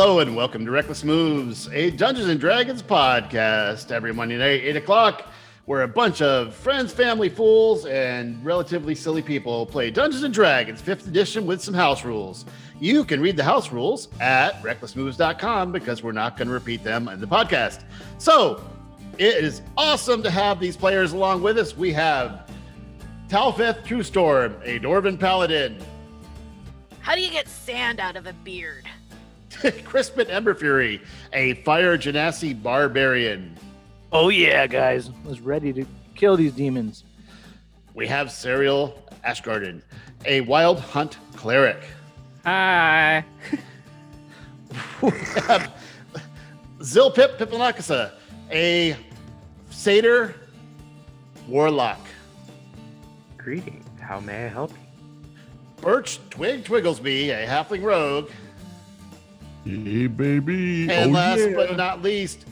Hello and welcome to Reckless Moves, a Dungeons and Dragons podcast every Monday night, 8 o'clock, where a bunch of friends, family, fools, and relatively silly people play Dungeons and Dragons 5th edition with some house rules. You can read the house rules at recklessmoves.com because we're not going to repeat them in the podcast. So it is awesome to have these players along with us. We have Talfeth True Storm, a Dwarven Paladin, How do you get sand out of a beard? Crispin Emberfury, a Fire Genasi Barbarian. Oh yeah, guys, I was ready to kill these demons. We have Serial Ashgarden, a Wild Hunt Cleric. Hi. We have Zilpip Pippanakasa, a Satyr Warlock. Greetings. How may I help you? Birch Twig Twigglesby, a Halfling Rogue. Hey, baby. And oh, last yeah. but not least,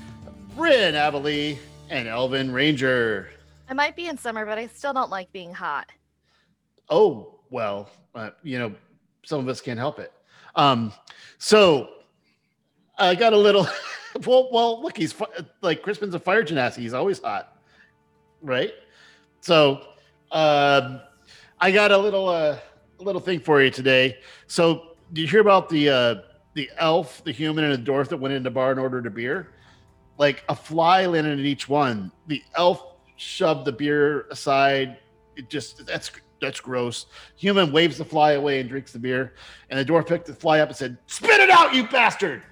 Bryn Avalee, and Elven Ranger. I might be in summer, but I still don't like being hot. Oh, well, uh, you know, some of us can't help it. Um, so I got a little, well, well, look, he's fi- like Crispin's a fire genasi. He's always hot, right? So um, I got a little, uh, little thing for you today. So did you hear about the, uh, the elf, the human, and the dwarf that went into bar and ordered a beer? Like a fly landed in each one. The elf shoved the beer aside. It just that's that's gross. Human waves the fly away and drinks the beer, and the dwarf picked the fly up and said, "Spit it out, you bastard!"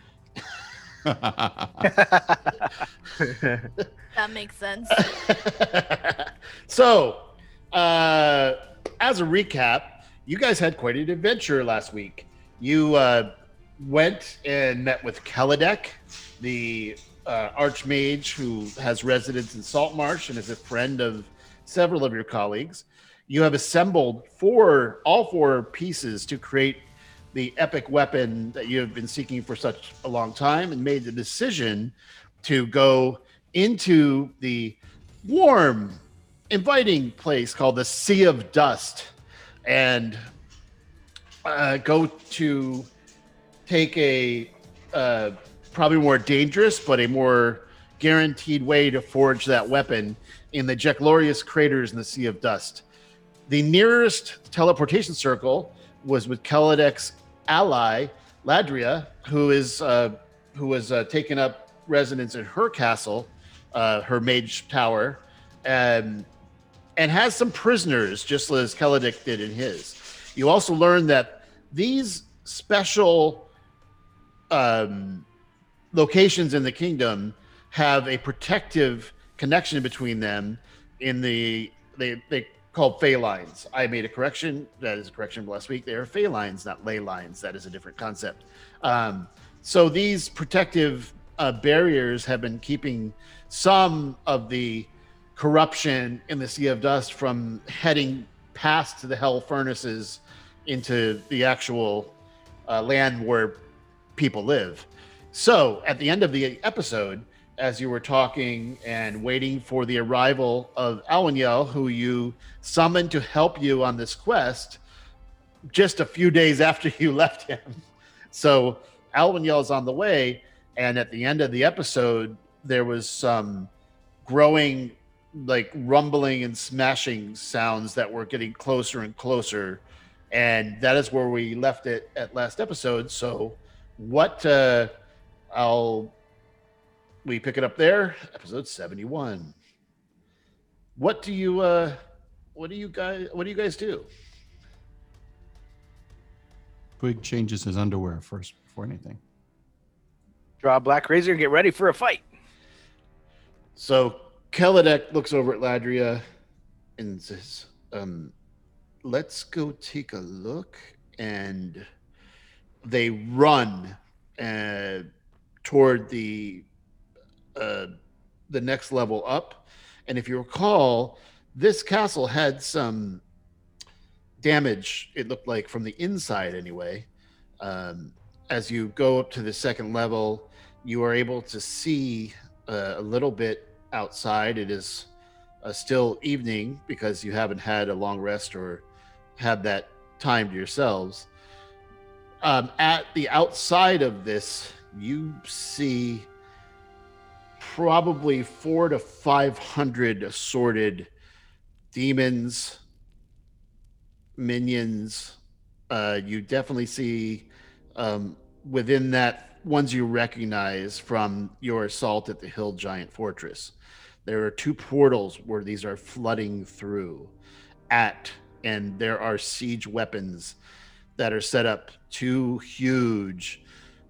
That makes sense. so, uh, as a recap, you guys had quite an adventure last week. You uh, went and met with Keladek, the uh, archmage who has residence in Saltmarsh and is a friend of several of your colleagues. You have assembled four, all four pieces to create the epic weapon that you have been seeking for such a long time, and made the decision to go into the warm, inviting place called the Sea of Dust and uh, go to take a uh, probably more dangerous but a more guaranteed way to forge that weapon in the Jeclorius craters in the Sea of Dust. The nearest teleportation circle was with Keladek's ally, Ladria, who is uh, who was uh, taken up residence in her castle, uh, her mage tower, um, and has some prisoners, just as Keladek did in his. You also learn that these special um, locations in the kingdom have a protective connection between them in the they they called Fey lines. I made a correction. That is a correction last week. They are Fey lines, not ley lines. That is a different concept. Um, so these protective uh, barriers have been keeping some of the corruption in the Sea of Dust from heading past the hell furnaces into the actual uh, land where people live. So at the end of the episode, as you were talking and waiting for the arrival of Alwanyel, who you summoned to help you on this quest, just a few days after you left him. So Alwanyel is on the way, and at the end of the episode, there was some growing, like rumbling and smashing sounds that were getting closer and closer, and that is where we left it at last episode. So, what? Uh, I'll we pick it up there episode 71 what do you uh what do you guys what do you guys do Twig changes his underwear first before anything. Draw a black razor and get ready for a fight. so Keladek looks over at ladria and says um let's go take a look and they run uh toward the uh the next level up. And if you recall this castle had some damage it looked like from the inside anyway. Um, as you go up to the second level you are able to see uh, a little bit outside. It is uh, still evening because you haven't had a long rest or had that time to yourselves um, at the outside of this you see probably four to five hundred assorted demons, minions. Uh, you definitely see um, within that ones you recognize from your assault at the Hill Giant Fortress. There are two portals where these are flooding through at, and there are siege weapons that are set up. Two huge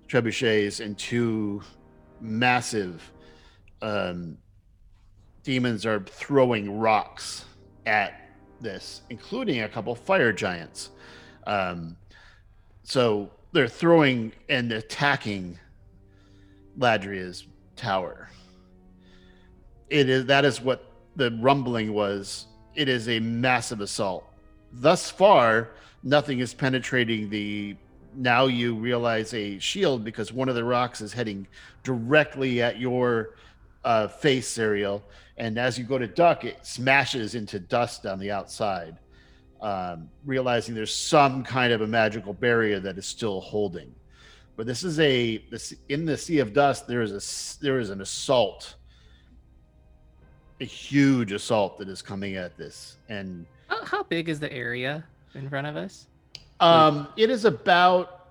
trebuchets and two massive um, demons are throwing rocks at this, including a couple fire giants. Um, so they're throwing and attacking Ladria's tower. It is that is what the rumbling was. It is a massive assault. Thus far, nothing is penetrating the now you realize a shield because one of the rocks is heading directly at your uh, face, Serial. And as you go to duck, it smashes into dust on the outside, um, realizing there's some kind of a magical barrier that is still holding. But this is a this in the sea of dust. There is a there is an assault, a huge assault that is coming at this, and How, how big is the area in front of us? Um, it is about.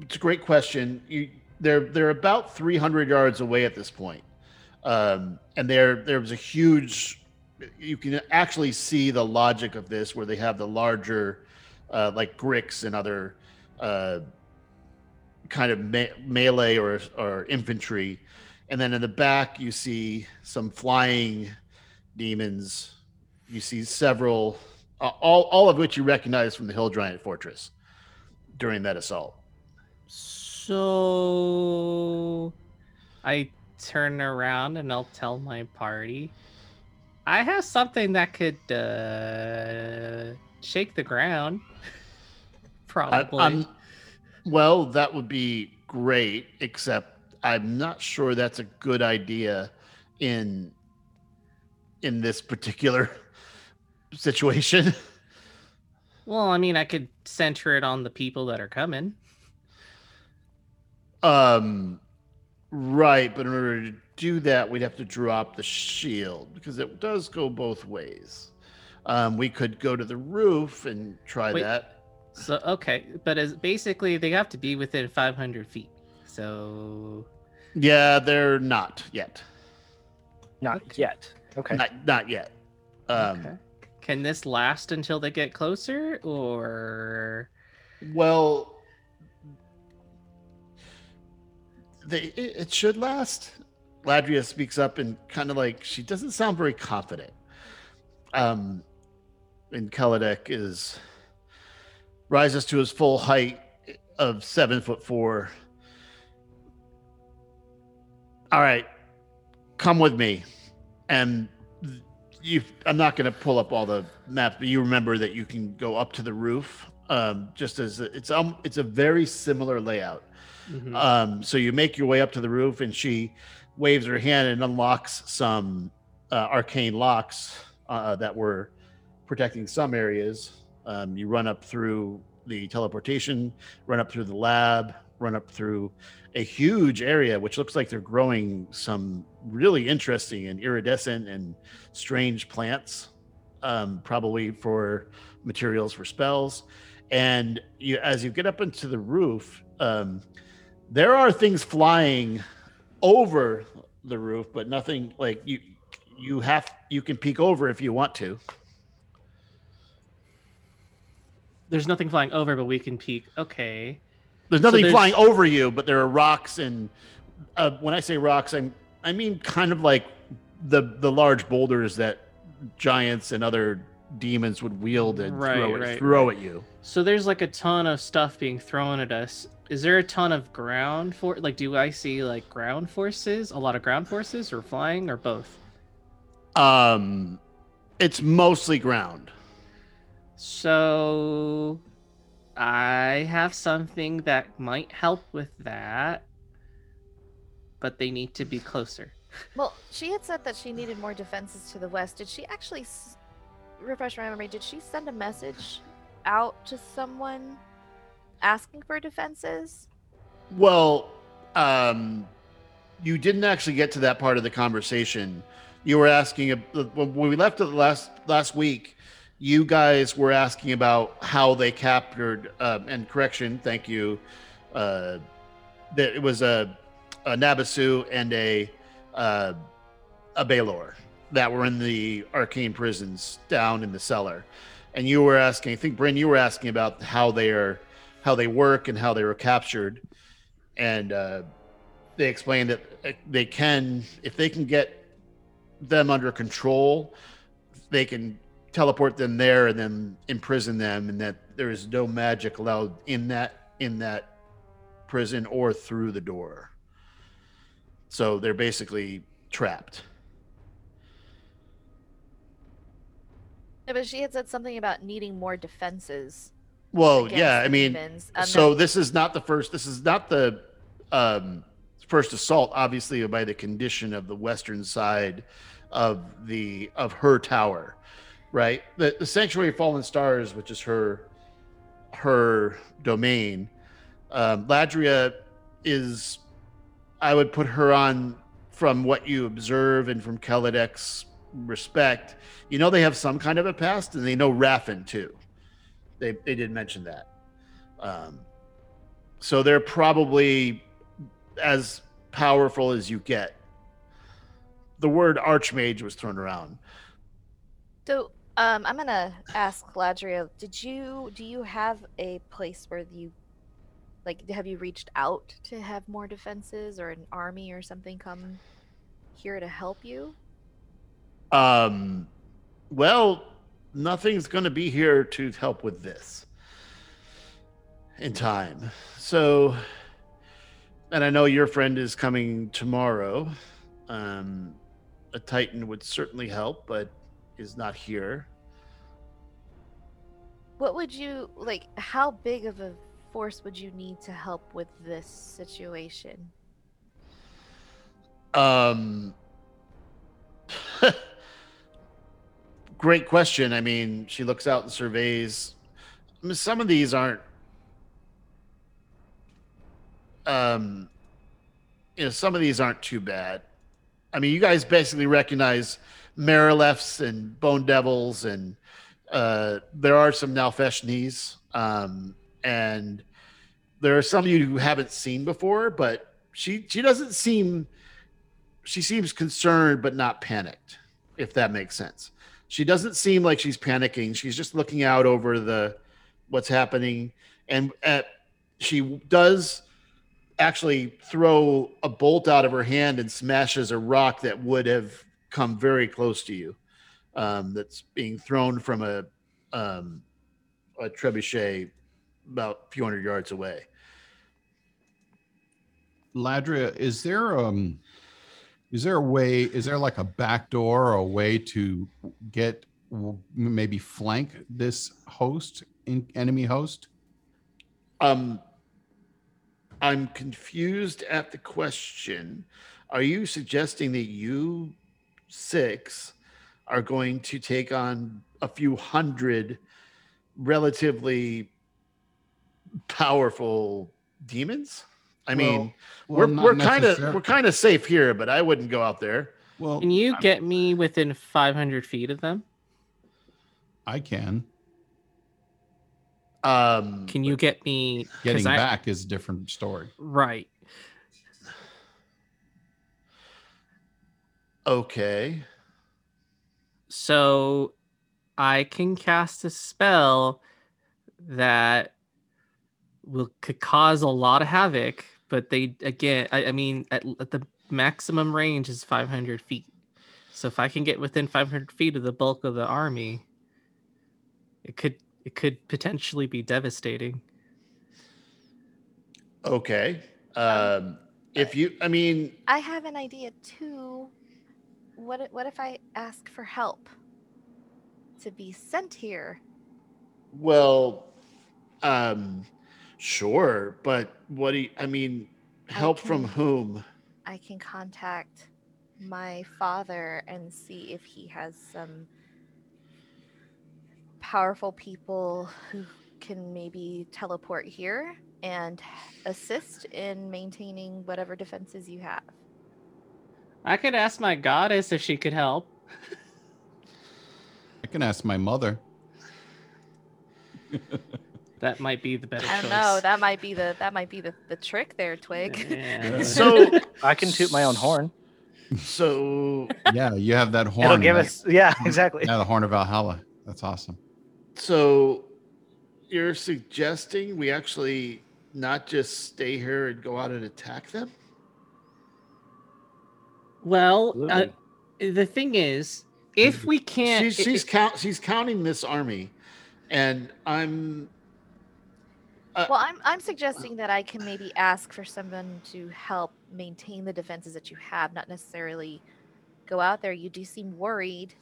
It's a great question. You, they're they're about 300 yards away at this point, um, and there there was a huge. You can actually see the logic of this, where they have the larger, uh, like Grix and other, uh, kind of me- melee or or infantry, and then in the back you see some flying demons. You see several uh, all, all of which you recognize from the Hill Giant Fortress during that assault. So I turn around and I'll tell my party. I have something that could uh, shake the ground. Probably. I'm, well, that would be great, except I'm not sure that's a good idea in in this particular situation. Well, I mean, I could center it on the people that are coming. Um, right, but in order to do that, we'd have to drop the shield because it does go both ways. Um, we could go to the roof and try Wait. that. So okay, but as basically they have to be within 500 feet. So Yeah, they're not yet. Not yet. Okay. Not not yet. Um, okay. Can this last until they get closer, or Well, they it, it should last. Ladria speaks up and kind of like she doesn't sound very confident. Um, and Kaladek is rises to his full height of seven foot four. All right, come with me, and you. I'm not going to pull up all the maps, but you remember that you can go up to the roof. Um, just as it's um, it's a very similar layout. Mhm. Um, so you make your way up to the roof, and she waves her hand and unlocks some uh, arcane locks uh, that were protecting some areas. Um, you run up through the teleportation, run up through the lab, run up through a huge area, which looks like they're growing some really interesting and iridescent and strange plants, um, probably for materials for spells. And you, as you get up into the roof, um, there are things flying over the roof, but nothing like you. You have you can peek over if you want to. there's nothing flying over, but we can peek. Okay. There's nothing there's- flying over you, but there are rocks and uh, when I say rocks, I'm I mean kind of like the the large boulders that giants and other demons would wield and Right, throw, it, right, throw at you. So there's like a ton of stuff being thrown at us. Is there a ton of ground for like do I see like ground forces? A lot of ground forces or flying or both? Um, it's mostly ground. So I have something that might help with that. But they need to be closer. Well, she had said that she needed more defenses to the west. Did she actually s- refresh my memory? Did she send a message out to someone asking for defenses? Well, um, you didn't actually get to that part of the conversation. You were asking when we left it last last week. You guys were asking about how they captured. Um, and correction, thank you. Uh, that it was a, a Nabasu and a uh, a Balor that were in the arcane prisons down in the cellar. And you were asking, I think, Bryn, you were asking about how they are, how they work and how they were captured. And uh, they explained that uh, they can, if they can get them under control, they can teleport them there and then imprison them, and that there is no magic allowed in that in that prison or through the door. So they're basically trapped. Yeah, but she had said something about needing more defenses. Well, yeah, I mean. Um, so this is not the first. This is not the um, first assault. Obviously, by the condition of the western side of the of her tower, right? The the sanctuary of fallen stars, which is her her domain. Um, Ladria is, I would put her on from what you observe and from Keledek's respect. You know they have some kind of a past, and they know Raffin too. They they did mention that. Um, so they're probably as powerful as you get. The word archmage was thrown around. So, um, I'm gonna ask Ladria. Did you do you have a place where you, like, have you reached out to have more defenses or an army or something come here to help you? Um, well, nothing's to be here to help with this in time. So, and I know your friend is coming tomorrow. Um, a Titan would certainly help, but is not here. What would you like? How big of a force would you need to help with this situation? Um, great question. I mean, she looks out and surveys. I mean, some of these aren't. Um, you know, some of these aren't too bad. I mean, you guys basically recognize Mariliths and Bone Devils, and uh, there are some Nalfeshnees, um, and there are some of you who haven't seen before. But she she doesn't seem she seems concerned but not panicked, if that makes sense. She doesn't seem like she's panicking. She's just looking out over the what's happening, and uh, she does actually throw a bolt out of her hand and smashes a rock that would have come very close to you. Um, that's being thrown from a um, a trebuchet about a few hundred yards away. Ladria, is there um is there a way is there like a back door or a way to get maybe flank this host in enemy host? Um, I'm confused at the question. Are you suggesting that you six are going to take on a few hundred relatively powerful demons? I mean, Well, we're we're kind of we're kind of safe here, but I wouldn't go out there. well Can you get me within 500 feet of them? I can. Um, Can you get me? Getting I- back is a different story. Right. Okay. So I can cast a spell that will could cause a lot of havoc, but they again, I, I mean, at, at the maximum range is 500 feet. So if I can get within 500 feet of the bulk of the army, it could it could potentially be devastating. Okay. Um, if you, I mean, I have an idea too. What if, what if I ask for help to be sent here? Well, um, sure, but what do you, I mean, I help from whom? I can contact my father and see if he has some powerful people who can maybe teleport here and assist in maintaining whatever defenses you have. I could ask my goddess if she could help. I can ask my mother. That might be the better I don't know. That might be the that might be the, the trick there, Twig. Yeah. So, I can toot my own horn. so, Yeah, you have that horn. It'll give right? us. Yeah, exactly. Yeah, the horn of Valhalla. That's awesome. so, you're suggesting we actually not just stay here and go out and attack them? Well, uh, the thing is, if we can't, she's she's i- count she's counting this army, and I'm Well, I'm I'm suggesting that I can maybe ask for someone to help maintain the defenses that you have, not necessarily go out there. You do seem worried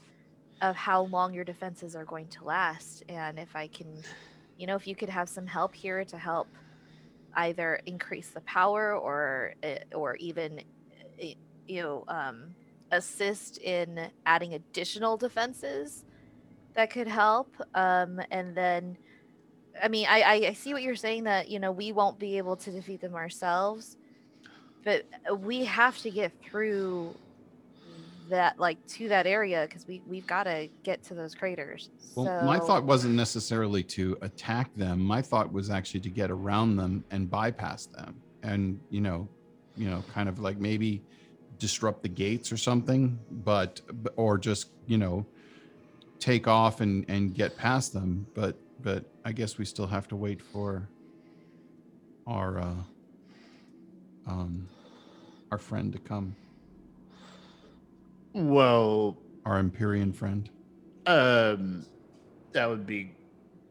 of how long your defenses are going to last, and if I can, you know, if you could have some help here to help either increase the power or uh, or even uh, you know um, assist in adding additional defenses that could help um, and then I mean, I, I I see what you're saying that you know we won't be able to defeat them ourselves, but uh, we have to get through that like to that area because we we've got to get to those craters. Well, so, my thought wasn't necessarily to attack them. My thought was actually to get around them and bypass them, and you know, you know, kind of like maybe disrupt the gates or something, but or just you know, take off and and get past them. But but I guess we still have to wait for our uh, um our friend to come, well, our Empyrean friend. um, that would be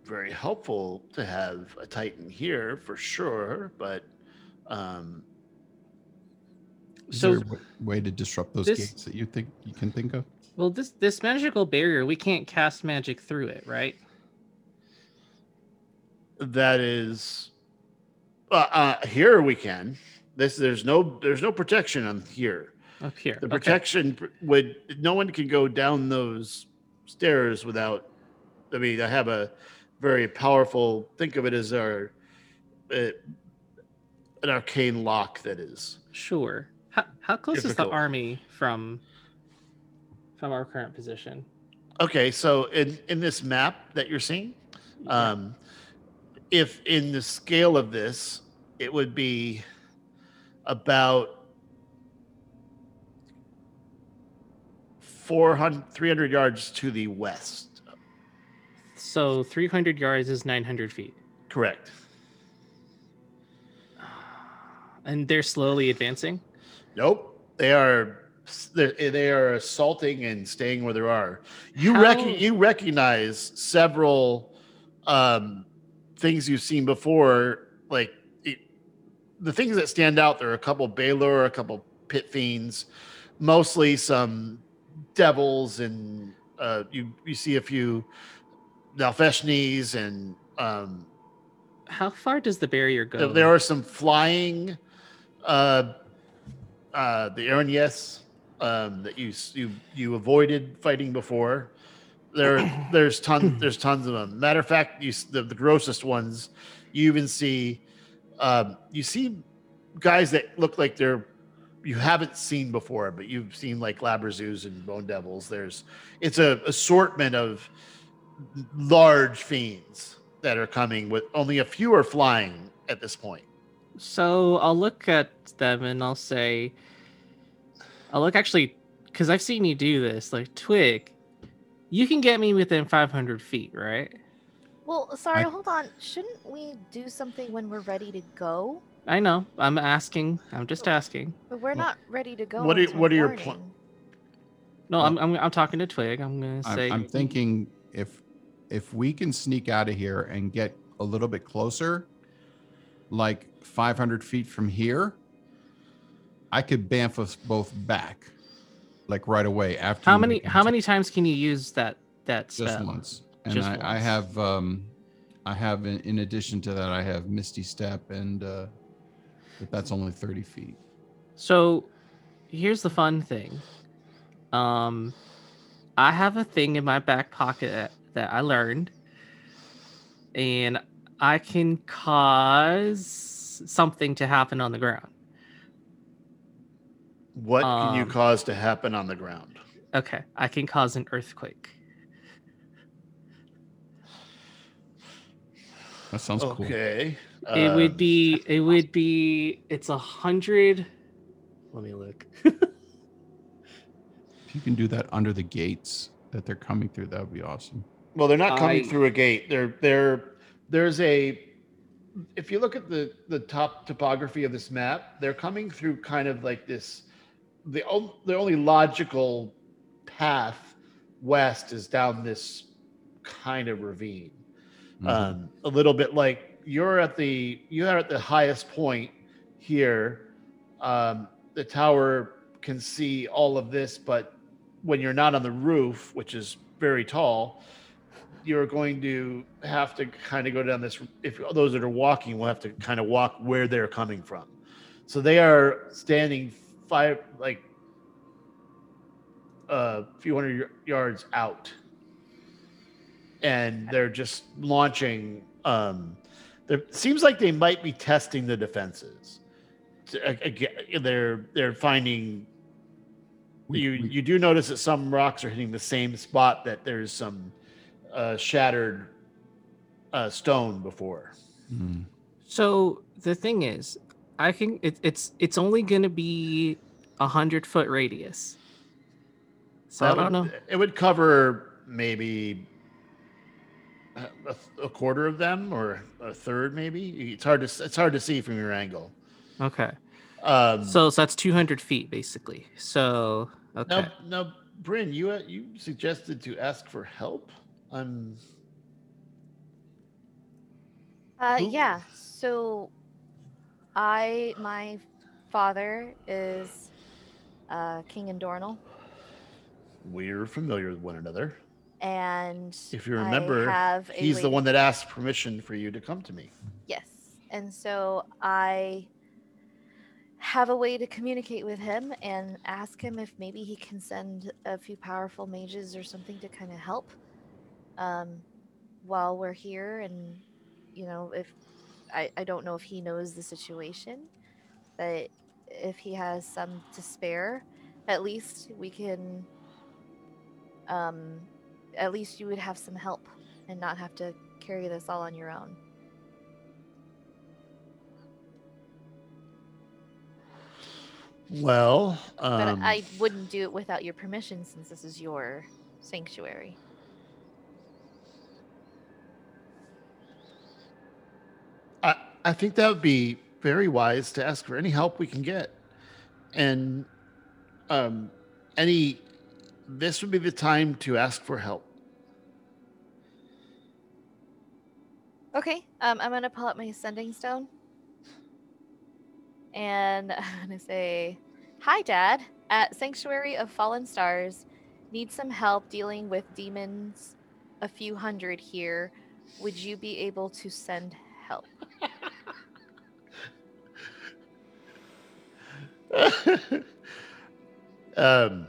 very helpful to have a Titan here for sure, but um, Is So- there a w- way to disrupt those This- gates that you think you can think of? well, this this magical barrier, we can't cast magic through it, right? that is uh, uh, here we can. This there's no there's no protection on here. Up here. The protection pr- would no one can go down those stairs without. I mean, I have a very powerful. Think of it as our uh, an arcane lock that is. Sure. How, close is the army from from our current position? Okay, so in in this map that you're seeing, um, if in the scale of this, it would be about 400 300 yards to the west. so 300 yards is 900 feet, Correct. and they're slowly advancing. Nope. They are they they are assaulting and staying where they are. You How- rec- you recognize several um, things you've seen before, like it, the things that stand out. There are a couple Balor, a couple pit fiends, mostly some devils, and uh, you you see a few Nalfeshnees and um, How far does the barrier go? there, there are some flying uh uh the Erinyes um that you you you avoided fighting before. There there's tons there's tons of them matter of fact you the, the grossest ones you even see um you see guys that look like they're you haven't seen before but you've seen like glabrezus and bone devils. There's it's a assortment of large fiends that are coming with only a few are flying at this point. So I'll look at them and I'll say, I'll look actually, because I've seen you do this. Like Twig, you can get me within 500 feet, right? Well, sorry, I- hold on. Shouldn't we do something when we're ready to go? I know. I'm asking. I'm just asking. But we're not ready to go. what are- until what are your pl- morning. No, Well- I'm, I'm I'm talking to Twig. I'm gonna I'm, say. I'm thinking if if we can sneak out of here and get a little bit closer, like 500 feet from here, I could bamf us both back, like right away after. How many how many times can you use that that spell? Just once. And Just I, I have um I have in, in addition to that I have Misty Step and uh but that's only 30 feet. So here's the fun thing. Um I have a thing in my back pocket that I learned and I can cause something to happen on the ground. What can you Um, cause to happen on the ground? Okay, I can cause an earthquake. That sounds cool. Okay. it would um, be. It would be. It's a hundred. Let me look. If you can do that under the gates that they're coming through, that would be awesome. Well, they're not coming I- through a gate. They're they're there's a if you look at the the top topography of this map, they're coming through kind of like this the the only logical path west is down this kind of ravine. Mhm. Um, a little bit like you're at the you are at the highest point here. Um, the tower can see all of this, but when you're not on the roof, which is very tall, you're going to have to kind of go down this. If those that are walking will have to kind of walk where they're coming from. So they are standing five, like a few hundred yards out, and they're just launching. Um, there seems like they might be testing the defenses. To- They're they're finding We- you we- you do notice that some rocks are hitting the same spot that there's some uh, shattered uh, stone before. Mhm. So the thing is, I can. It, it's it's only gonna be a hundred foot radius. So I That don't would- know. It would cover maybe a, a- a quarter of them or a third, maybe. It's hard to it's hard to see from your angle. Okay. Um, So so that's two hundred feet basically. So okay. now, now, Bryn, you uh, you suggested to ask for help. Um, Uh, Who- yeah. So, I my father is uh, King Indornal, we're familiar with one another. and If you I remember, have a he's the one that asked permission for you to come to me. Yes, and so I have a way to communicate with him and ask him if maybe he can send a few powerful mages or something to kind of help um, while we're here. And you know, if I, I don't know if he knows the situation, but if he has some to spare, at least we can. Um, at least you would have some help and not have to carry this all on your own. Well, But um, I wouldn't do it without your permission since this is your sanctuary. I, I think that would be very wise to ask for any help we can get. And um, any, this would be the time to ask for help. Okay, um, I'm gonna pull up my sending stone, and I'm gonna say, "Hi, Dad. At Sanctuary of Fallen Stars, need some help dealing with demons. A few hundred here. Would you be able to send help?" um,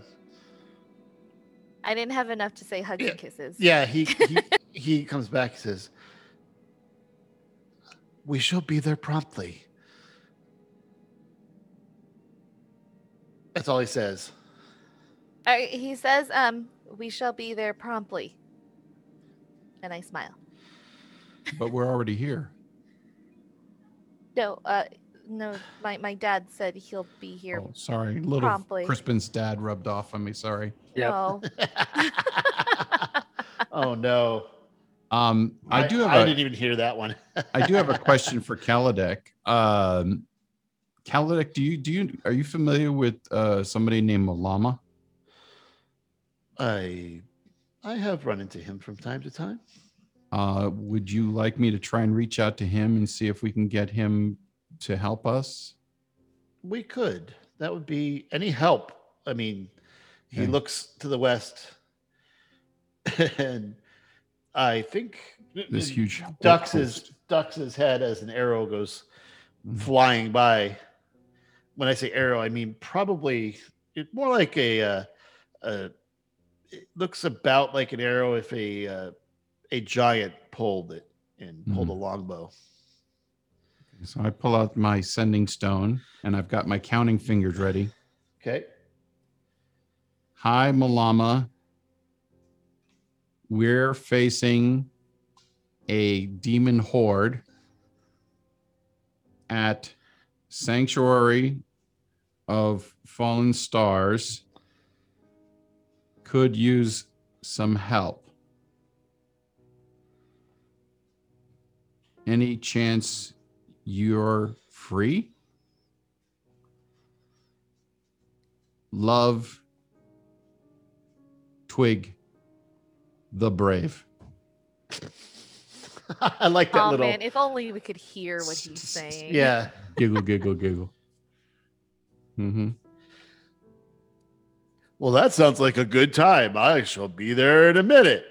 I didn't have enough to say hugs Yeah, and kisses. yeah, he, he, he comes back and says, We shall be there promptly. That's all he says. Uh, he says, "Um, we shall be there promptly." And I smile. But we're already here. No, uh, no. My my dad said he'll be here. Oh, sorry. Little promptly. Crispin's dad rubbed off on me. Sorry. Yep. No. oh, no. Um, I, do have I a didn't even hear that one. I do have a question for Kaladek. Um, Kaladek, do you do you are you familiar with uh, somebody named Malama? I I have run into him from time to time. Uh, would you like me to try and reach out to him and see if we can get him to help us? We could. That would be any help. I mean, he looks to the west, and I think This huge ducks his ducks his head as an arrow goes Mhm. flying by. When I say arrow, I mean probably it's more like a. Uh, a it looks about like an arrow if a uh, a giant pulled it and pull Mhm. the longbow. So I pull out my sending stone and I've got my counting fingers ready. Okay. Hi, Malama. We're facing a demon horde at Sanctuary of Fallen Stars. Could use some help. Any chance you're free? Love Twig the Brave. I like that oh little. man, if only we could hear what he's saying. Yeah. Giggle, giggle, giggle. Mm-hmm. Well, that sounds like a good time. I shall be there in a minute.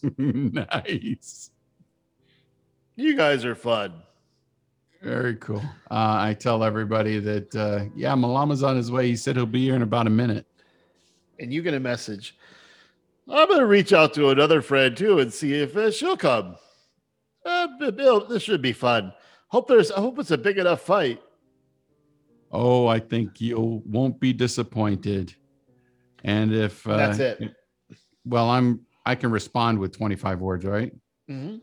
nice. You guys are fun. Very cool. Uh, I tell everybody that, uh, yeah, Malama's on his way. He said he'll be here in about a minute. And you get a message. I'm going to reach out to another friend too and see if uh, she'll come. Uh, Bill, this should be fun. Hope there's. I hope it's a big enough fight. Oh, I think you won't be disappointed. And if uh, That's it. Well, I'm I can respond with 25 words, right? Mm-hmm.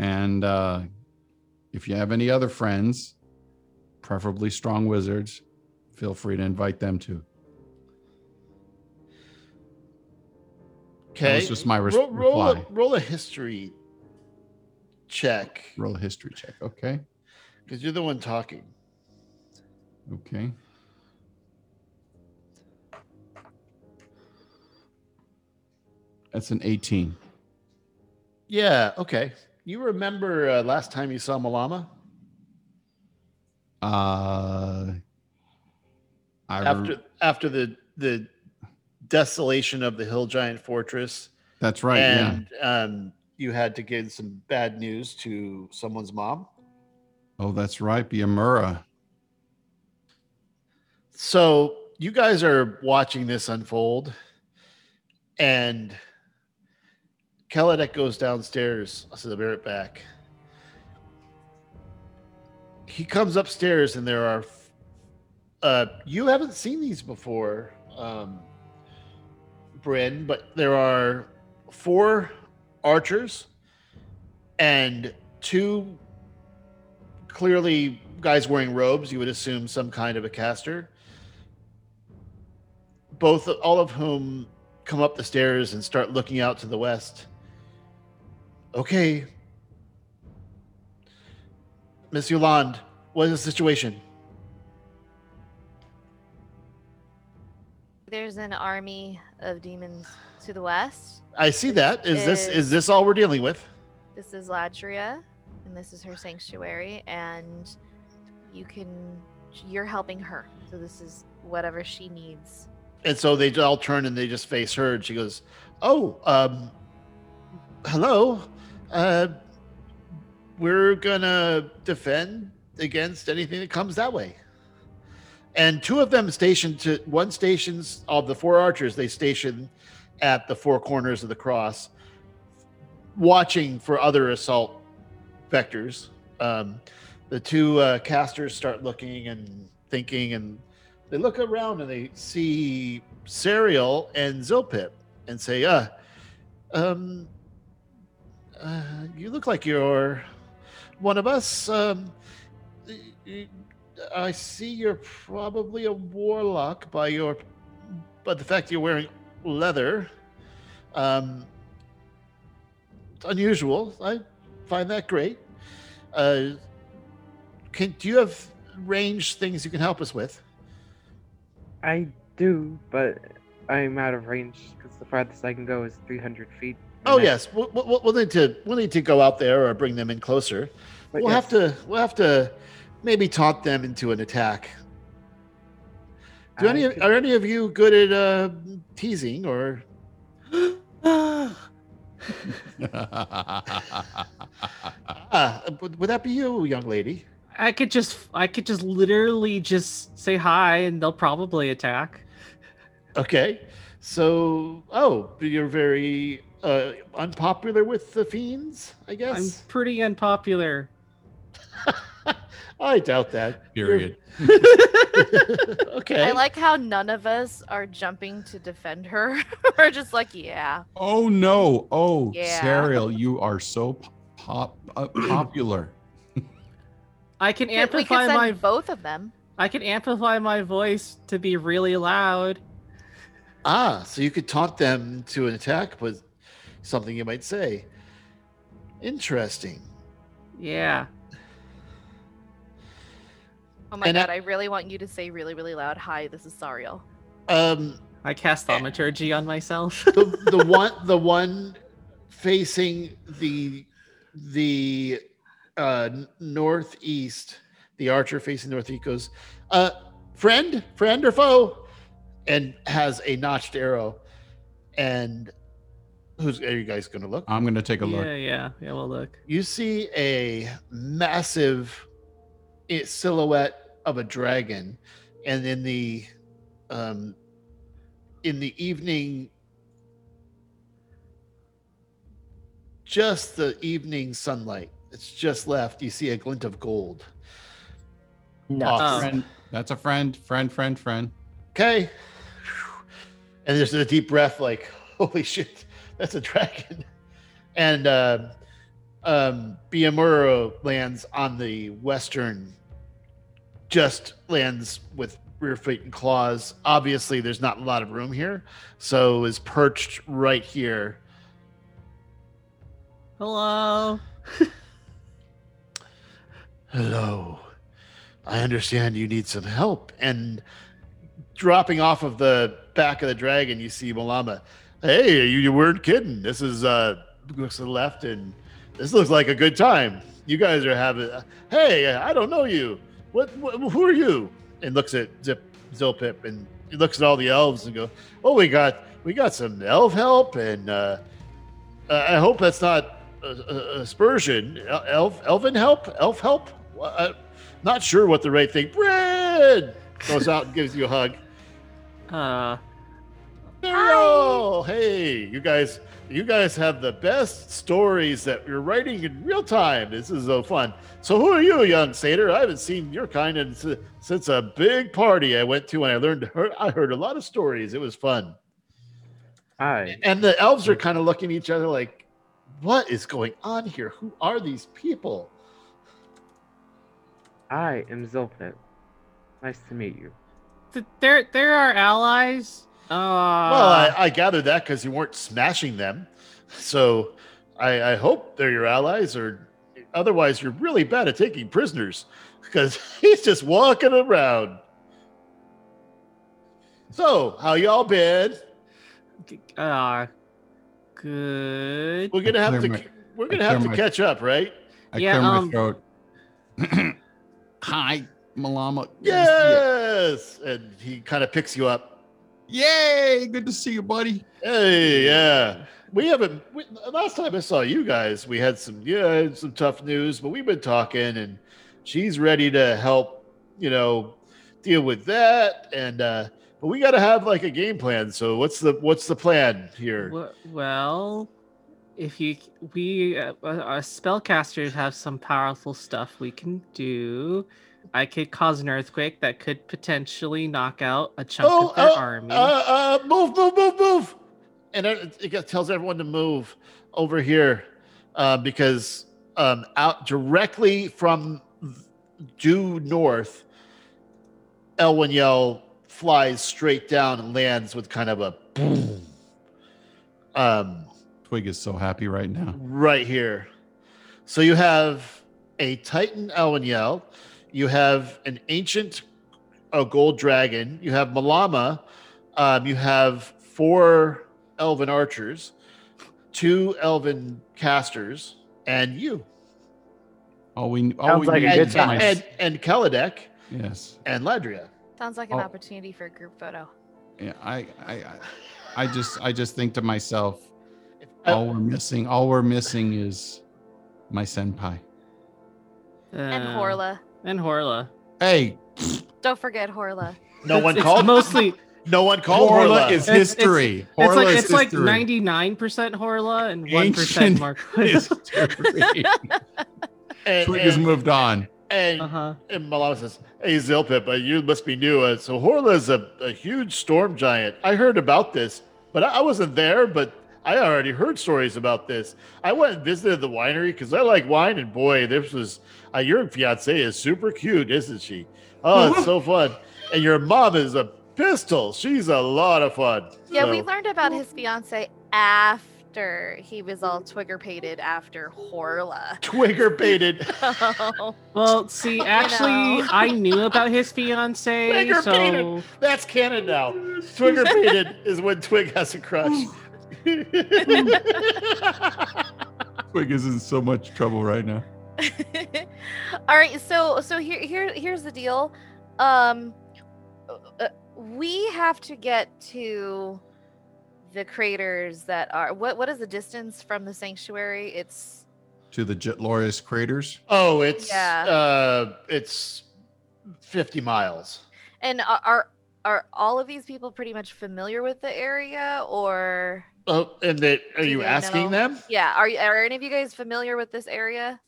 And uh, if you have any other friends, preferably strong wizards, feel free to invite them too. Okay. was just my res- roll, roll, a, reply. roll a history check Roll a history check. Okay. because you're the one talking. Okay. That's an 18. Yeah. Okay. You remember uh, last time you saw Malama? Uh, I re- after after the the desolation of the hill giant fortress that's right. yeah. and um you had to give some bad news to someone's mom Oh, that's right. Biamura. so you guys are watching this unfold and Kaladek goes downstairs so be right back he comes upstairs and there are uh you haven't seen these before um Bryn, but there are four archers and two clearly guys wearing robes. You would assume some kind of a caster. Both, all of whom come up the stairs and start looking out to the west. Okay, Miss Yolande, what is the situation? There's an army of demons to the west. I see that. Is this Is- is this all we're dealing with? This is Ladria, and this is her sanctuary, and you can you're helping her. So this is whatever she needs. And so they all turn and they just face her, and she goes, "Oh, um, hello. Uh, we're gonna defend against anything that comes that way." And two of them stationed to one stations of the four archers. They station at the four corners of the cross, watching for other assault vectors. Um, the two uh, casters start looking and thinking, and they look around and they see Serial and Zilpip and say, uh, um, uh, you look like you're one of us. Um, I see you're probably a warlock by your, by the fact you're wearing leather. Um, it's unusual. I find that great. Uh, can do you have range things you can help us with? I do, but I'm out of range because the farthest I can go is 300 feet. Oh and that's- yes, we'll, we'll, we'll need to we'll need to go out there or bring them in closer. but we'll have to we'll have to maybe taunt them into an attack. Do I any could- are any of you good at uh, teasing or? Ah, would, would that be you, young lady? I could just I could just literally just say hi and they'll probably attack. Okay, so oh, you're very uh, unpopular with the fiends. I guess. I'm pretty unpopular. I doubt that. Period. okay. I like how none of us are jumping to defend her. We're just like, yeah. Oh no! Oh, Yeah. Sariel, you are so pop uh, popular. I can We could amplify send my both of them. I can amplify my voice to be really loud. Ah, so you could taunt them to an attack with something you might say. Interesting. Yeah. Oh my And god, I- I really want you to say really, really loud, hi, this is Sariel. Um, I cast thaumaturgy on myself. the the one the one facing the the uh northeast, the archer facing northeast goes, uh, friend, friend or foe, and has a notched arrow. And who's are you guys gonna look? I'm gonna take a look. yeah, look. yeah, We'll look. you see a massive i- silhouette of a dragon and in the um in the evening just the evening sunlight it's just left you see a glint of gold No. Oh. Friend, that's a friend. Friend. Friend. Friend. okay and there's a deep breath like holy shit that's a dragon. And uh, um Biamura lands on the western just lands with rear feet and claws. Obviously there's not a lot of room here so is perched right here. Hello. hello. I understand you need some help and dropping off of the back of the dragon you see malama hey you, you weren't kidding. This is uh looks to the left and this looks like a good time. You guys are having hey i don't know you. What, what who are you? And looks at zip zilpip and he looks at all the elves and go oh we got we got some elf help and uh uh, i hope that's not a, aspersion. El- elf elven help? Elf help? Uh, not sure what the right thing bread goes out and gives you a hug. Uh, Ariel! Hey, you guys, you guys have the best stories that you're writing in real time. This is so fun. So, who are you, young satyr? I haven't seen your kind in, since a big party I went to, and I learned. Heard, I heard a lot of stories. It was fun. Hi. And the elves are kind of looking at each other like, "What is going on here? Who are these people?" I am Zilpip. Nice to meet you. th- they're they're our allies. Uh, well, I, I gathered that because you weren't smashing them. So, I, I hope they're your allies, or otherwise, you're really bad at taking prisoners because he's just walking around. So, how y'all been? uh, good. We're gonna have to my- we're gonna have to my- catch up, right? I Yeah, clear my um, throat. Hi, Malama. Good to see Yes, and he kind of picks you up. You. Yay! Good to see you, buddy. Hey, yeah. We haven't. We, last time I saw you guys, we had some yeah some tough news, but we've been talking, and she's ready to help. You know, deal with that, and uh but we got to have like a game plan. So what's the what's the plan here? Well, if you we uh, uh, spellcasters have some powerful stuff we can do. I could cause an earthquake that could potentially knock out a chunk Oh, of their uh, army. Uh, uh, move, move, move, move! And it, it tells everyone to move over here uh, because um, out directly from due north, Elwyn Yell flies straight down and lands with kind of a boom. Um, Twig is so happy right now. right here. So you have a Titan Elwyn you have an ancient uh, gold dragon, you have Malama, um, you have four elven archers, two elven casters, and you. All we all Sounds we like a need good is time. my- And, and Kaladek yes. and Ladria. Sounds like an Oh. opportunity for a group photo. Yeah. I, I I I just I just think to myself, Uh, all we're missing, all we're missing is my senpai. and Uh, Horla. And Horla. Hey, Don't forget Horla. no It's- one it's called. mostly No one called Horla Horla. is It's- history. It's Horla like is it's like history. ninety nine percent Horla and one percent Ancient Marquis. history. and, Twig has and, moved on. and, Uh huh. and Malama says, "Hey Zilpip, uh, you must be new. Uh, so Horla is a, a huge storm giant. I heard about this, but I, I wasn't there. But I already heard stories about this. I went and visited the winery because I like wine, and boy, this was uh, your fiance is super cute, isn't she? Oh, it's so fun. And your mom is a pistol. She's a lot of fun. Yeah, we learned about his fiance after he was all twigger pated after Horla. Twigger baited. Well, see, You actually, know. I knew about his fiance, Finger so. That's canon now. Twigger painted is when Twig has a crush. Twig is in so much trouble right now. all right, so so here here here's the deal. Um uh, we have to get to the craters that are what what is the distance from the sanctuary? It's To the Jetlorious craters. oh, it's Yeah. uh, it's fifty miles. and are are, are all of these people pretty much familiar with the area or Oh, and that are you asking know? them? yeah, are you are any of you guys familiar with this area?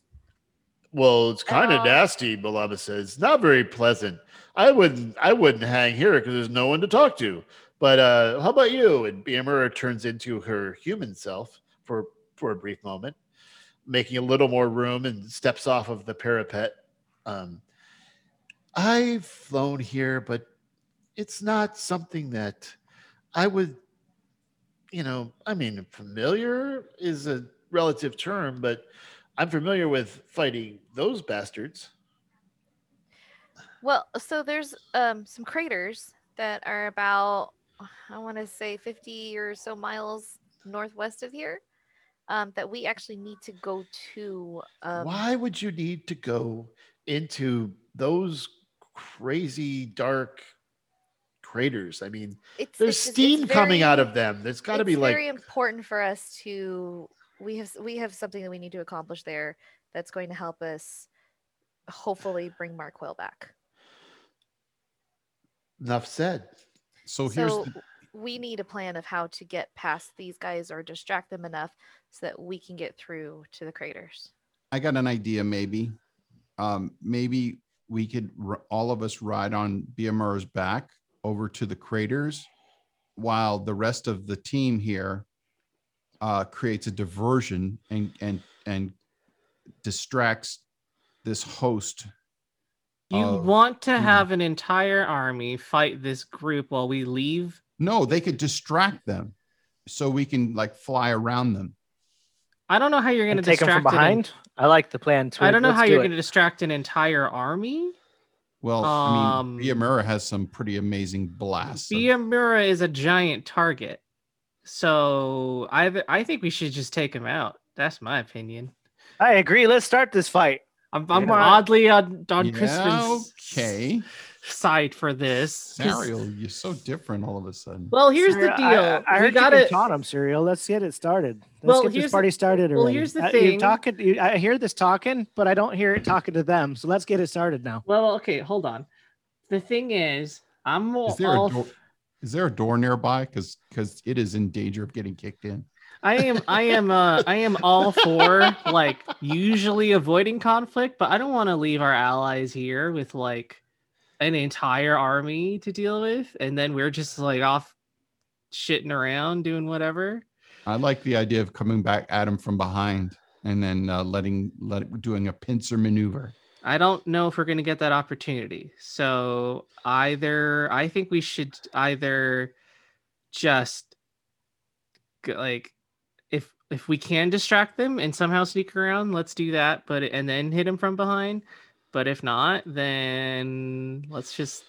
Well, it's kind of all? nasty. Beloved says it's not very pleasant. I wouldn't. I wouldn't hang here because there's no one to talk to. But uh, how about you? And Beamer turns into her human self for for a brief moment, making a little more room and steps off of the parapet. Um, I've flown here, but it's not something that I would. You know, I mean, familiar is a relative term, but I'm familiar with fighting those bastards. Well, so there's um some craters that are about I want to say 50 or so miles northwest of here. Um, that we actually need to go to. Um, Why would you need to go into those crazy dark craters? I mean, it's, there's it's just- it's steam coming out of them. There's got to be like very important for us to we have we have something that we need to accomplish there that's going to help us hopefully bring Markwell back. enough said. So here's so the, we need a plan of how to get past these guys or distract them enough so that we can get through to the craters. I got an idea. Maybe, um, maybe we could r- all of us ride on Biamura's back over to the craters, while the rest of the team here uh, creates a diversion and and and distracts this host. You of- want to have an entire army fight this group while we leave? No, they could distract them, so we can like fly around them. I don't know how you're going to take them distract from an en- behind. I like the plan. I don't know Let's how do you're going to distract an entire army. Well, I Um, mean, Biamura has some pretty amazing blasts. of- is a giant target, so I I think we should just take him out. That's my opinion. I agree. Let's start this fight. I'm, I'm Yeah. oddly on on Yeah, Crispin's okay. side for this. Ariel, you're so different all of a sudden. Well, here's the deal. I, I heard got you it. can taunt him, Sariel. Let's get it started. Let's Well, get here's this the- party started well, already. here's the Uh, thing. You're talking. You, I hear this talking, but I don't hear it talking to them. So let's get it started now. Well, okay, hold on. The thing is, I'm all, Is there a all door? Is there a door nearby? Because because it is in danger of getting kicked in. I am I am uh I am all for like usually avoiding conflict, but I don't want to leave our allies here with like an entire army to deal with and then we're just like off shitting around doing whatever. I like the idea of coming back at him from behind and then uh, letting let doing a pincer maneuver. I don't know if we're going to get that opportunity. So either I think we should either just like if if we can distract them and somehow sneak around, let's do that. But and then hit them from behind. But if not, then let's just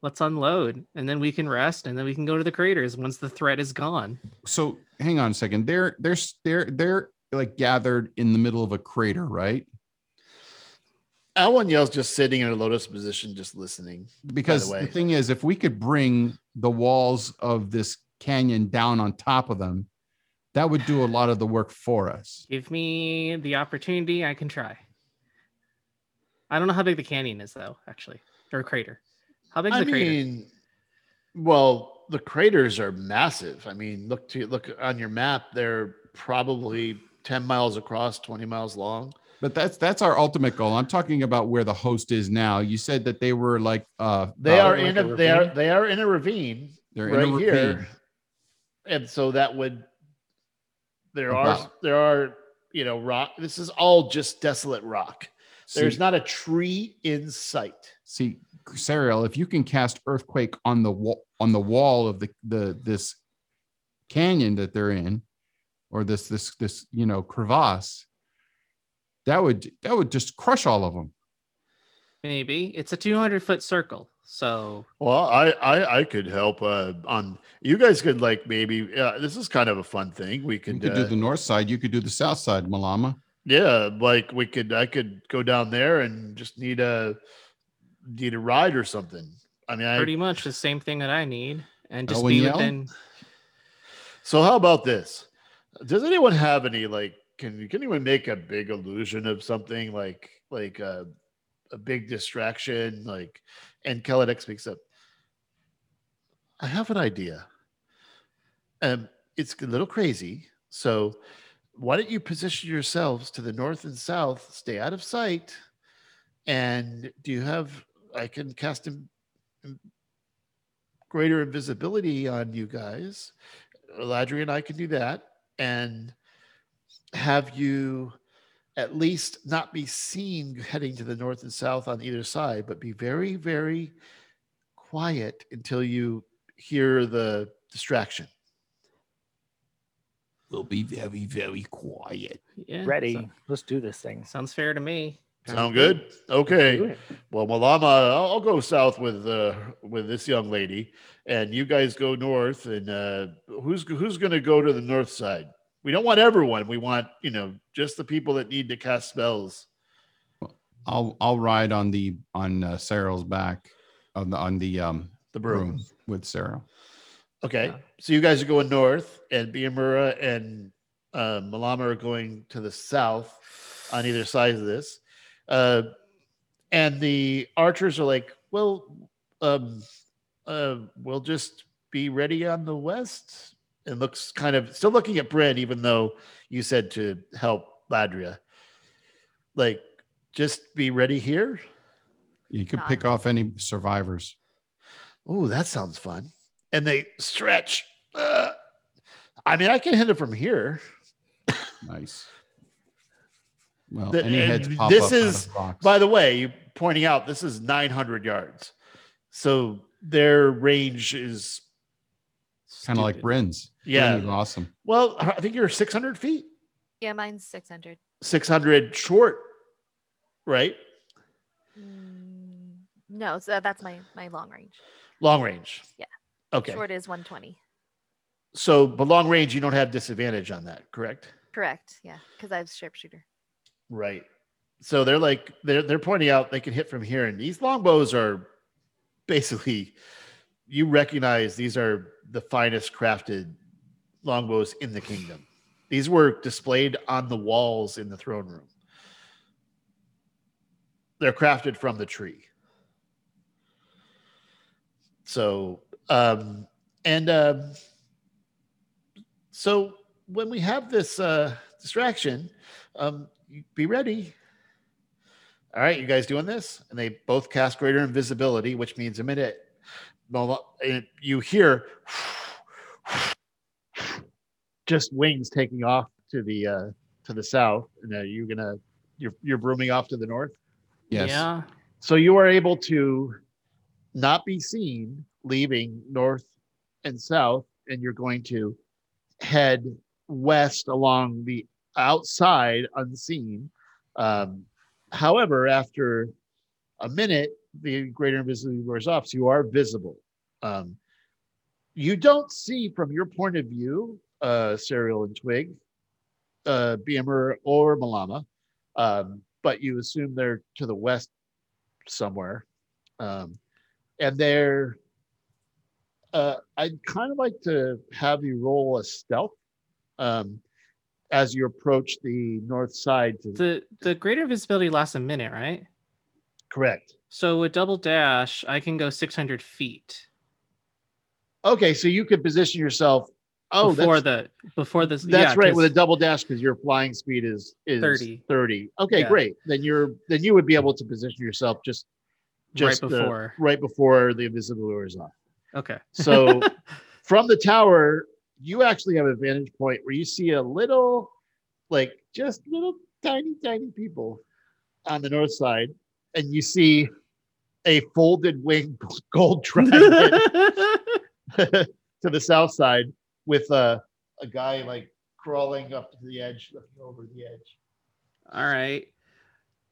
let's unload and then we can rest and then we can go to the craters once the threat is gone. So hang on a second. They're they're they're they're like gathered in the middle of a crater, right? Alwyn Yell's just sitting in a lotus position, just listening. Because the, way. thing is, if we could bring the walls of this canyon down on top of them, that would do a lot of the work for us. Give me the opportunity, I can try. I don't know how big the canyon is though, actually. Or crater. How big is I the crater? mean, Well, the craters are massive. I mean, look to look on your map. They're probably ten miles across, twenty miles long. But that's that's our ultimate goal. I'm talking about where the host is now. You said that they were like uh They uh, are like in a a, they are they are in a ravine they're right in a here, and so that would there are there are you know rock. This is all just desolate rock. There's not a tree in sight. See, Sariel, if you can cast earthquake on the wall on the wall of the the this canyon that they're in, or this this this you know crevasse, that would that would just crush all of them. Maybe it's a 200 foot circle. So Well, I I, I could help uh, on. You guys could like maybe. Uh, this is kind of a fun thing. We could, could uh, do the north side. You could do the south side, Malama. Yeah, like we could I could go down there and just need a need a ride or something. I mean, I, pretty much the same thing that I need, and just be yell? within. so how about this? Does anyone have any like can can anyone make a big illusion of something like like a a big distraction like and Kaladek speaks up. I have an idea. Um it's a little crazy. So why don't you position yourselves to the north and south, stay out of sight, and do you have I can cast him greater invisibility on you guys. Ladri and I can do that and have you at least not be seen heading to the north and south on either side, but be very, very quiet until you hear the distraction. We'll be very very quiet. Yeah, Ready. so- Let's do this thing. sounds fair to me. Sound good? Okay. Do it. Well, Malama, I'll, I'll go south with uh, with this young lady, and you guys go north. And uh, who's who's going to go to the north side? We don't want everyone. We want you know just the people that need to cast spells. I'll I'll ride on the on uh, Cyril's back on the on the um The broom. broom with Cyril. Okay, Yeah. so you guys are going north, and Biamura and uh, Malama are going to the south on either side of this. Uh, and the archers are like, well, um, uh, we'll just be ready on the west. And looks kind of still looking at Bryn, even though you said to help Ladria. Like, just be ready here. You could Got pick off any survivors. Oh, that sounds fun. And they stretch. Uh, I mean, I can hit it from here. Nice. Well, The- any heads pop this up out is- of rocks. By the way, you pointing out this is 900 yards. So their range is, kind of like Stupid. Bryn's. Yeah. Bryn is awesome. well, I think you're 600 feet, Yeah, mine's 600. 600 short, right? Mm, no, so that's my my long range. Long range. Yeah. Okay. Short is 120. So, but long range, you don't have disadvantage on that, correct? Correct. Yeah, because I have sharpshooter. Right. So they're like they're they're pointing out they can hit from here, and these longbows are basically you recognize these are the finest crafted longbows in the kingdom. These were displayed on the walls in the throne room. They're crafted from the tree. So um and um so when we have this uh distraction, um be ready. All right, you guys doing this? And they both cast greater invisibility, which means a minute. Well, You hear just wings taking off to the uh, to the south, and uh, you're gonna you're you're brooming off to the north. Yes. Yeah. So you are able to not be seen leaving north and south, and you're going to head west along the outside unseen. Um, however, after a minute, the greater invisibility wears off, so you are visible. Um, you don't see from your point of view, uh, Sariel and Twig, uh, Beamer or Malama, um, but you assume they're to the west somewhere. Um, and they're, uh, I'd kind of like to have you roll a stealth um, as you approach the north side. To The the greater visibility lasts a minute, right? correct. So with double dash, I can go 600 feet. Okay, so you could position yourself. Oh, before the before this. that's yeah, right with a double dash because your flying speed is is 30. 30. Okay, Yeah. great. Then you're then you would be able to position yourself just just right uh, before. right before the invisible lure is off. okay. So from the tower, you actually have a vantage point where you see a little, like just little tiny, tiny people on the north side, and you see a folded wing gold dragon to the south side with a, a guy like crawling up to the edge, looking over the edge. All right.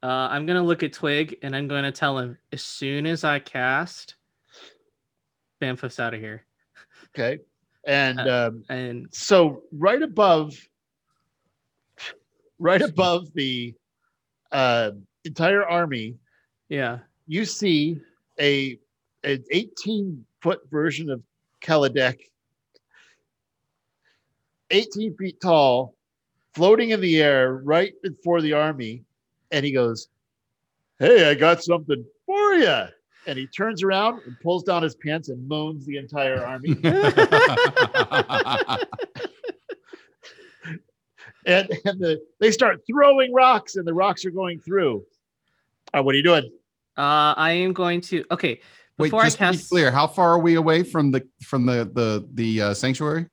Uh, I'm gonna look at Twig and I'm gonna tell him as soon as I cast, Bamfuff's out of here. Okay. And Uh, um, And so right above right above the uh, entire army yeah, you see a an 18 foot version of Kaladek 18 feet tall floating in the air right before the army and he goes hey i got something for you and he turns around and pulls down his pants and moans the entire army. And, and the, they start throwing rocks and the rocks are going through. Uh, what are you doing uh, I am going to. Okay, Wait, before I just to be clear, how far are we away from the from the the the uh, sanctuary?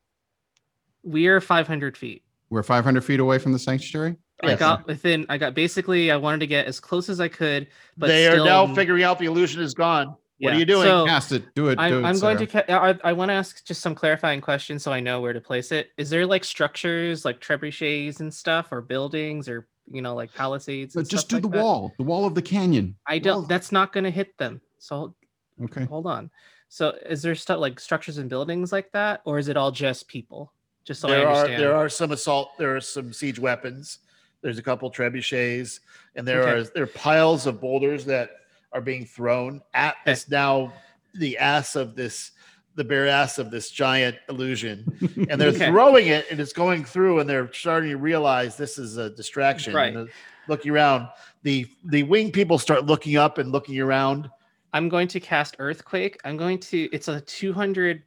we are 500 feet. We're 500 feet away from the sanctuary. I Yes. got within. I got basically. I wanted to get as close as I could, but they still, are now figuring out the illusion is gone. What are you doing? So, Cast it. Do it. do I'm, it, I'm going to. I, I want to ask just some clarifying questions so I know where to place it. Is there like structures, like trebuchets and stuff, or buildings, or you know, like palisades? But and just stuff do like the that? wall. The wall of the canyon. I don't. Wall. That's not going to hit them. So Okay. hold on. So is there stuff like structures and buildings like that, or is it all just people? Just so I there are understand. there are some assault. There are some siege weapons. There's a couple trebuchets, and there Okay. are there are piles of boulders that are being thrown at this now the ass of this the bare ass of this giant illusion, and they're Okay. throwing it, and it's going through, and they're starting to realize this is a distraction. Right. And, looking around, the the wing people start looking up and looking around. I'm going to cast Earthquake. I'm going to. It's a 200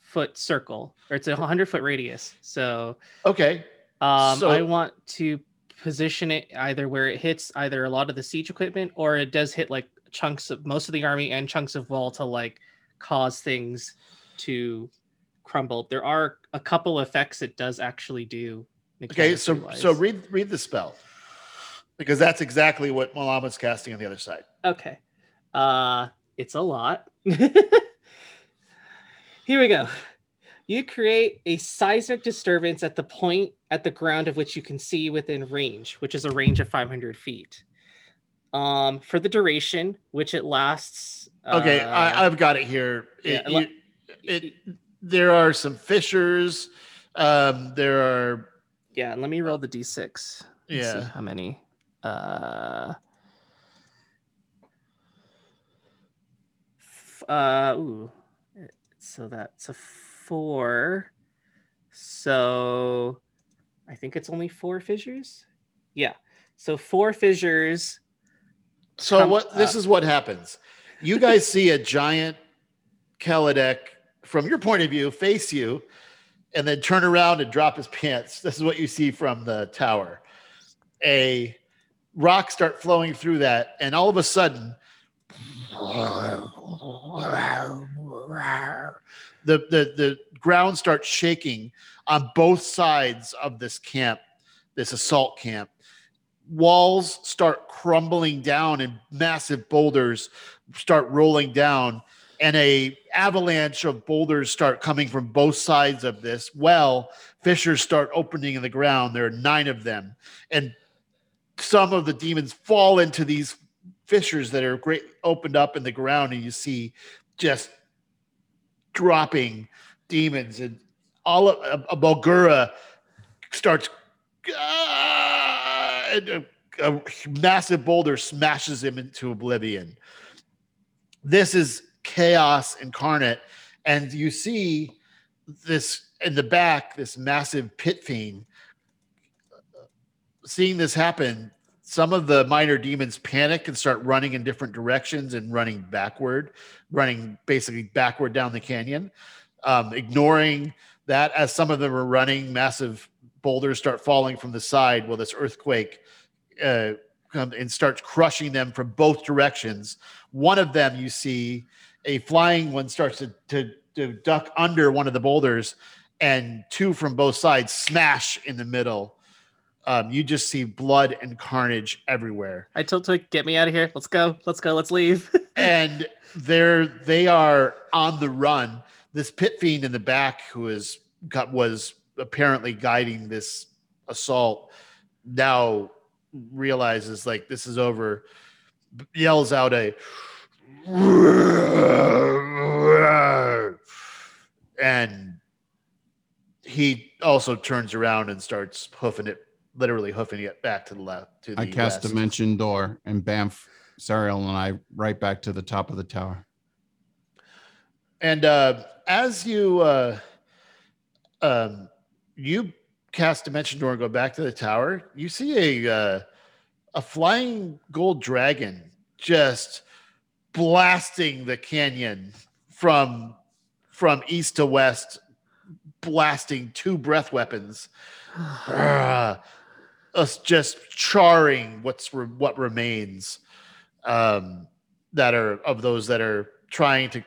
foot circle, or it's a 100 foot radius. So Okay, um, So- I want to position it either where it hits either a lot of the siege equipment, or it does hit like chunks of most of the army and chunks of wall to like cause things to crumble. There are a couple effects it does actually do. Okay, so so read read the spell because that's exactly what Malama's casting on the other side. Okay. Uh it's a lot. Here we go. You create a seismic disturbance at the point at the ground of which you can see within range, which is a range of 500 feet. Um, for the duration, which it lasts. Okay, uh, I, I've got it here. It, yeah, you- it, there are some fissures. Um, there are yeah. Let me roll the d6. Let's see yeah. how many? Uh, uh, ooh. So that's a four. So I think it's only four fissures. Yeah. So four fissures. So what? This is what happens. You guys see a giant Kaladek from your point of view face you, and then turn around and drop his pants. This is what you see from the tower. A rock start flowing through that, and all of a sudden, the the the ground starts shaking on both sides of this camp, this assault camp. Walls start crumbling down, and massive boulders start rolling down, and a avalanche of boulders start coming from both sides of this well. Fissures start opening in the ground. There are nine of them, and some of the demons fall into these fissures that are great opened up in the ground, and you see just dropping demons and all of a, a Barlgura starts "Ah!" and a, a massive boulder smashes him into oblivion. This is chaos incarnate, and you see this in the back, this massive pit fiend. Seeing this happen, some of the minor demons panic and start running in different directions and running backward, running basically backward down the canyon. um, ignoring that as some of them are running. Massive boulders start falling from the side. Well, this earthquake uh, and starts crushing them from both directions. One of them, you see, a flying one starts to, to, to duck under one of the boulders, and two from both sides smash in the middle. Um, you just see blood and carnage everywhere. I told Twig, get me out of here. Let's go. Let's go. Let's leave. and they're they are on the run. This pit fiend in the back, who is got was apparently guiding this assault, now realizes like this is over. Yells out a, and he also turns around and starts hoofing it, literally hoofing it back to the left. To the I cast west. dimension door and bamf Sariel and I right back to the top of the tower. And uh, as you uh, um, you cast dimension door and go back to the tower, you see a uh, a flying gold dragon just blasting the canyon from from east to west, blasting two breath weapons, Ah, us just charring what's re- what remains um, that are of those that are trying to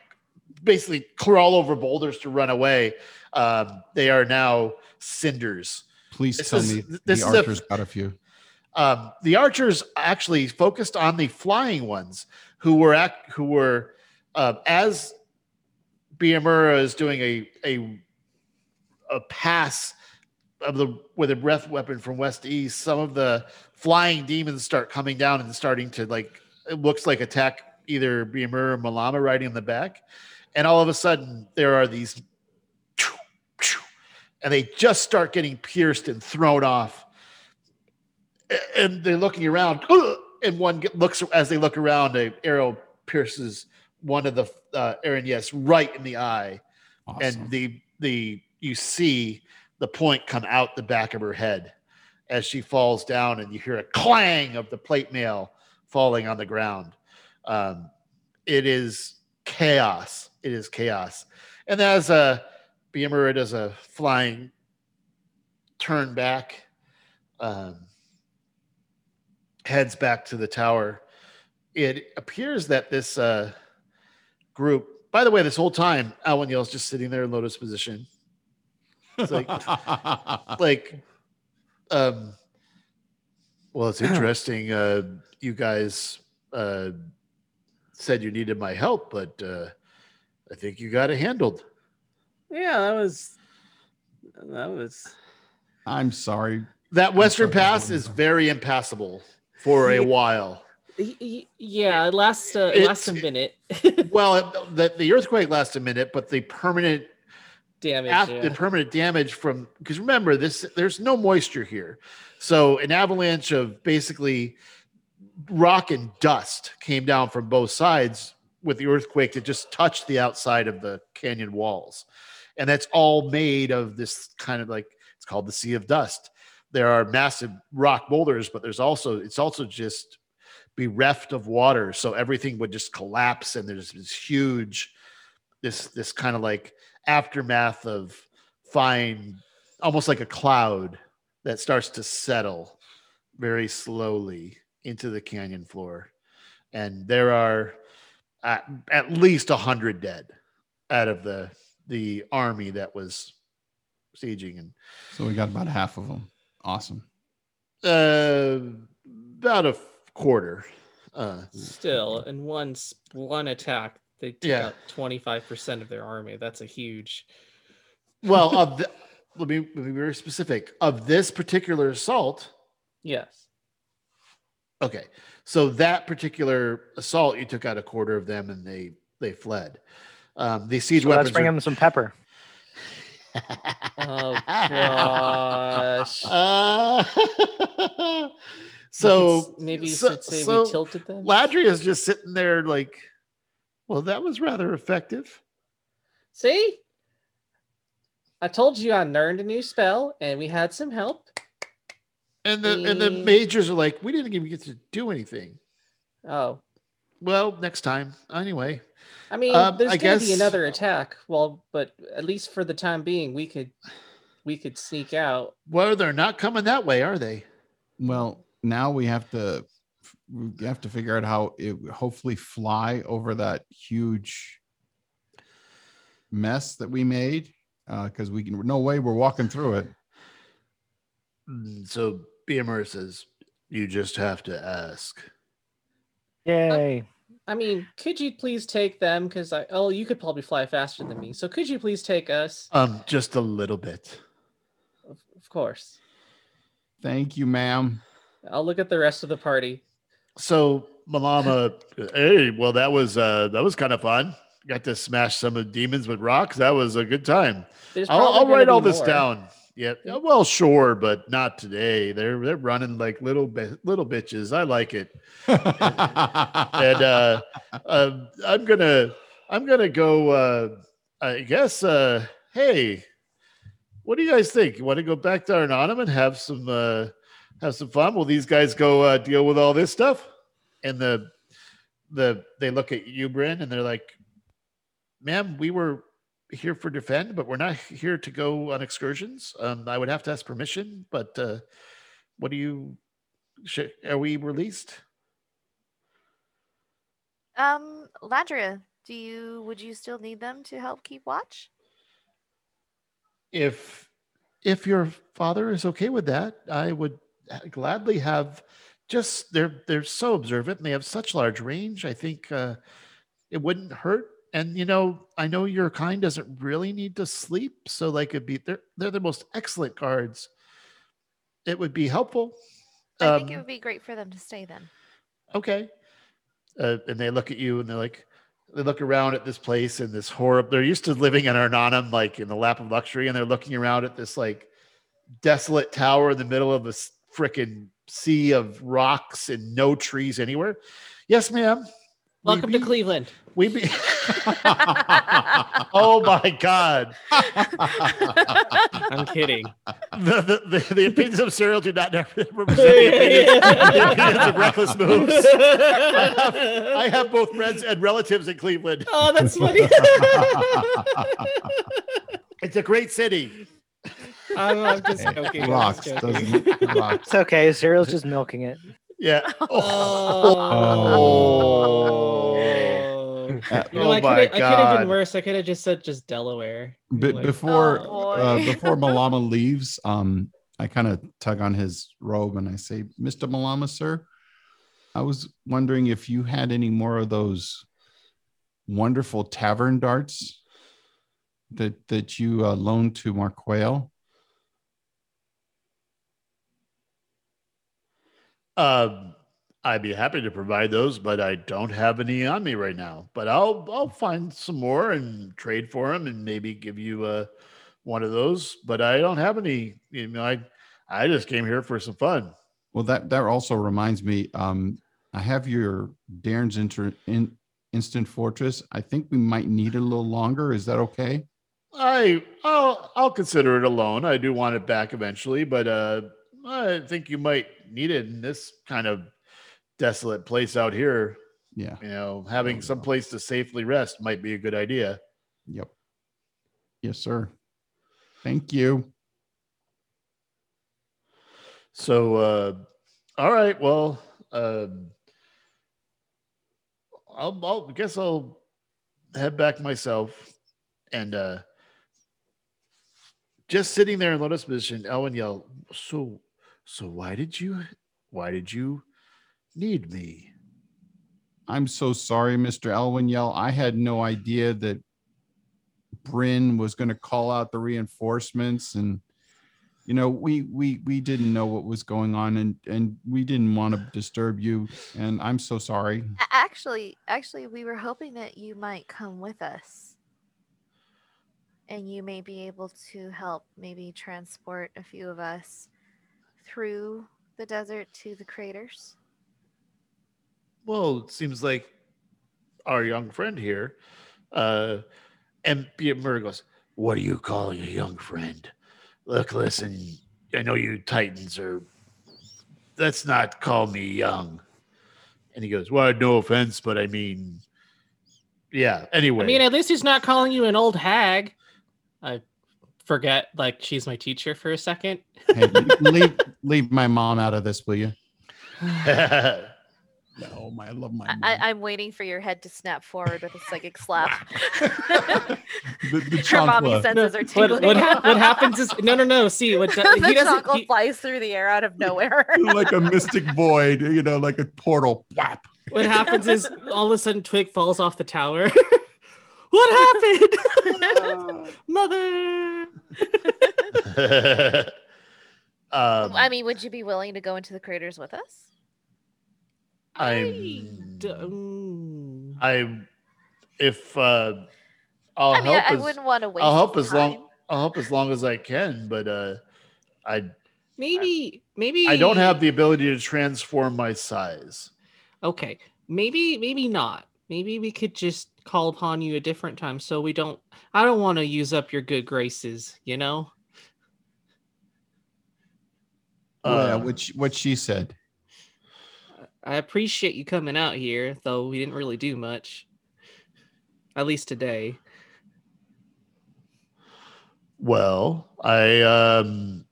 basically crawl over boulders to run away. Um, they are now cinders. Please This tell is- me this the is a- archers got a few. Um, the archers actually focused on the flying ones who were act, who were uh, as Biamura is doing a a a pass of the with a breath weapon from west to east. Some of the flying demons start coming down and starting to like it looks like attack either Biamura or Malama riding in the back, and all of a sudden there are these, and they just start getting pierced and thrown off. And they're looking around and one looks as they look around a arrow pierces one of the uh Erinyes right in the eye. Awesome. and the the you see the point come out the back of her head as she falls down and you hear a clang of the plate mail falling on the ground. Um it is chaos. It is chaos. And as a Biamura does a flying turn back um heads back to the tower. It appears that this uh, group, by the way, this whole time, Alwyn Yell's just sitting there in lotus position. It's like, like, um, well, it's interesting. Uh, you guys uh, said you needed my help, but uh, I think you got it handled. Yeah, that was that was I'm sorry. That Western sorry, Pass Alwyn. is very impassable for a while. Y- y- Yeah, it lasts uh, it lasts a minute. Well, the, the earthquake lasts a minute, but the permanent Damage. af- yeah. the permanent damage from because remember this there's no moisture here so an avalanche of basically rock and dust came down from both sides with the earthquake that just touched the outside of the canyon walls and that's all made of this kind of like it's called the sea of dust there are massive rock boulders but there's also it's also just bereft of water so everything would just collapse and there's this huge this this kind of like aftermath of fine, almost like a cloud that starts to settle very slowly into the canyon floor. And there are at, at least a hundred dead out of the the army that was sieging and So we got about half of them. Awesome. uh about a quarter uh Still, in one one attack, they took Yeah. out twenty five percent of their army. That's a huge. well of the let me, let me be very specific of this particular assault Yes. Okay, so that particular assault, you took out a quarter of them, and they they fled. Um, the siege So let's bring are- him some pepper. Oh gosh. Uh, so maybe you so- should say so we tilted them. Ladry is just sitting there, like, well, that was rather effective. See, I told you I learned a new spell, and we had some help. And the and the Mm. majors are like, we didn't even get to do anything. Oh, well, next time. Anyway, I mean, Um, there's I gonna be another attack. Well, but at least for the time being, we could we could sneak out. well, they're not coming that way, are they? Well, now we have to we have to figure out how it hopefully fly over that huge mess that we made because we can no way we're walking through it. Mm, So BMR says you just have to ask. Yay. I mean, could you please take them? Because I oh, you could probably fly faster than me. So could you please take us? Um, just a little bit. Of, of course. Thank you, ma'am. I'll look at the rest of the party. So Malama, hey, well, that was uh that was kind of fun. Got to smash some of the demons with rocks. That was a good time. I'll, I'll write all this more. down. Yeah. Well, sure, but not today. They're they're running like little little bitches. I like it. And uh, um, I'm gonna I'm gonna go. Uh, I guess. Uh, hey, what do you guys think? You want to go back to Arnonum and have some uh, have some fun? Will these guys go uh, deal with all this stuff? And the the they look at you, Bryn, and they're like, "Ma'am, we were here for defend, but we're not here to go on excursions. Um, I would have to ask permission, but uh, what do you? Should, are we released? Um, Ladria, do you would you still need them to help keep watch? if if your father is okay with that, I would gladly have. Just they're they're so observant and they have such large range. I think uh, it wouldn't hurt. And you know, I know your kind doesn't really need to sleep, so like it'd be they're they're the most excellent cards. It would be helpful. I think it Um, would be great for them to stay then. okay. Uh, and they look at you and they're like, they look around at this place and this horrible. They're used to living in Arnonum, like in the lap of luxury, and they're looking around at this like desolate tower in the middle of a freaking sea of rocks and no trees anywhere. Yes, ma'am. We Welcome to Cleveland. We be. oh my God. I'm kidding. The, the, the, the opinions of Cyril do not represent the opinions, the opinions of reckless moves. I have, I have both friends and relatives in Cleveland. oh, that's funny. It's a great city. I'm, I'm just joking. I'm rocks, just joking. Rocks. It's okay. Cyril's just milking it. Yeah. Oh. You know, Oh I could my have I could have been worse. I could have just said just Delaware. Be- Like, before Oh, uh, before Malama leaves, um, I kind of tug on his robe and I say, "Mr. Malama, sir, I was wondering if you had any more of those wonderful tavern darts that that you uh, loaned to Marquale." Um, I'd be happy to provide those, but I don't have any on me right now. But I'll I'll find some more and trade for them, and maybe give you uh, one of those. But I don't have any. You know, I I just came here for some fun. Well, that that also reminds me. Um, I have your Daern's inter, in, instant fortress. I think we might need it a little longer. Is that okay? I I'll I'll consider it a loan. I do want it back eventually, but uh, I think you might need it in this kind of desolate place out here. Yeah. You know, having some place to safely rest might be a good idea. Yep. Yes, sir. Thank you. So, uh, all right. Well, um, I'll, I'll I guess I'll head back myself, and uh, just sitting there in lotus position, Elwin yelled, "So, so why did you, why did you need me?" I'm so sorry, Mr. Elwin Yell. I had no idea that Bryn was going to call out the reinforcements and you know, we we we didn't know what was going on and and we didn't want to disturb you and I'm so sorry. Actually, actually, we were hoping that you might come with us, and you may be able to help maybe transport a few of us through the desert to the craters. Well, it seems like our young friend here, uh, and Murray goes, What are you calling a young friend? Look, listen, I know you Titans are, let's not call me young. And he goes, "Well, no offense, but I mean, yeah. Anyway, I mean, at least he's not calling you an old hag. I forget, like she's my teacher for a second. Hey, leave leave my mom out of this, will you? No, my I love my I, mom. I, I'm waiting for your head to snap forward with a psychic slap. the, the Her mommy chancla. senses are tingling. what, hap- what happens is no, no, no. See, what the he doesn't. chocolate he- flies through the air out of nowhere. like a mystic void, you know, like a portal. Whap. what happens is all of a sudden Twig falls off the tower. What happened, mother? um, I mean, would you be willing to go into the craters with us? I'm, d- mm. I, if uh, I'll I mean, help I, I as, wouldn't want to wait. I'll help time. as long, I'll help as long as I can, but uh, I, maybe, maybe I don't have the ability to transform my size. Okay, maybe maybe not. Maybe we could just call upon you a different time so we don't I don't want to use up your good graces, you know? yeah, Uh, which what she said. I appreciate you coming out here, though we didn't really do much. At least today. Well, I um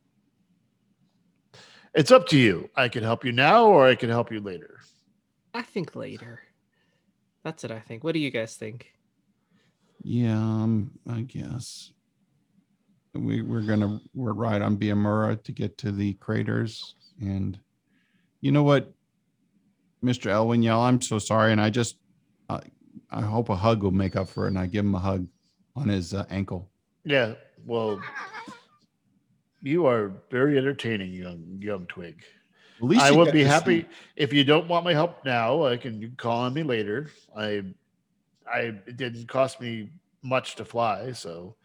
it's up to you. I can help you now or I can help you later. I think later. That's it, I think. What do you guys think? Yeah, um, I guess. We we're gonna we're right on Biamura to get to the craters, and you know what, Mister Elwin, y'all, I'm so sorry, and I just I I hope a hug will make up for it, and I give him a hug on his uh, ankle. Yeah, well you are very entertaining, young young twig. I would be happy if you don't want my help now. I can you call on me later. I, I it didn't cost me much to fly, so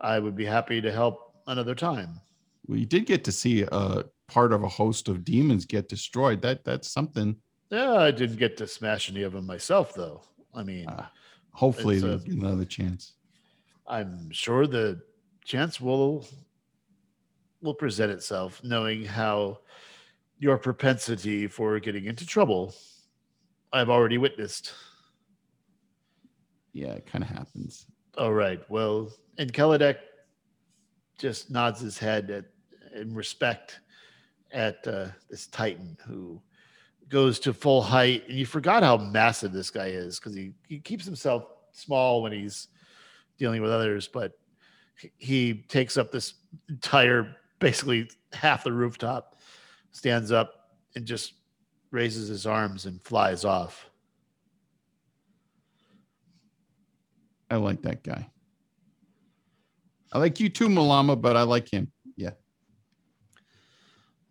I would be happy to help another time. Well, you did get to see a part of a host of demons get destroyed. That that's something. Yeah, I didn't get to smash any of them myself, though. I mean, Ah, hopefully, a- another chance. I'm sure the chance will will present itself, knowing how your propensity for getting into trouble I've already witnessed. Yeah, it kind of happens. All right. Well, and Keledek just nods his head at, in respect at uh, this Titan who goes to full height. And you forgot how massive this guy is because he, he keeps himself small when he's dealing with others, but he- he takes up this entire, basically half the rooftop, stands up and just raises his arms and flies off. I like that guy. I like you too, Malama, but I like him. Yeah.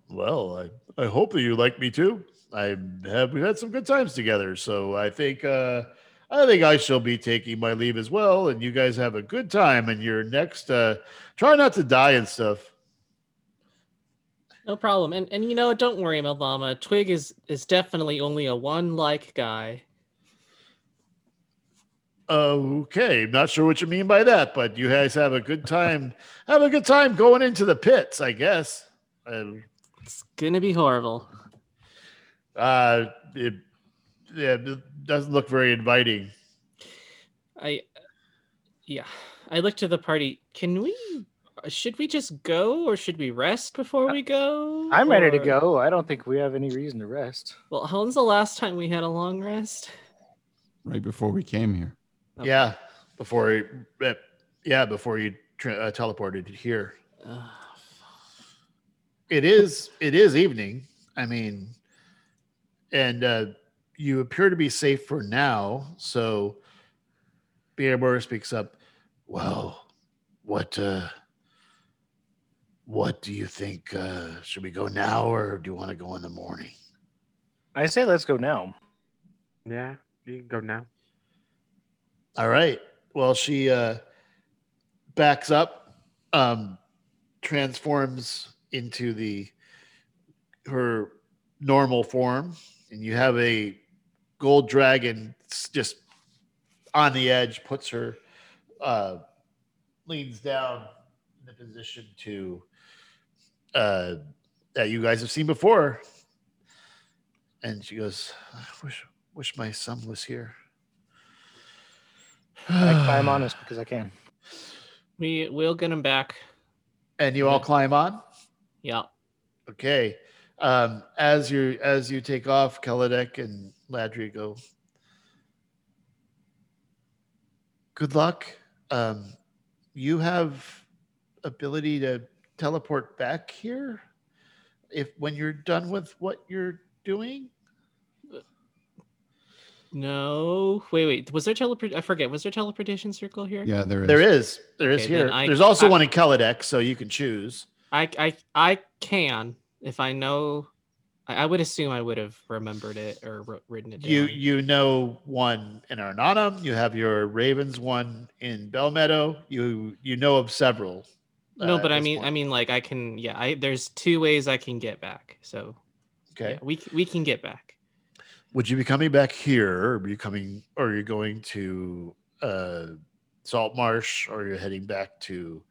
Well, I, I hope that you like me too. I have we've had some good times together, so I think uh, I think I shall be taking my leave as well. And you guys have a good time. And your next, uh, try not to die and stuff. No problem. And and you know, don't worry, Melvama. Twig is is definitely only a one like guy. Okay, not sure what you mean by that, but you guys have a good time. Have a good time going into the pits, I guess. Um, It's gonna be horrible. uh, it, yeah, it doesn't look very inviting. I yeah. I look to the party. Can we should we just go or should we rest before we go? I'm ready to go. I don't think we have any reason to rest. Well, when's the last time we had a long rest? Right before we came here. Okay. Yeah, before, he- uh, yeah, before you tra- uh, teleported here. Ugh, it is it is evening i mean and uh you appear to be safe for now so Beerboer speaks up well what uh what do you think uh should we go now or do you want to go in the morning I say let's go now. Yeah, you can go now. all right well she uh backs up um transforms into the her normal form and you have a gold dragon just on the edge puts her uh leans down in the position to uh that you guys have seen before and she goes, "I wish wish my son was here." I climb on this because I can. We we'll get him back. and you all climb on. Yeah. Okay. Um, as you as you take off, Kaladek and Ladri go. Good luck. Um, you have ability to teleport back here if when you're done with what you're doing. No. Wait, wait. Was there teleport? I forget. Was there teleportation circle here? Yeah, there is. There is. There is Okay, here. I- There's also I- one in Kaladek, so you can choose. I I I can if I know. I, I would assume I would have remembered it or wr- written it down. You you know one in Arnanum. You have your Ravens one in Bellmeadow. You you know of several. No, uh, but I this mean, I mean, like I can. Yeah, I there's two ways I can get back. So okay. yeah, we we can get back. Would you be coming back here, or are you coming, or are you going to uh, Salt Marsh, or are you heading back to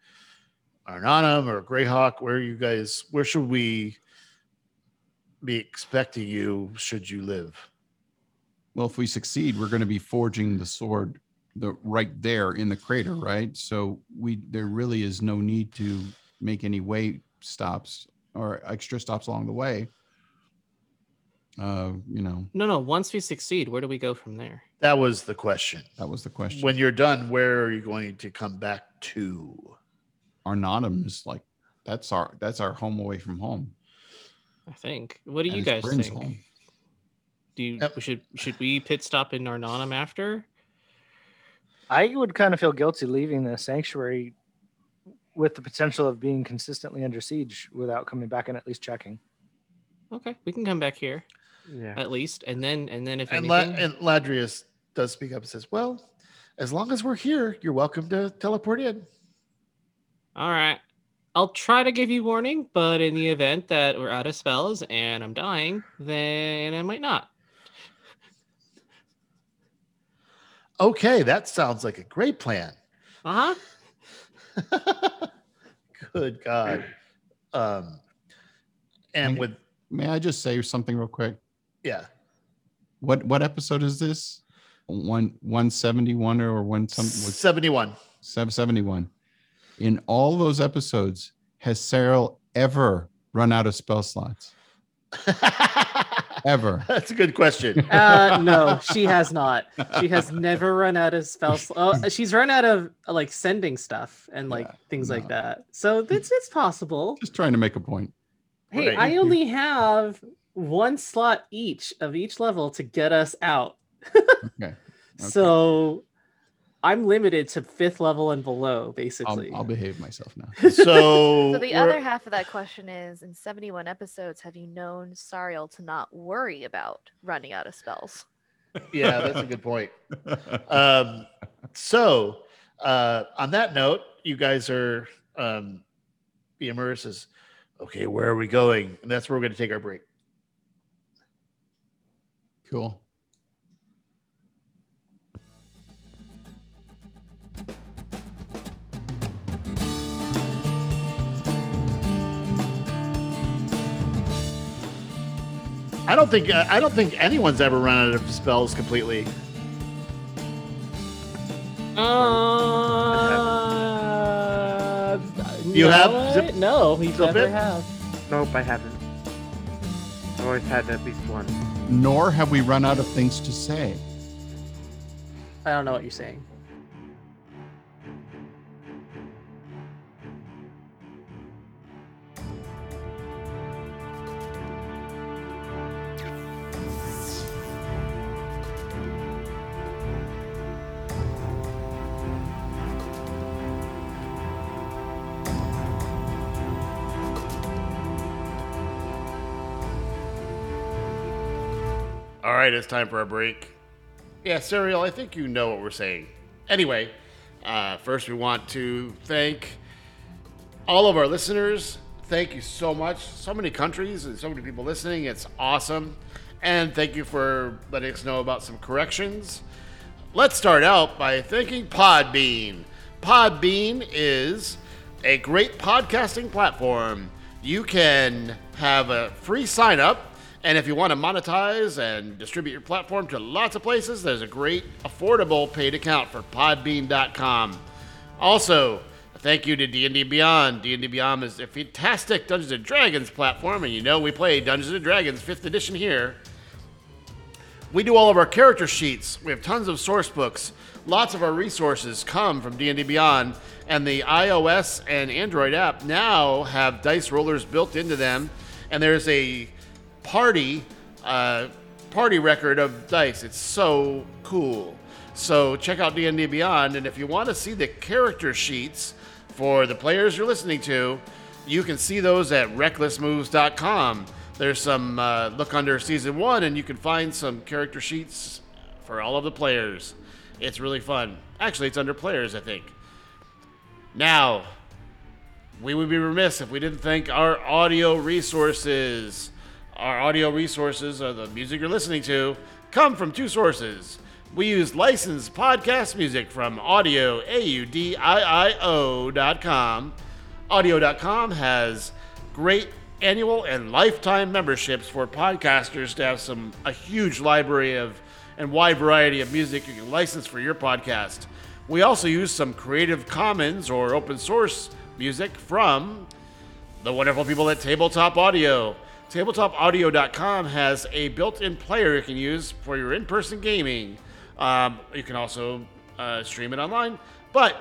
Arnanum or Greyhawk? Where are you guys? Where should we be expecting you? Should you live? Well, if we succeed, we're going to be forging the sword the right there in the crater, right? So we there really is no need to make any way stops or extra stops along the way. Uh, you know, No, no. Once we succeed, where do we go from there? That was the question. that was the question. When you're done, where are you going to come back to? Arnottum is like that's our that's our home away from home. I think. What do and you guys Bryn's think? home. Do you Yep. should should we pit stop in Arnanum after? I would kind of feel guilty leaving the sanctuary with the potential of being consistently under siege without coming back and at least checking. Okay, we can come back here Yeah. at least, and then and then if And, La- anything, and Ladrius does speak up and says, "Well, as long as we're here, you're welcome to teleport in." all right. I'll try to give you warning, but in the event that we're out of spells and I'm dying, then I might not. Okay, that sounds like a great plan. Uh huh. Good God. Um, and Okay. with May I just say something real quick? yeah, What what episode is this? One one seventy one or one some was seventy-one. seven seventy one. In all those episodes, has Sariel ever run out of spell slots? Ever? That's a good question. Uh, no, she has not. She has never run out of spells. Oh, she's run out of like sending stuff and like Yeah, things like that. So it's it's possible. Just trying to make a point. Hey, Right. I only have one slot each of each level to get us out. Okay. So I'm limited to fifth level and below, I'll, basically. I'll behave myself now. So, So the we're- other half of that question is: In seventy-one episodes, have you known Sariel to not worry about running out of spells? yeah, that's a good point. Um, so, uh, on that note, you guys are um, BMR says, "Okay, where are we going?" And that's where we're going to take our break. cool. I don't think I don't think anyone's ever run out of spells completely. Uh, You have no, zip- no, we zip never it? have. Nope, I haven't. I've always had at least one. Nor have we run out of things to say. I don't know what you're saying. Right, it's time for a break. Yeah, Sariel, I think you know what we're saying. Anyway, uh, first we want to thank all of our listeners. Thank you so much. So many countries and so many people listening. It's awesome. And thank you for letting us know about some corrections. Let's start out by thanking Podbean. Podbean is a great podcasting platform. You can have a free sign up And if you want to monetize and distribute your platform to lots of places, there's a great, affordable paid account for Podbean.com. Also, thank you to D&D Beyond. D&D Beyond is a fantastic Dungeons and Dragons platform, and you know we play Dungeons and Dragons 5th edition here. We do all of our character sheets. We have tons of source books. Lots of our resources come from D&D Beyond, and the iOS and Android app now have dice rollers built into them, and there's a party uh, party record of dice. It's so cool. So check out D&D Beyond, and if you want to see the character sheets for the players you're listening to, you can see those at recklessmoves.com. There's some uh, look under season one, and you can find some character sheets for all of the players. It's really fun. Actually, it's under players, I think. Now, we would be remiss if we didn't thank our audio resources. Our audio resources are the music you're listening to, come from two sources. We use licensed podcast music from Audiio, A-U-D-I-I-O dot com. Audiio.com has great annual and lifetime memberships for podcasters to have some a huge library of and wide variety of music you can license for your podcast. We also use some Creative Commons or open source music from the wonderful people at Tabletop Audio. TabletopAudio.com has a built in player you can use for your in person gaming. Um, you can also uh, stream it online, but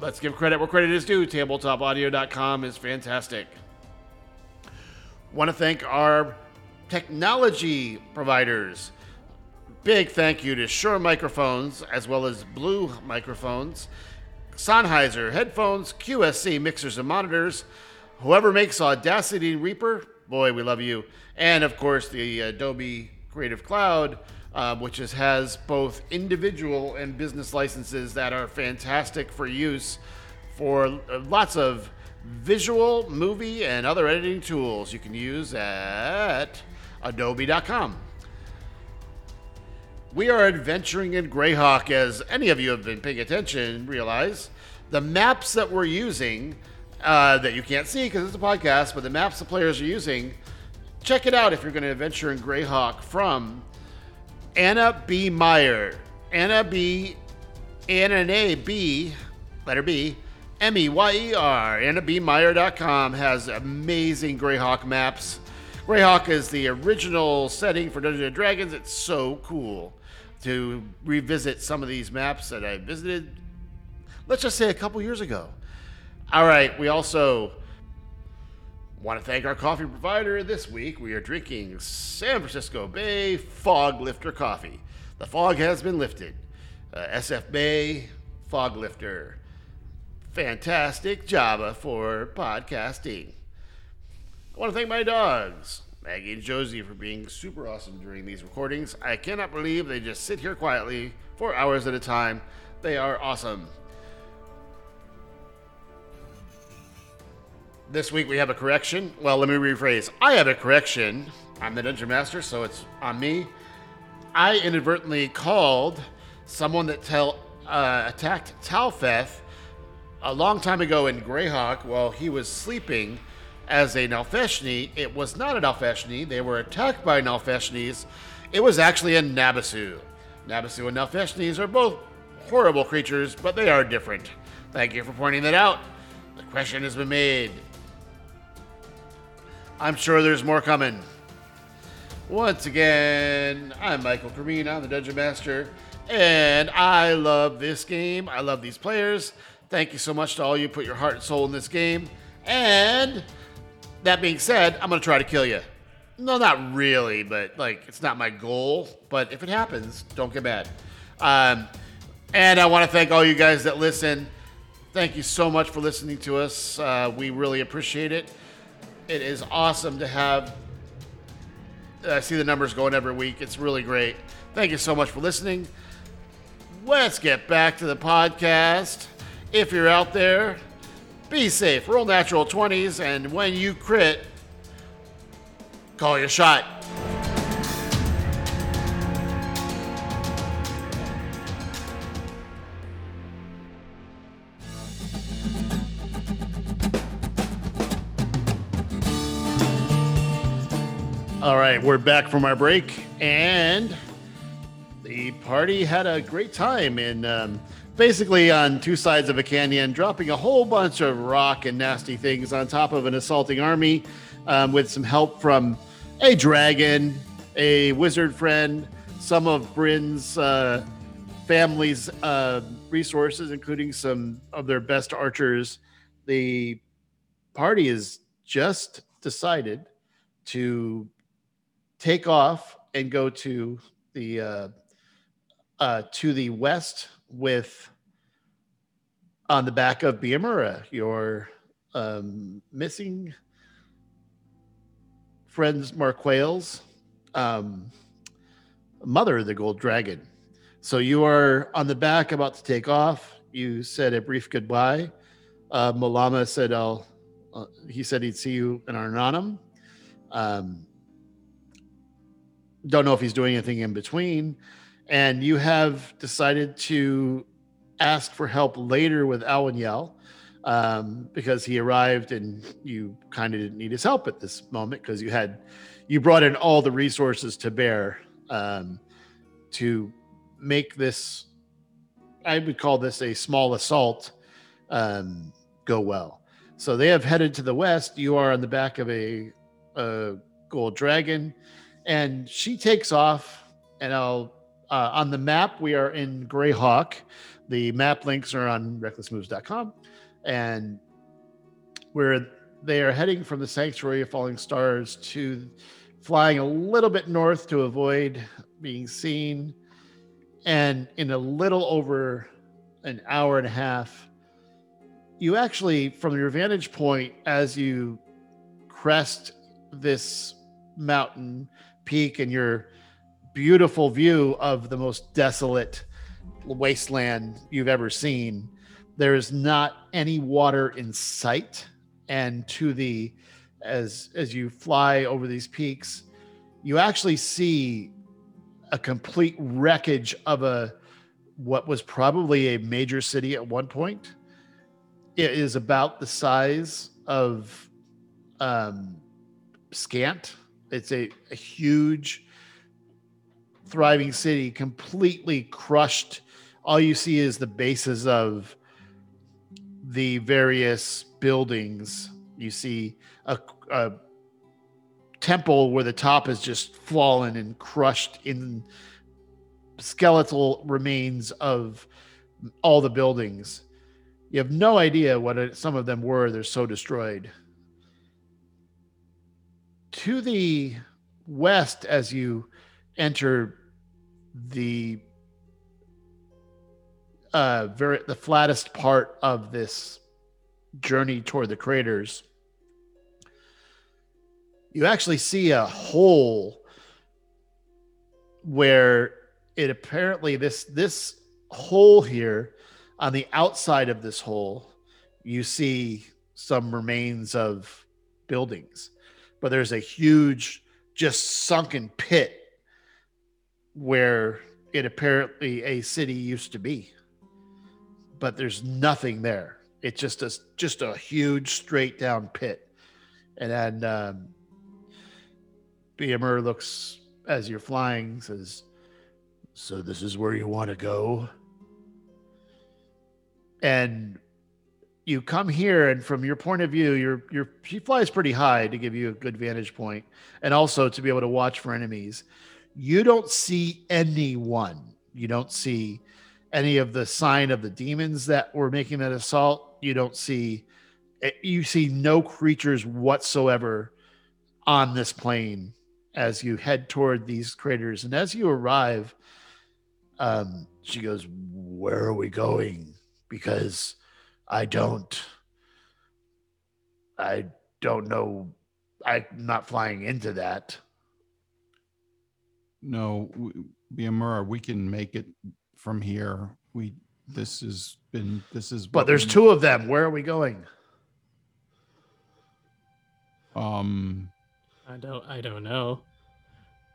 let's give credit where credit is due. TabletopAudio.com is fantastic. Want to thank our technology providers. Big thank you to Shure Microphones as well as Blue Microphones, Sennheiser headphones, QSC mixers and monitors, whoever makes Audacity Reaper, boy, we love you, and of course the Adobe Creative Cloud, uh, which is, has both individual and business licenses that are fantastic for use for uh, lots of visual, movie, and other editing tools you can use at adobe.com. We are adventuring in Greyhawk, as any of you have been paying attention realize. The maps that we're using, uh, that you can't see because it's a podcast, but the maps the players are using, check it out if you're going to adventure in Greyhawk from Anna B. Meyer. Anna B. Anna and A. B. Letter B. M E Y E R. AnnaBmeyer.com has amazing Greyhawk maps. Greyhawk is the original setting for Dungeons and Dragons. It's so cool to revisit some of these maps that I visited, let's just say a couple years ago. All right, we also want to thank our coffee provider this week. We are drinking San Francisco Bay Fog Lifter coffee. The fog has been lifted. Uh, SF Bay Fog Lifter. Fantastic Java for podcasting. I want to thank my dogs, Maggie and Josie, for being super awesome during these recordings. I cannot believe they just sit here quietly for hours at a time. They are awesome. This week we have a correction. Well, let me rephrase. I have a correction. I'm the Dungeon Master, so it's on me. I inadvertently called someone that tell, uh, attacked Talfeth a long time ago in Greyhawk while he was sleeping as a Nalfeshnee. It was not a Nalfeshnee. They were attacked by Nalfeshnees. It was actually a Nabasu. Nabasu and Nalfeshnees are both horrible creatures, but they are different. Thank you for pointing that out. The question has been made. I'm sure there's more coming. Once again, I'm Michael Carmine. I'm the Dungeon Master, and I love this game. I love these players. Thank you so much to all you put your heart and soul in this game. And that being said, I'm gonna try to kill you. No, not really, but like it's not my goal. But if it happens, don't get mad. Um, and I want to thank all you guys that listen. Thank you so much for listening to us. Uh, we really appreciate it. It is awesome to have. I see the numbers going every week. It's really great. Thank you so much for listening. Let's get back to the podcast. If you're out there, be safe. Roll natural 20s, and when you crit, call your shot. All right, we're back from our break, and the party had a great time in um, basically on two sides of a canyon, dropping a whole bunch of rock and nasty things on top of an assaulting army um, with some help from a dragon, a wizard friend, some of Bryn's uh, family's uh, resources, including some of their best archers. The party has just decided to take off and go to the uh, uh, to the west with on the back of Biamura, your um, missing friends Marquales, um, mother of the gold dragon. So you are on the back about to take off. You said a brief goodbye. Uh, Malama said, "I'll." Uh, he said he'd see you in Arnanum. Um, don't know if he's doing anything in between. And you have decided to ask for help later with Awanyel um, because he arrived and you kind of didn't need his help at this moment because you had you brought in all the resources to bear um, to make this. I would call this a small assault um, go well. So they have headed to the west. You are on the back of a, a gold dragon and she takes off and i'll uh, on the map we are in greyhawk. The map links are on recklessmoves.com and where they are heading from the sanctuary of falling stars to flying a little bit north to avoid being seen. And in a little over an hour and a half you actually from your vantage point as you crest this mountain peak and your beautiful view of the most desolate wasteland you've ever seen there is not any water in sight. And to the as as you fly over these peaks you actually see a complete wreckage of a what was probably a major city at one point. It is about the size of um scant it's a, a huge, thriving city, completely crushed. All you see is the bases of the various buildings. You see a, a temple where the top is just fallen and crushed in skeletal remains of all the buildings. You have no idea what some of them were. They're so destroyed to the west as you enter the uh very the flattest part of this journey toward the craters you actually see a hole where it apparently this this hole here on the outside of this hole you see some remains of buildings but there's a huge, just sunken pit where it apparently a city used to be. But there's nothing there. It's just a just a huge straight down pit. And then um, BMR looks as you're flying, says, "So this is where you want to go." And you come here and from your point of view your your she flies pretty high to give you a good vantage point and also to be able to watch for enemies. You don't see anyone. You don't see any of the sign of the demons that were making that assault. You don't see eh, you see no creatures whatsoever on this plane as you head toward these craters. And as you arrive um she goes where are we going? Because I don't. I don't know. I'm not flying into that. No, w- Biamura, we can make it from here. We this has been this is. But there's two of them. Where are we going? Um. I don't. I don't know.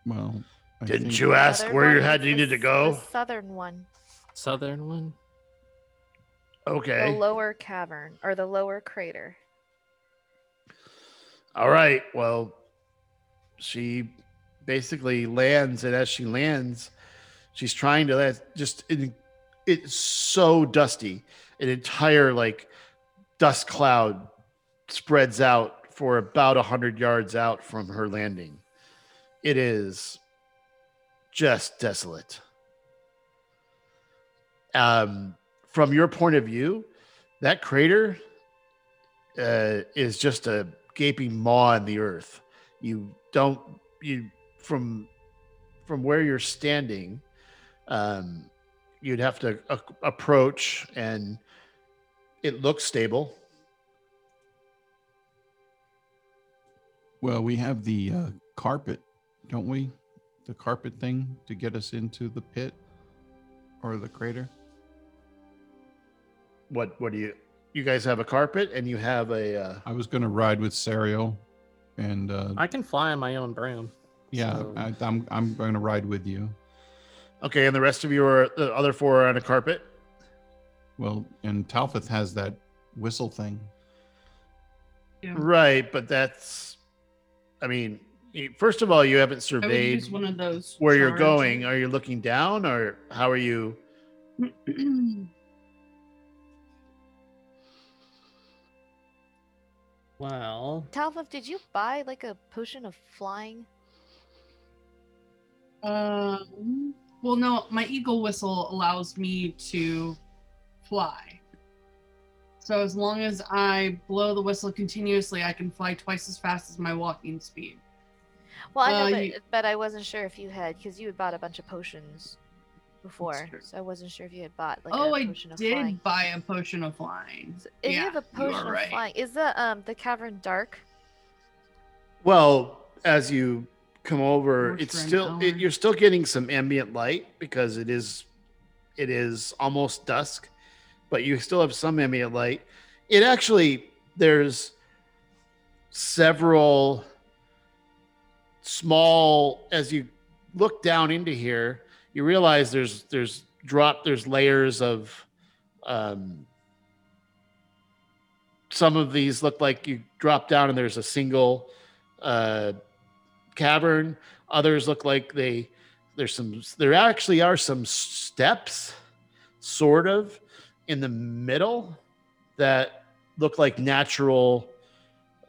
Well, I Didn't think- you ask Southern where you one had is needed to s- go? The southern one, Southern one. Okay. the lower cavern or the lower crater. All right. Well, she basically lands, and as she lands, she's trying to land. Just it, it's so dusty. An entire like dust cloud spreads out for about a hundred yards out from her landing. It is just desolate. Um, from your point of view, that crater uh, is just a gaping maw in the earth. You don't you from from where you're standing. Um, you'd have to a- approach, and it looks stable. Well, we have the uh, carpet, don't we? The carpet thing to get us into the pit or the crater. What what do you you guys have a carpet and you have a uh, I was going to ride with Sariel, and uh, I can fly on my own broom. yeah, so- I, I'm I'm going to ride with you. okay, and the rest of you are the other four are on a carpet. Well, and Talfeth has that whistle thing. Yeah. Right, but that's, I mean, you- first of all, you haven't I would surveyed use one of those. where you're going. Are you looking down, or how are you? Well, Talfeth, did you buy like a potion of flying? um. Well, no, my eagle whistle allows me to fly. So as long as I blow the whistle continuously, I can fly twice as fast as my walking speed. Well, I know, Uh, but, you- but I wasn't sure if you had because you had bought a bunch of potions before, so I wasn't sure if you had bought like oh, a I potion of did flying. buy a potion of flying. So if you have a potion of right. flying, is the um the cavern dark? Well, as you come over, Works it's still it, you're still getting some ambient light because it is it is almost dusk, but you still have some ambient light. It actually there's several small as you look down into here, you realize there's there's drop there's layers of um some of these look like you drop down and there's a single uh, cavern. Others look like they there's some there actually are some steps, sort of, in the middle that look like natural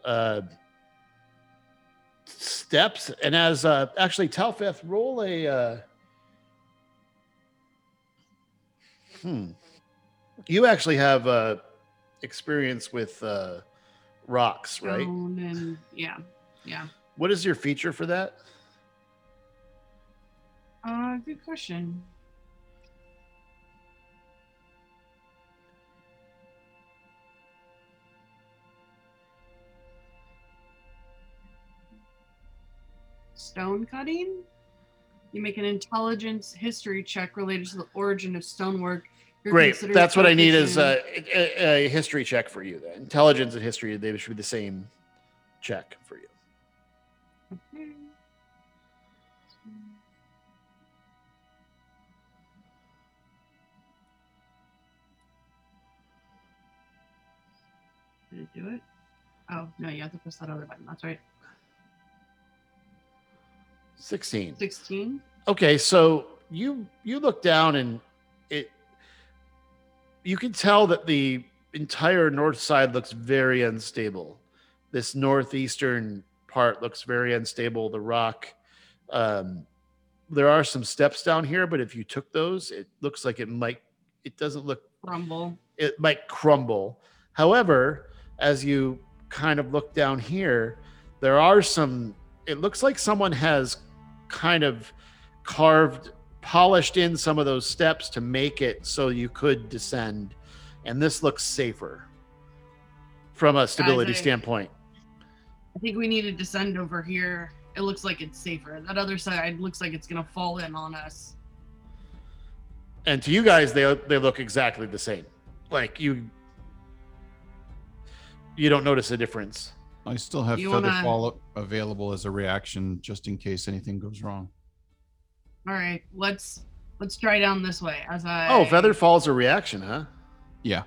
uh, steps. And as uh, actually Talfeth, roll a hmm. You actually have uh, experience with uh, rocks, right? Stone and yeah, yeah. What is your feature for that? Uh, good question. Stone cutting? You make an intelligence history check related to the origin of stonework. Great. That's what I need is a, a, a history check for you. Then intelligence and history they should be the same check for you. Okay. Did it do it? Oh, no, you have to press that other button. That's right. Sixteen. 16. Okay, so you you look down and it you can tell that the entire north side looks very unstable. This northeastern part looks very unstable. The rock, um, there are some steps down here, but if you took those, it looks like it might. It doesn't look crumble. it might crumble. However, as you kind of look down here, there are some, it looks like someone has kind of carved, polished in some of those steps to make it so you could descend. And this looks safer from a stability I- standpoint. I think we need to descend over here. It looks like it's safer. That other side looks like it's going to fall in on us. And to you guys, they they look exactly the same. Like you, you don't notice a difference. I still have You feather wanna- fall available as a reaction just in case anything goes wrong. All right, let's let's try down this way as I Oh, feather falls a reaction, huh? Yeah.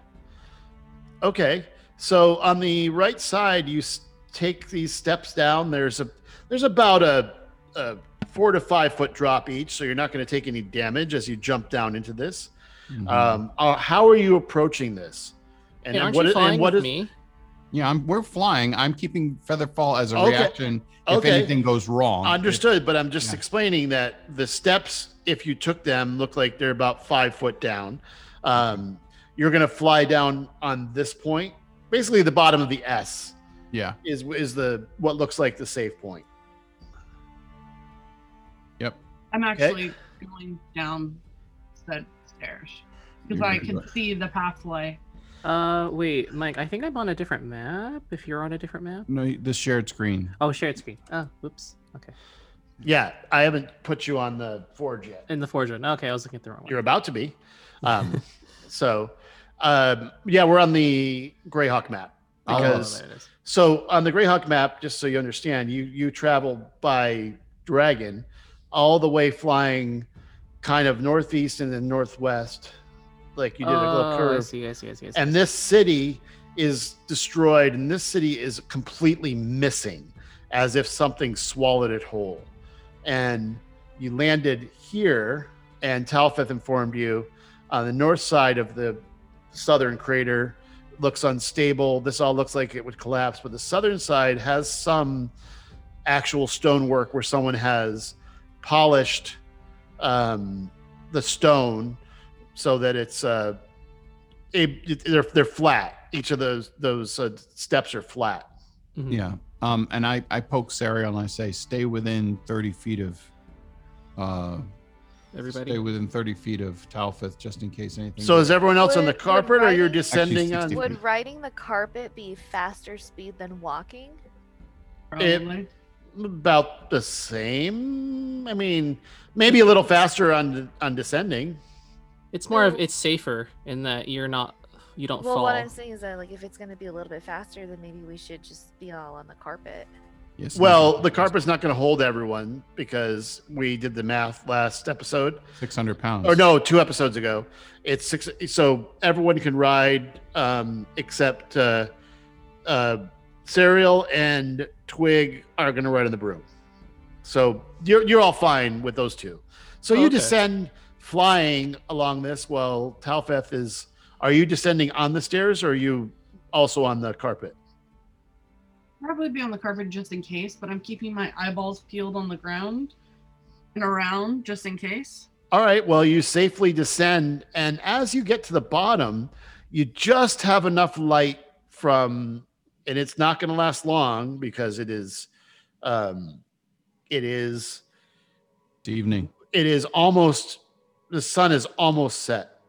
Okay. So on the right side, you s- take these steps down. There's a there's about a, a four to five foot drop each, so you're not going to take any damage as you jump down into this. Mhm. Um, uh, how are you approaching this? And then aren't what you is- flying and what with is me? yeah, I'm, we're flying. I'm keeping Featherfall as a Okay. reaction if Okay. anything goes wrong. Understood, but I'm just Yeah. explaining that the steps, if you took them, look like they're about five foot down. Um, you're going to fly down on this point, basically the bottom of the S yeah. is is the what looks like the safe point. Yep. I'm actually going down said stairs because I can see the pathway. Uh, wait, Mike. I think I'm on a different map. If you're on a different map. No, the shared screen. Oh, shared screen. Oh, whoops. Okay. Yeah, I haven't put you on the forge yet. In the forge one. Okay, I was looking at the wrong one. You're about to be. Um, so, um, yeah, we're on the Greyhawk map Oh, because there it is. So on the Greyhawk map, just so you understand, you you travel by Dragon, all the way flying, kind of northeast and then northwest, like you did a little Oh, I curve. see, I see, I see, I see. And this city is destroyed, and this city is completely missing, as if something swallowed it whole. And you landed here, and Talfeth informed you on the north side of the southern crater looks unstable. This all looks like it would collapse, but the southern side has some actual stonework where someone has polished um, the stone so that it's uh, it, they're they're flat. Each of those those uh, steps are flat. Mhm. Yeah. Um, and I, I poke Sariel and I say, stay within 30 feet of, uh, Everybody. stay within 30 feet of Talfeth just in case anything. So is everyone else on the Would- would carpet, or you're descending Actually, on? 60 Would riding the carpet be faster speed than walking? Probably. About the same. I mean, maybe a little faster on on descending. It's more of it's safer in that you're not you don't well, fall. what I'm saying is that like if it's gonna be a little bit faster, then maybe we should just be all on the carpet. Yes, Well, yes, the carpet's not going to hold everyone because we did the math last episode. 600 pounds. or no, two episodes ago. It's six, so everyone can ride um, except uh, uh, Sariel and Twig are going to ride on the broom. So you're you're all fine with those two. So you Okay. descend flying along this while Talfeth is. Are you descending on the stairs or are you also on the carpet? Probably be on the carpet just in case, but I'm keeping my eyeballs peeled on the ground and around just in case. All right. Well, you safely descend, and as you get to the bottom, you just have enough light from, and it's not going to last long because it is, um, it is, It's evening. it is almost the sun is almost set.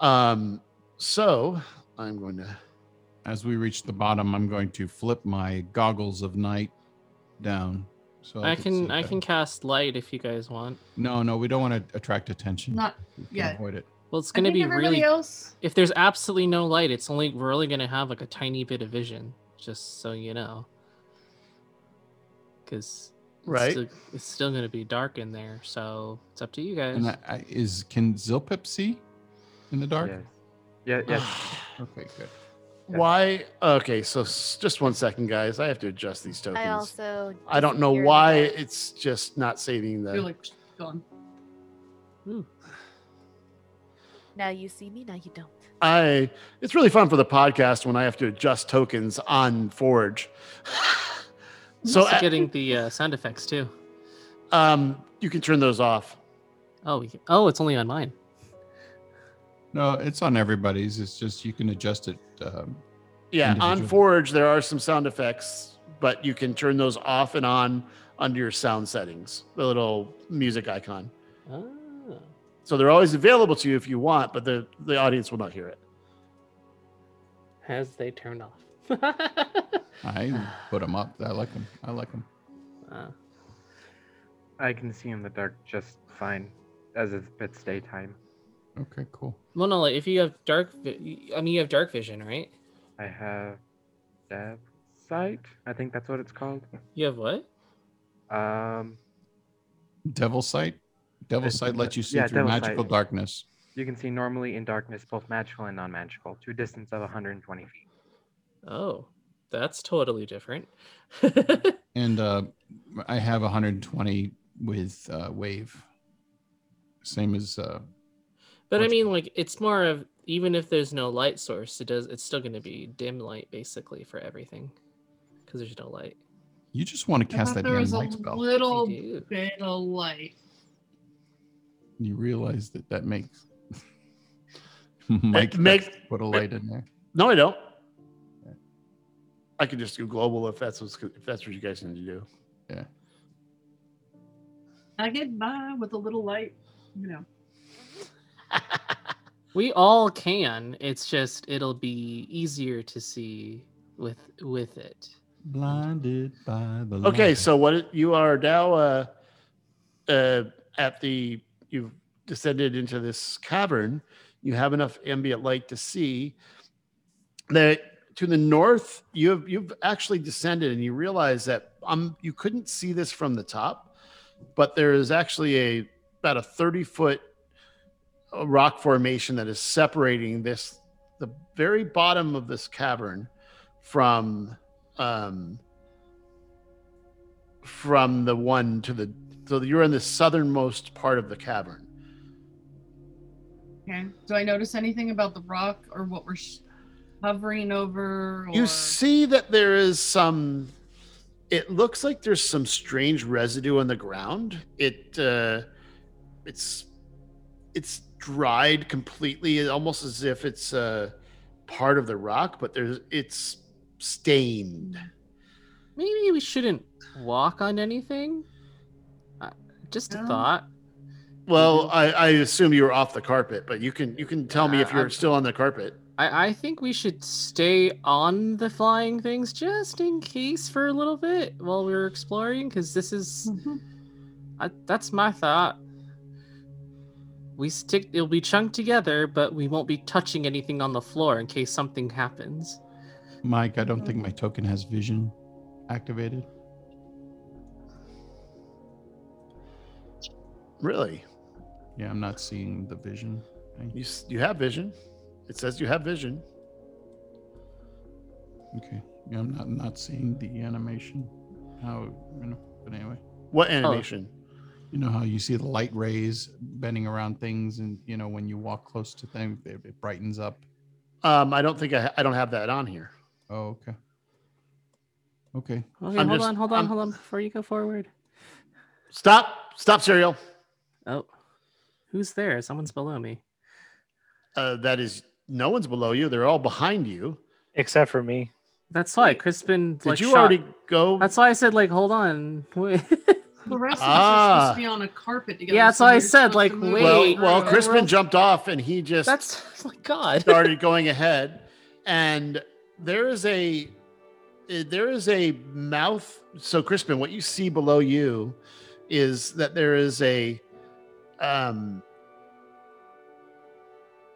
Um, so I'm going to. As we reach the bottom, I'm going to flip my goggles of night down. So I see can I can cast light if you guys want. No, no, we don't want to attract attention. Not we can yet. avoid it. Well, it's gonna be really. else. If there's absolutely no light, it's only we're only gonna have like a tiny bit of vision, just so you know. Because Right. it's still, it's still gonna be dark in there, so it's up to you guys. And I, I, is can Zilpip see in the dark? Yes. Yeah, yes. Okay, good. Why? Okay, so s- just one second, guys. I have to adjust these tokens. I also I don't know disappear in the why dark. it's just not saving the. You're like gone. Now you see me, now you don't. I it's really fun for the podcast when I have to adjust tokens on Forge. so also uh, getting the uh, sound effects too. um you can turn those off. Oh, we can, oh, it's only on mine. No, it's on everybody's. It's just you can adjust it. Um, Yeah, on Forge there are some sound effects, but you can turn those off and on under your sound settings. The little music icon. Ah. So they're always available to you if you want, but the the audience will not hear it. As they turned off? I put them up. I like them. I like them. Ah. I can see in the dark just fine, as if it's daytime. Okay, cool. Well, no, like if you have dark, vi- I mean, you have dark vision, right? I have Dev Sight. I think that's what it's called. You have what? Um, Devil sight. Devil It's sight lets you see yeah, through devil magical sight. darkness. you can see normally in darkness, both magical and non-magical, to a distance of 120 feet. Oh, that's totally different. And uh, I have 120 with uh, wave. Same as uh, But I mean, like, it's more of even if there's no light source, it does. It's still going to be dim light basically for everything, because there's no light. you just want to cast that there damn was a light spell. little bit of light. You realize that that makes Mike make- has put a light in there. No, I don't. I could just do global if that's what's if that's what you guys need to do. Yeah. I get by with a little light, you know. We all can. It's just it'll be easier to see with with it. Blinded by the light. Okay, so what you are now uh, uh, at the you've descended into this cavern. You have enough ambient light to see that to the north. You have you've actually descended, and you realize that um you couldn't see this from the top, but there is actually a about a thirty foot uh, rock formation that is separating this the very bottom of this cavern from um from the one to the so you're in the southernmost part of the cavern Okay. Do I notice anything about the rock or what we're sh- hovering over? Or... you see that there is some it looks like there's some strange residue on the ground it uh it's it's dried completely almost as if it's uh part of the rock but there's it's stained Maybe we shouldn't walk on anything. Uh, just a No. thought. well I, I assume you were off the carpet but you can you can tell me if you're I'm- still on the carpet I, I think we should stay on the flying things just in case for a little bit while we're exploring, because this is Mhm. I, that's my thought. We stick; it'll be chunked together, but we won't be touching anything on the floor in case something happens. Mike, I don't think my token has vision activated. really Yeah, I'm not seeing the vision. thing. you you have vision it says you have vision Okay. Yeah, I'm not not seeing the animation. How you know? But anyway, what animation you know how you see the light rays bending around things, and you know when you walk close to things, it, it brightens up. um i don't think i, ha- I don't have that on here Oh, okay. Okay. Okay, I'm hold just- on, hold on, I'm- hold on before you go forward. stop stop Sariel Oh, who's there? Someone's below me. uh that is no one's below you they're all behind you except for me. That's why Crispin. did like, you shot- already go That's why I said like, hold on. Wait. The rest of us are Ah. supposed to be on a carpet together. Yeah, that's so why I said, like, wait, well well crispin we're- jumped off and he just That's oh my God. started going ahead and there is a eh, there is a mouth so crispin what you see below you is that there is a um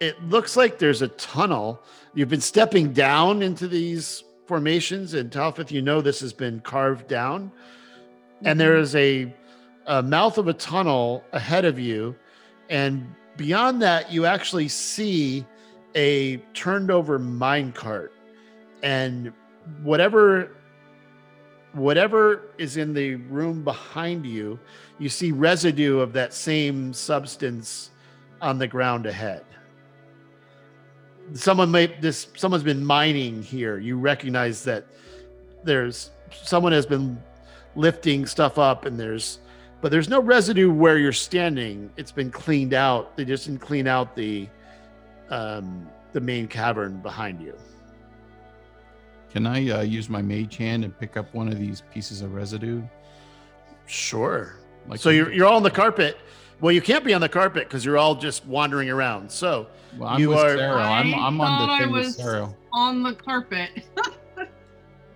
it looks like there's a tunnel. You've been stepping down into these formations and Talfeth, you know this has been carved down. And there mm-hmm. is a, a mouth of a tunnel ahead of you. And beyond that you actually see a turned over mine cart and whatever whatever is in the room behind you you see residue of that same substance on the ground ahead someone may this someone's been mining here. You recognize that there's someone has been lifting stuff up and there's but there's no residue where you're standing. It's been cleaned out. They just didn't clean out the um the main cavern behind you. Can I uh, use my mage hand and pick up one of these pieces of residue? sure. Like so you're you're all on the carpet well you can't be on the carpet because you're all just wandering around so Well, I'm you with are- Sarah. I'm, I I'm on thought the I thing with was- Sarah. on the carpet.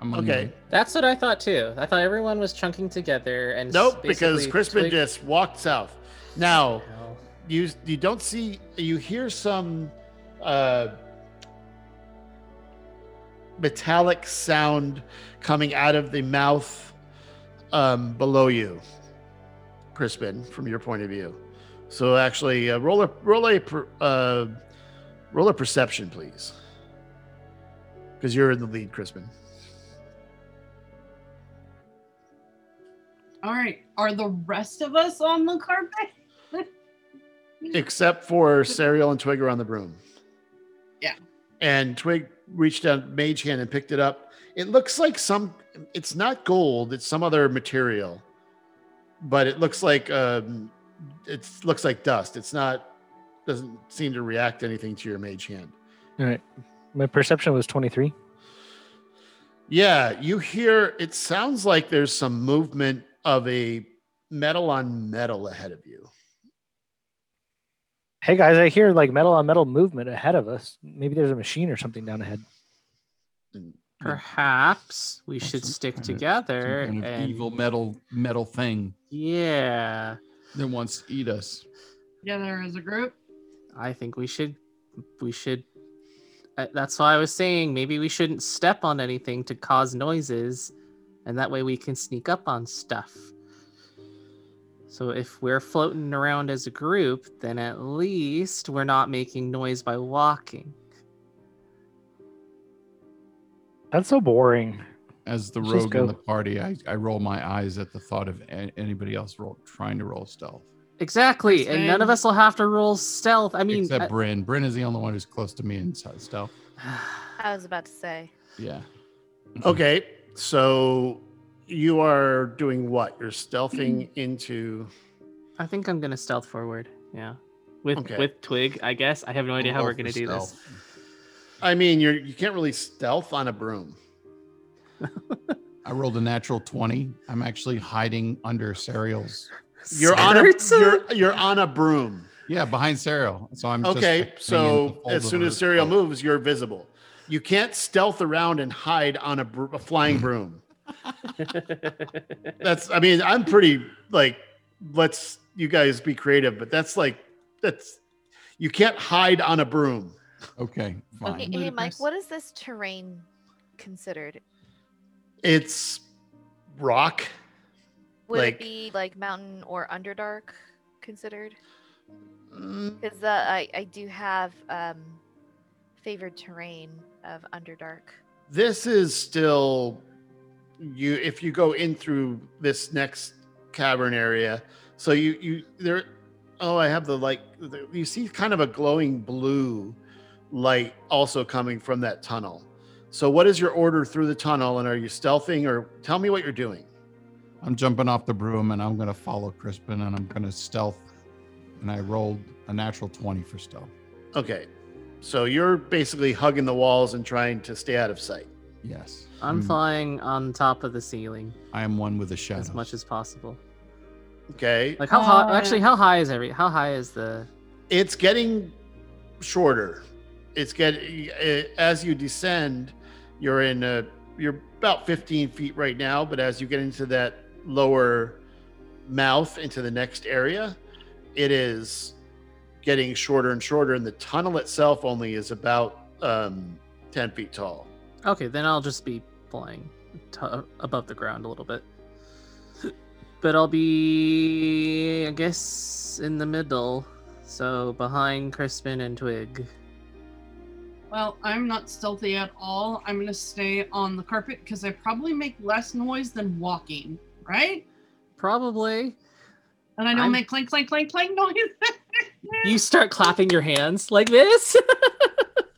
I'm on okay That's what I thought too. I thought everyone was chunking together and nope because crispin twig- just walked south now Hell. you you don't see you hear some uh metallic sound coming out of the mouth um below you crispin from your point of view so actually uh, roll a roll a uh roll a perception please because you're in the lead crispin All right. Are the rest of us on the carpet? except for Sariel and Twig are on the broom. Yeah. And Twig reached out mage hand and picked it up. It looks like some. It's not gold. It's some other material, but it looks like um, it looks like dust. It's not. Doesn't seem to react anything to your mage hand. All right. My perception was 23. Yeah, you hear. It sounds like there's some movement of a metal on metal ahead of you. Hey guys, I hear like metal on metal movement ahead of us. Maybe there's a machine or something down ahead. And Perhaps we should stick kind of- some together kind of and evil metal metal thing yeah. that wants to eat us. Together as a group. I think we should we should uh, that's why I was saying maybe we shouldn't step on anything to cause noises and that way we can sneak up on stuff. So if we're floating around as a group, then at least we're not making noise by walking. That's so boring. As the Let's rogue in the party, I, I roll my eyes at the thought of a- anybody else roll, trying to roll stealth. Exactly, and none of us will have to roll stealth. I mean, Except uh, Bryn. Bryn is the only one who's close to me in s- stealth. I was about to say. Yeah. Okay, so you are doing what? You're stealthing into. I think I'm gonna stealth forward. Yeah, with Okay. with Twig. I guess I have no idea how Roll we're for gonna do this. stealth. I mean, you're you can't really stealth on a broom. I rolled a natural 20. I'm actually hiding under Sariel's. You're on a you're you're on a broom. Yeah, behind Sariel. So I'm Okay, like, hanging in the so as soon as Sariel coat. moves, you're visible. You can't stealth around and hide on a, br- a flying broom. That's I mean, I'm pretty like let's you guys be creative, but that's like that's you can't hide on a broom. Okay, fine. Hey, hey, Mike, what is this terrain considered? It's rock. Would Like- it be like mountain or underdark considered? Mm, Because uh, I I do have um favored terrain of underdark. This is still you if you go in through this next cavern area. So you you there oh I have the like the, you see kind of a glowing blue light also coming from that tunnel. So what is your order through the tunnel and are you stealthing or tell me what you're doing? I'm jumping off the broom and I'm going to follow Crispin and I'm going to stealth. And I rolled a natural 20 for stealth. Okay. So you're basically hugging the walls and trying to stay out of sight. Yes. I'm Mm, flying on top of the ceiling I am one with the shadow. as much as possible. Okay. Like how high? Uh, Actually, how high is every? How high is the? it's getting shorter. It's getting as you descend, you're in a you're about 15 feet right now, but as you get into that lower mouth into the next area, it is getting shorter and shorter, and the tunnel itself only is about um, 10 feet tall. Okay, then I'll just be flying t- above the ground a little bit. But I'll be, I guess, in the middle. So behind Crispin and Twig. Well, I'm not stealthy at all. I'm gonna stay on the carpet because I probably make less noise than walking, right? Probably. And I don't I'm- make clank, clank, clank, clank noise. You start clapping your hands like this.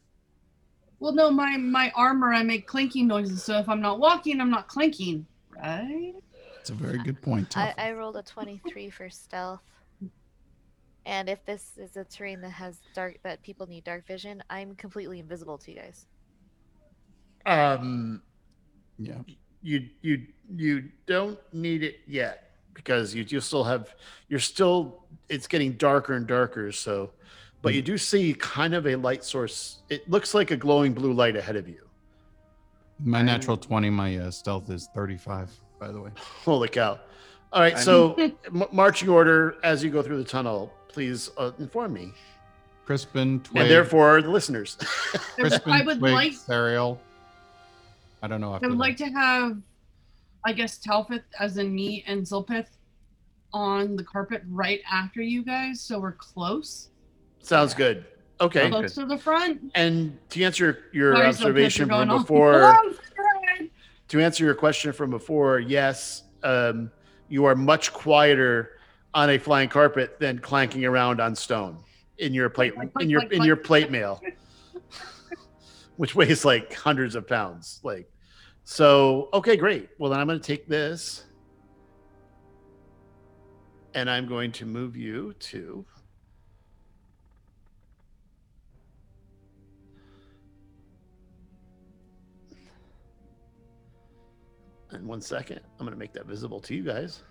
well, no, my my armor, I make clinking noises. So if I'm not walking, I'm not clinking, right? It's a very good point. I, I rolled a 23 for stealth. And if this is a terrain that has dark that people need dark vision, I'm completely invisible to you guys. Um, yeah. you you you don't need it yet because you you still have you're still it's getting darker and darker so but you do see kind of a light source it looks like a glowing blue light ahead of you My natural 20, my uh, stealth is 35, by the way. holy cow all right I'm- so m- marching order as you go through the tunnel please uh, inform me Crispin, Twig, and therefore the listeners Crispin, I would Twig, like Sariel. I don't know. I would that. like to have, I guess, Talfeth, as in me, and Zilpip on the carpet right after you guys, so we're close, sounds good okay close to the front. and to answer your Sorry, observation from before Hold on, Fred. to answer your question from before, yes, um, you are much quieter on a flying carpet than clanking around on stone in your plate in your in your plate mail, which weighs like hundreds of pounds. Like, so okay, great. Well, then I'm going to take this, and I'm going to move you to. In one second, I'm going to make that visible to you guys.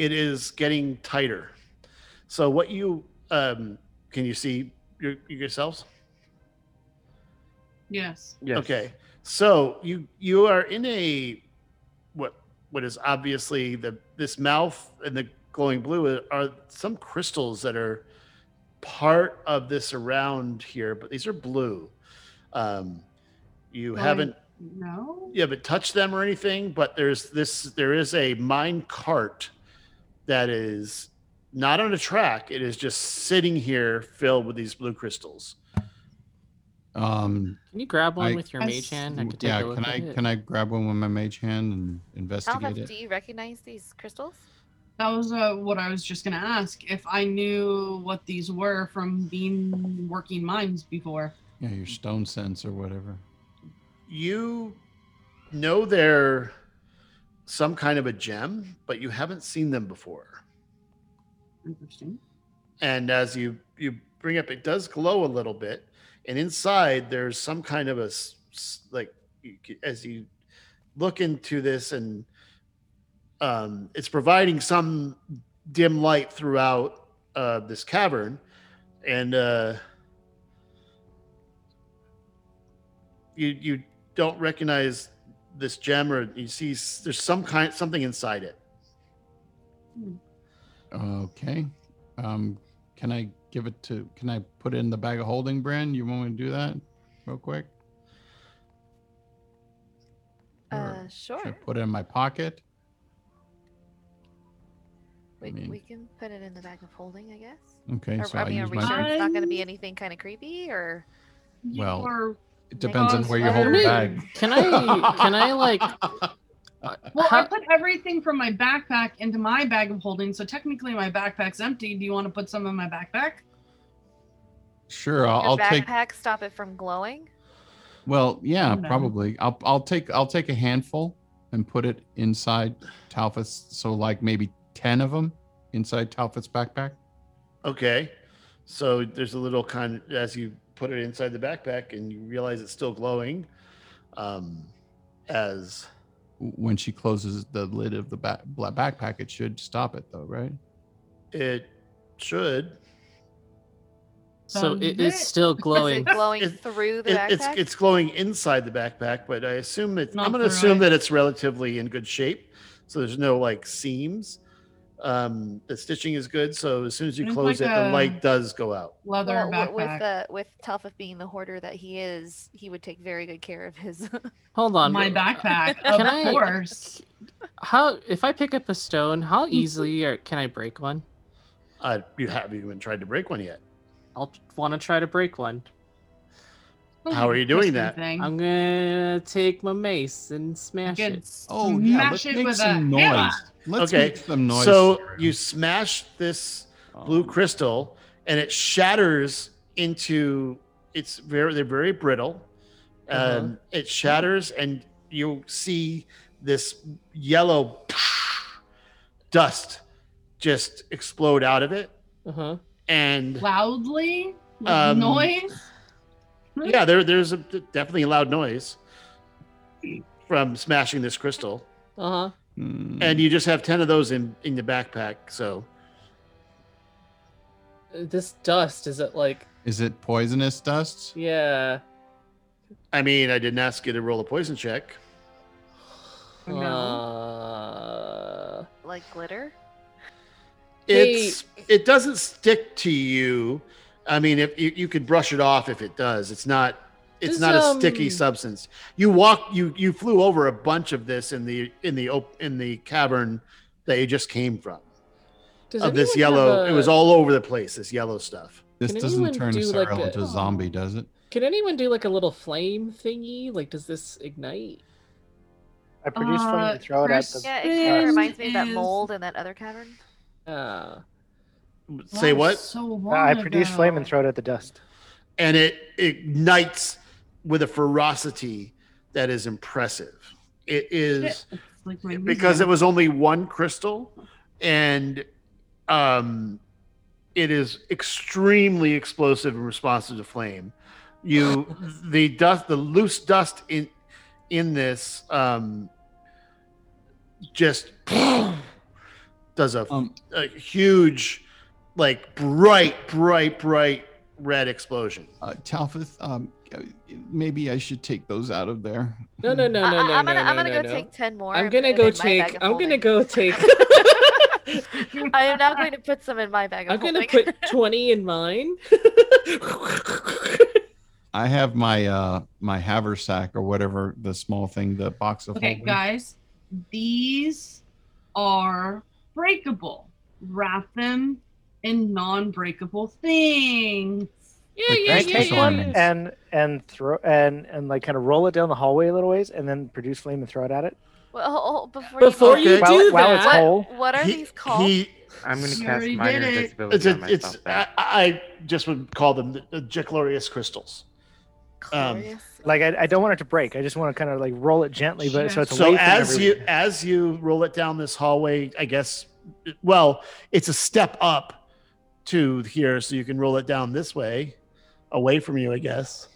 It is getting tighter. So, what you um, can you see your, yourselves? Yes. Yes. Okay. So you you are in a what what is obviously the this mouth and the glowing blue are some crystals that are part of this around here, but these are blue. Um, you Glowing- haven't No. you haven't touched them or anything, but there's this there is a mine cart that is not on a track. It is just sitting here filled with these blue crystals. Um, Can you grab one I- with your I mage hand? I could take yeah, a look can at I it. can I grab one with my mage hand and investigate Talbot, it? do you recognize these crystals? That was uh, what I was just gonna ask. If I knew what these were from being working mines before. Yeah, your stone sense or whatever. you know they're some kind of a gem, but you haven't seen them before. Interesting. And as you you bring up, it does glow a little bit, and inside there's some kind of a like as you look into this, and um, it's providing some dim light throughout uh, this cavern, and uh, you you don't recognize this gem, or you see there's some kind something inside it. Okay. Um, can I give it to? Can I put it in the bag of holding, Bryn? You want me to do that real quick? Or Uh, should I sure. put it in my pocket. We, mean- we can put it in the bag of holding, I guess. Okay, Or, so I I mean, are use we my. sure it's not going to be anything kind of creepy, or You Well, are- It depends on where you hold the other- bag. Can I can I like well, I put everything from my backpack into my bag of holding, so technically my backpack's empty. Do you want to put some in my backpack? Sure, I'll, your I'll take. backpack stop it from glowing? Well, yeah, No. probably. I'll I'll take I'll take a handful and put it inside Talfeth's. So like maybe ten of them inside Talfeth's backpack. Okay. So there's a little kind of, as you put it inside the backpack and you realize it's still glowing. Um, as When she closes the lid of the back, backpack, it should stop it though, right? it should, so Does it is still glowing. it glowing It- through the it, backpack? it's it's glowing inside the backpack, but I assume it. Not I'm going to assume that it's relatively in good shape. So there's no like seams. Um, the stitching is good. So as soon as you It's close like it, the a- light does go out. Leather well, w- backpack. with uh, with Talfeth being the hoarder that he is, he would take very good care of his. Hold on. my backpack, Can of I- course. How if I pick up a stone, how easily or can I break one? Uh, you haven't even tried to break one yet. I'll want to try to break one. How are you doing that? thing. I'm gonna take my mace and smash Good. it. Oh yeah, let's Smash it make with some a hammer. noise. Let's Okay, make some noise. So you smash this Oh, blue crystal and it shatters into it's very they're very brittle Uh-huh. um, it shatters and you see this yellow dust just explode out of it Uh huh. and Loudly? With Um, noise? Yeah there, there's a definitely a loud noise from smashing this crystal Uh huh. Hmm. and you just have 10 of those in in the backpack so This dust is it like? is it poisonous dust? Yeah. i mean i didn't ask you to roll a poison check No. Uh, like glitter. it's it doesn't stick to you i mean if you, you could brush it off if it does it's not it's Does, not a sticky um, substance. You walk you you flew over a bunch of this in the in the op- in the cavern that you just came from. Does of this anyone have yellow, it was all over the place. This yellow stuff. This Can doesn't turn a do, like, a- into a zombie, does it? Can anyone do like a little flame thingy? Like, does this ignite? I produce flame Uh, and throw it at the. Yeah, it kind of reminds me of that mold in that other cavern. Uh, Say what? So Uh, I produce flame and throw it at the dust. And it ignites with a ferocity that is impressive. It is like because it was only one crystal and um it is extremely explosive and responsive to flame you the dust the loose dust in in this um just does a, Um, a huge like bright bright bright red explosion uh, Talfeth, um, maybe I should take those out of there. no, no, no, I- no, I- no, I'm no, gonna, no, I'm gonna no, go no. take ten more. I'm gonna go it in my bag take. I'm gonna holding. go take. I am now going to put some in my bag of I'm gonna put twenty in mine. I have my uh my haversack or whatever the small thing, the box of Okay, holding. guys, these are breakable. Wrap them in non-breakable things. yeah, Like yeah, Can I Thanks for yeah, take showing one yeah. and and throw and and like kind of roll it down the hallway a little ways, and then produce flame and throw it at it Well, oh, oh, before, Before you, you go, Okay. do While- while it's that, whole. what, what are He- these called? he I'm gonna cast already minor did it. invisibility it's on myself. it's. I, I just would call them the, the Jeclorius crystals um, like I, I don't want it to break i just want to kind of like roll it gently but so it's so as you as you roll it down this hallway i guess well it's a step up to here so you can roll it down this way away from you i guess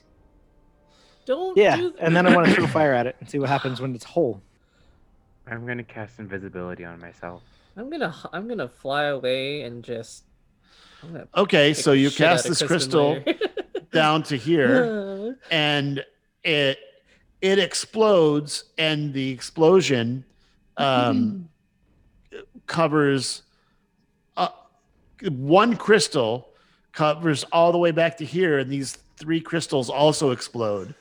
Don't. yeah do and then i want to throw fire at it and see what happens when it's whole I'm gonna cast invisibility on myself. I'm gonna. I'm gonna fly away and just. Okay so you cast this crystal down to here and it it explodes and the explosion um covers one crystal covers all the way back to here and these three crystals also explode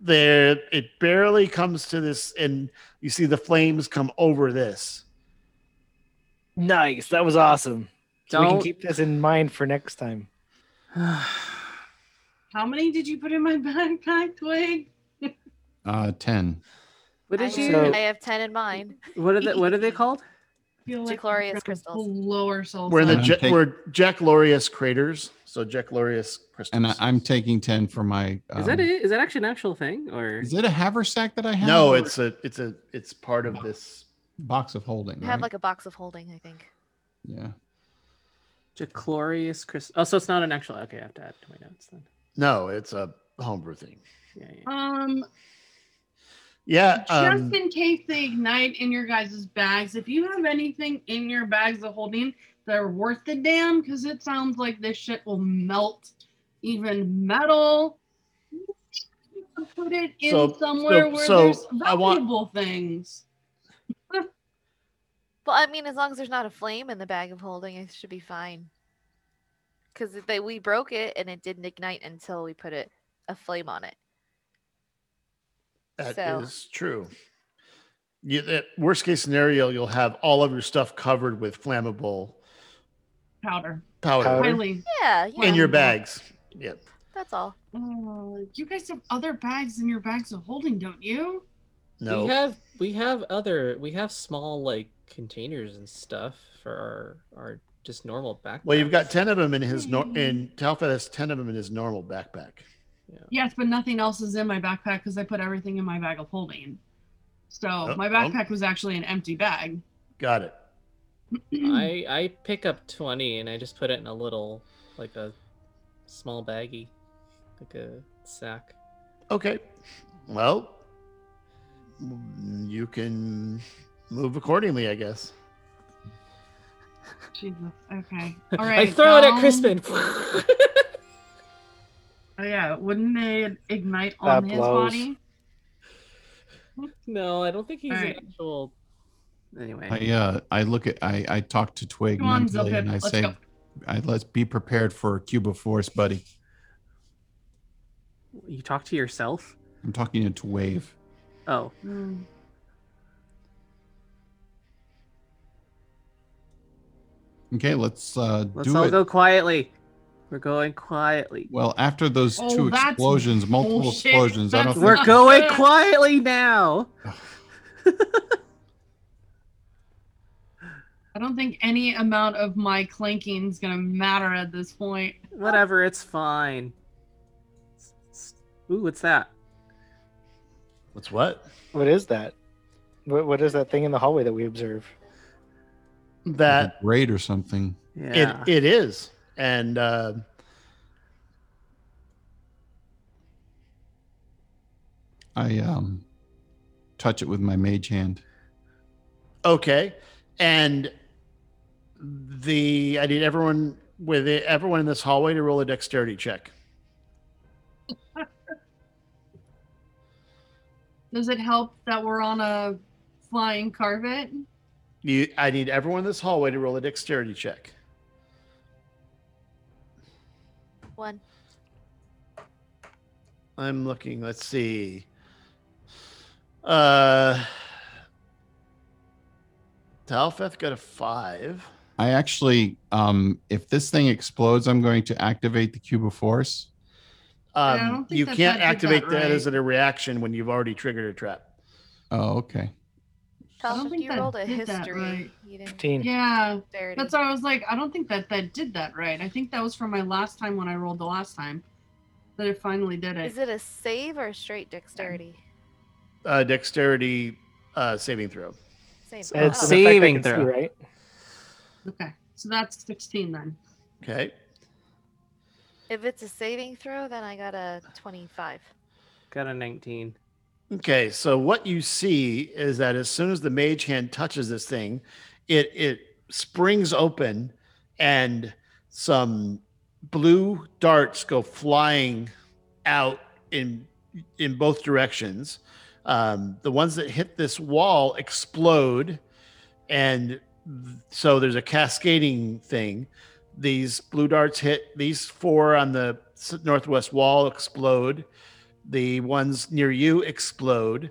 there it barely comes to this and you see the flames come over this nice that was awesome so we can Don't- keep this in mind for next time How many did you put in my backpack, Twig? Uh, ten. what I, did you- you? So- I have ten in mine. what are they? What are they called? I feel like Jaclorius we're crystals. Blow ourselves we're in the up. I'm Je- take- we're Jack Lorius craters so Jack Lorius crystals And I, I'm taking ten for my. Is that um, it? Is that actually an actual thing, or Is it a haversack that I have? no or it's a it's a it's part of this box of holding. I have right? like a box of holding, I think. yeah. Jaclorius Chris? Oh, so it's not an actual. Okay, I have to add to my notes then. no it's a homebrew thing Yeah, yeah. Um, yeah just um, in case they ignite in your guys' bags, if you have anything in your bags of holding that are worth the damn, because it sounds like this shit will melt even metal. Put it in So- somewhere so- where so there's I want- valuable things. Well, I mean, as long as there's not a flame in the bag of holding, it should be fine. Because they we broke it and it didn't ignite until we put it a flame on it. That is So- true. You, that worst case scenario, you'll have all of your stuff covered with flammable Powder. powder, Powder. Highly. Yeah, yeah. in your bags. Yeah. That's all. Uh, you guys have other bags in your bags of holding, don't you? No. We have we have other we have small like containers and stuff for our our just normal backpack. well, you've got ten of them in his nor- in Talfeth has ten of them in his normal backpack. Yes, but nothing else is in my backpack because I put everything in my bag of holding. So Oh, my oh. backpack was actually an empty bag. Got it. I I pick up twenty and I just put it in a little like a small baggie, like a sack. Okay. Well, you can move accordingly, I guess. Jesus. Okay. All right. I throw it at um, Crispin. Oh yeah, wouldn't they ignite That on his blows. body? no, I don't think he's Alright. an actual. Anyway, I uh I look at I I talk to Twig Come on, mentally Zilpip, and I let's say go. I let's be prepared for cube of force, buddy. You talk to yourself? I'm talking to wave. Oh, Hmm. Okay, let's uh let's do all it. go quietly. We're going quietly. Well, after those Oh, two that's explosions, multiple bullshit. explosions, I don't That's think We're not going quietly now. I don't think any amount of my clanking is gonna matter at this point. Whatever, it's fine. S- s- Ooh, what's that? What's what? What is that? What, what is that thing in the hallway that we observe? That raid or something. Yeah. it it is, and uh, I um touch it with my mage hand. okay, and the I need everyone with it, everyone in this hallway to roll a dexterity check. Does it help that we're on a flying carpet? You, I need everyone in this hallway to roll a dexterity check. One. I'm looking. Let's see. Uh, Talfeth got a five. I actually um if this thing explodes, I'm going to activate the cube of force. Um, you can't activate that that, as a reaction when you've already triggered a trap. Oh, okay. I don't think you rolled a history. right. You didn't 15. Yeah, dexterity. that's why I was like, I don't think that that did that right. I think that was from my last time when I rolled the last time that it finally did it. Is it a save or a straight dexterity? Uh, dexterity uh, saving throw. Same. It's Oh, an effect I saving can see, throw. right? Okay, so that's 16 then. Okay. If it's a saving throw, then I got a 25. Got a 19. Okay, so what you see is that as soon as the mage hand touches this thing, it it springs open and some blue darts go flying out in in both directions. Um, the ones that hit this wall explode, and so there's a cascading thing. These blue darts hit these four on the northwest wall, explode the ones near you explode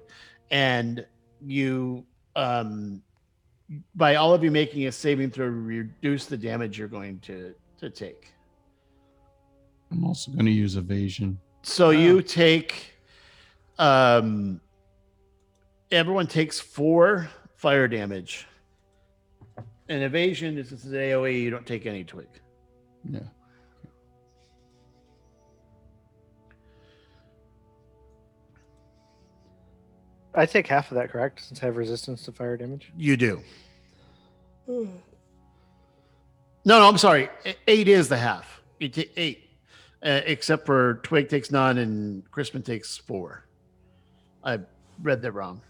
and you um by all of you making a saving throw reduce the damage you're going to to take I'm also going to use evasion. so you take um everyone takes four fire damage and evasion is it's an aoe you don't take any twig Yeah. I take half of that, correct? Since I have resistance to fire damage. you do. No no i'm sorry. Eight is the half. You take eight uh, except for twig takes nine and crispin takes four. I read that wrong.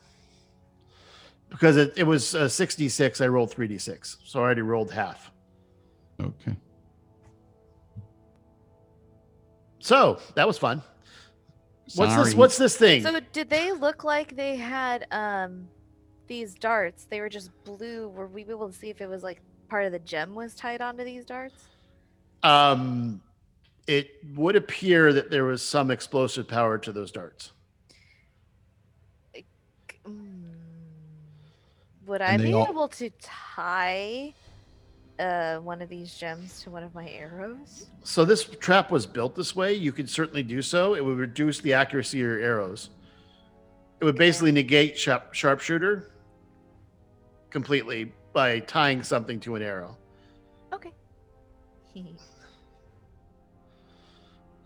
Because it, it was uh, 66 i rolled 3d6 so i already rolled half. Okay. so that was fun what's this what's this thing So did they look like they had um these darts? They were just blue. Were we able to see if it was like part of the gem was tied onto these darts? um it would appear that there was some explosive power to those darts Mm. Would I be all- able to tie uh, one of these gems to one of my arrows? So this trap was built this way. You could certainly do so. It would reduce the accuracy of your arrows. It would basically negate sharp, sharpshooter completely by tying something to an arrow. Okay.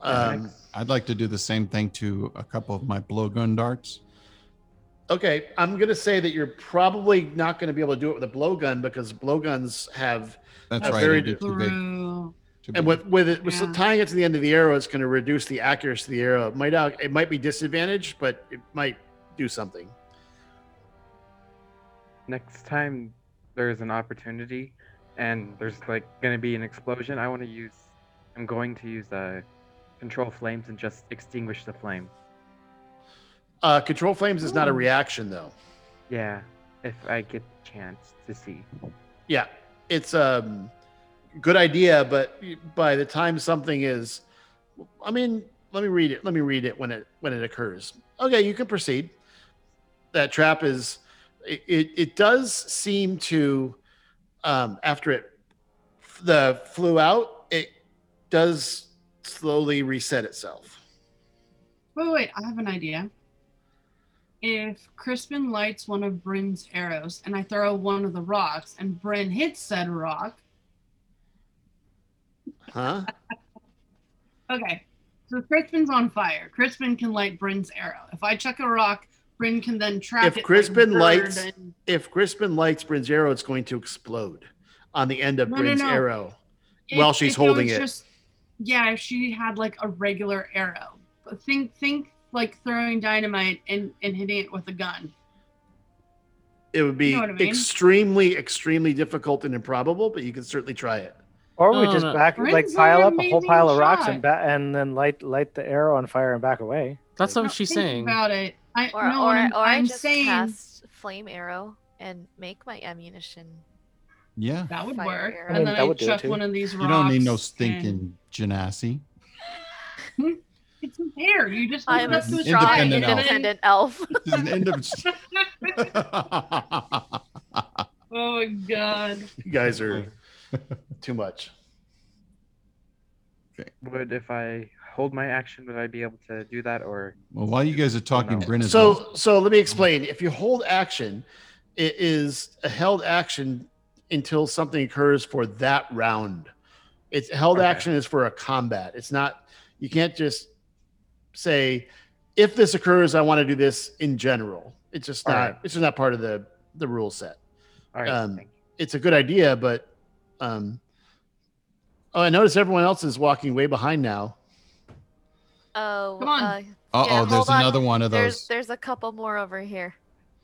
Um, I'd like to do the same thing to a couple of my blowgun darts. okay, I'm gonna say that you're probably not going to be able to do it with a blowgun because blowguns have, That's That's right. very I did too big. And with with it with Yeah. tying it to the end of the arrow, it's going to reduce the accuracy of the arrow. It might out, it might be disadvantaged, but it might do something. Next time there's an opportunity and there's like gonna be an explosion, I want to use. I'm going to use uh, control flames and just extinguish the flame. Uh, control flames is not a reaction though. Yeah, if I get the chance to see. Yeah, it's a good idea, but by the time something is, I mean, let me read it. Let me read it when it when it occurs. Okay, you can proceed. That trap is it it, it does seem to um after it the flew out, it does slowly reset itself. Wait, wait, I have an idea. If Crispin lights one of Bryn's arrows and I throw one of the rocks and Bryn hits said rock, Huh? okay. So Crispin's on fire. Crispin can light Bryn's arrow. If I chuck a rock, Bryn can then trap If it. Crispin lights- and- If Crispin lights Bryn's arrow, it's going to explode on the end of No, no, Bryn's no. arrow. if- while she's holding it. Just, yeah, if she had like a regular arrow. But think think like throwing dynamite and, and hitting it with a gun. It would be You know I mean? extremely, extremely difficult and improbable, but you could certainly try it. Or we No, just no. back Bryn's like pile up a whole amazing pile of rocks shot. and ba- and then light light the arrow on fire and back away. That's Now what she's saying. About it. I Or no, or, I'm, or I I'm just saying cast flame arrow and make my ammunition. Yeah. that would work. arrow. And then I would do it chuck one of these rocks. You don't need no and- stinking genasi. It's an. You just I'm it a up to a strong, side and independent, then- elf. This is an end of- Oh my god. You guys are too much. Would if I hold my action, would I be able to do that, or well, while you guys are talking, no. Bryn is So, so let me explain. If you hold action, it is a held action until something occurs for that round. It's held Okay. action is for a combat. It's not. You can't just say, if this occurs, I want to do this in general. It's just All not. right. It's just not part of the the rule set. all right? Um, thank. It's a good idea, but um. Oh, I notice everyone else is walking way behind now. Oh, Come on. Uh, Uh yeah, oh, there's hold on. another one of those. there's a couple more over here.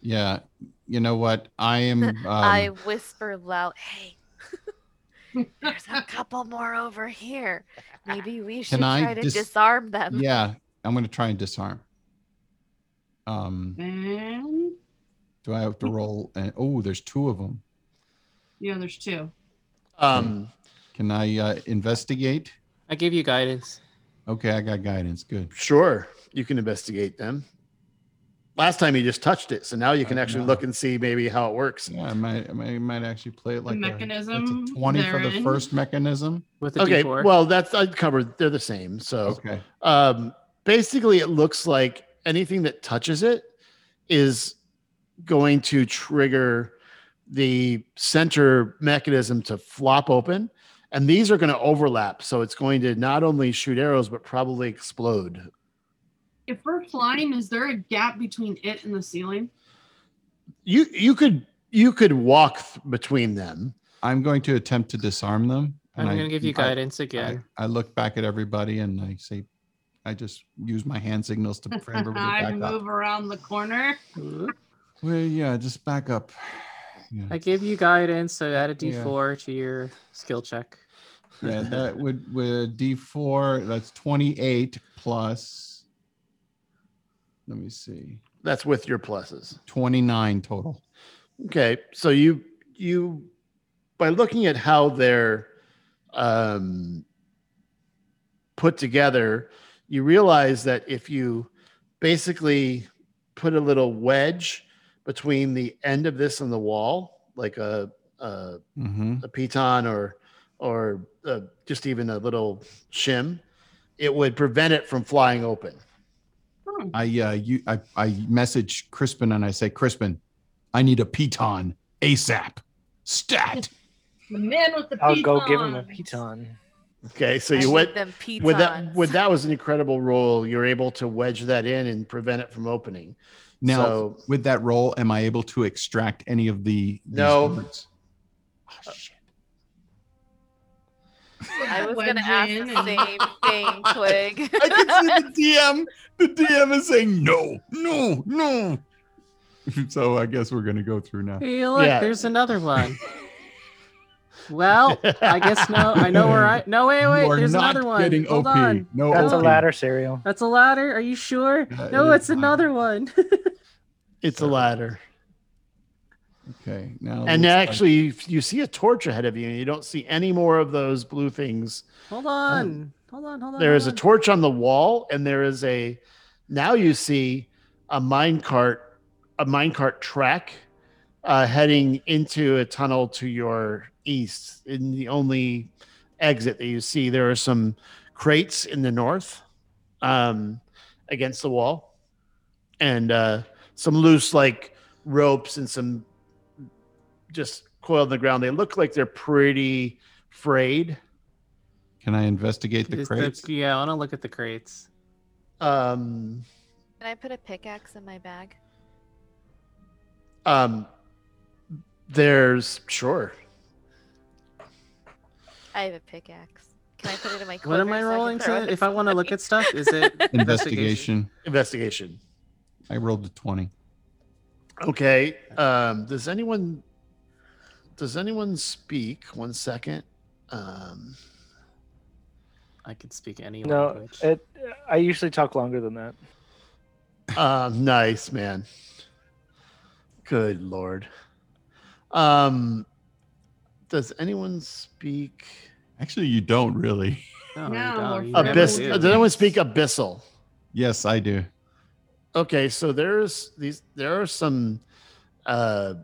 Yeah. You know what? I am. Um, I whisper loud, "Hey, there's a couple more over here. Maybe we should Can I try to dis- disarm them." Yeah, I'm going to try and disarm. Um, And do I have to roll? And oh, there's two of them. yeah, there's two. Um, Can I uh, investigate? I gave you guidance. Okay, I got guidance. Good. sure, you can investigate them. Last time you just touched it, so now you can I actually know. look and see maybe how it works. Yeah, I might, I might, I might actually play it like a- mechanism it's a 20 for the therein. first mechanism. With a Okay, D4. well that's I covered. They're the same. So Okay. um, basically, it looks like anything that touches it is going to trigger the center mechanism to flop open, and these are going to overlap. So it's going to not only shoot arrows but probably explode. If we're flying, is there a gap between it and the ceiling? You you could you could walk th- between them. I'm going to attempt to disarm them. I'm and gonna give you I- guidance I, again. I look back at everybody and I say, I just use my hand signals to for everybody I to back up. move around the corner. Well, yeah, just back up. Yeah, I gave you guidance, so add a Yeah. D4 to your skill check. yeah that would with D4. That's 28 plus. Let me see, That's with your pluses. 29 total. Okay, so you you by looking at how they're um, put together, you realize that if you basically put a little wedge between the end of this and the wall, like a a, Mm-hmm. a piton or or uh, just even a little shim, it would prevent it from flying open. Hmm. I uh you I I message Crispin and I say, Crispin, I need a piton ASAP. Stat. The man with the I'll go give him a pitons. piton. Okay, so I you went them with that with that was an incredible roll. You're able to wedge that in and prevent it from opening. Now, So- with that roll, am I able to extract any of the these No. words? Oh, uh, shit. I was gonna ask in the same thing, Twig. I can see the DM. The DM is saying no, no, no. So I guess we're gonna go through now. Hey, look, Yeah. there's another one. Well, I guess no. I know where I. No, wait, wait. There's not another one. getting Hold OP. on. No, That's a ladder Sariel. That's a ladder. Are you sure? That no, is it's fine. another one. it's a ladder. Okay, now And looks like- actually, you- you see a torch ahead of you, and you don't see any more of those blue things. Hold on. Um, hold on, hold on. there is a hold on. torch on the wall, and there is a. Now you see a minecart, a minecart track, uh, heading into a tunnel to your east. In the only exit that you see, there are some crates in the north, um, against the wall, and uh, some loose like ropes and some just coiled on the ground. They look like they're pretty frayed. Can I investigate the Is crates? yeah, I want to look at the crates. Um, Can I put a pickaxe in my bag? um, there's sure. I have a pickaxe. Can I put it in my What am I quiver so can rolling to? If I want to look at stuff, is it Investigation. Investigation. I rolled a 20. Okay. Um, does anyone does anyone speak? One second. Um, I could speak any No, language. it. I usually talk longer than that. um, nice man. Good lord. Um, does anyone speak Actually, you don't really. no, you No, don't, you Never never abyss? do. Does anyone speak abyssal? Yes, I do. Okay, so there's these there are some uh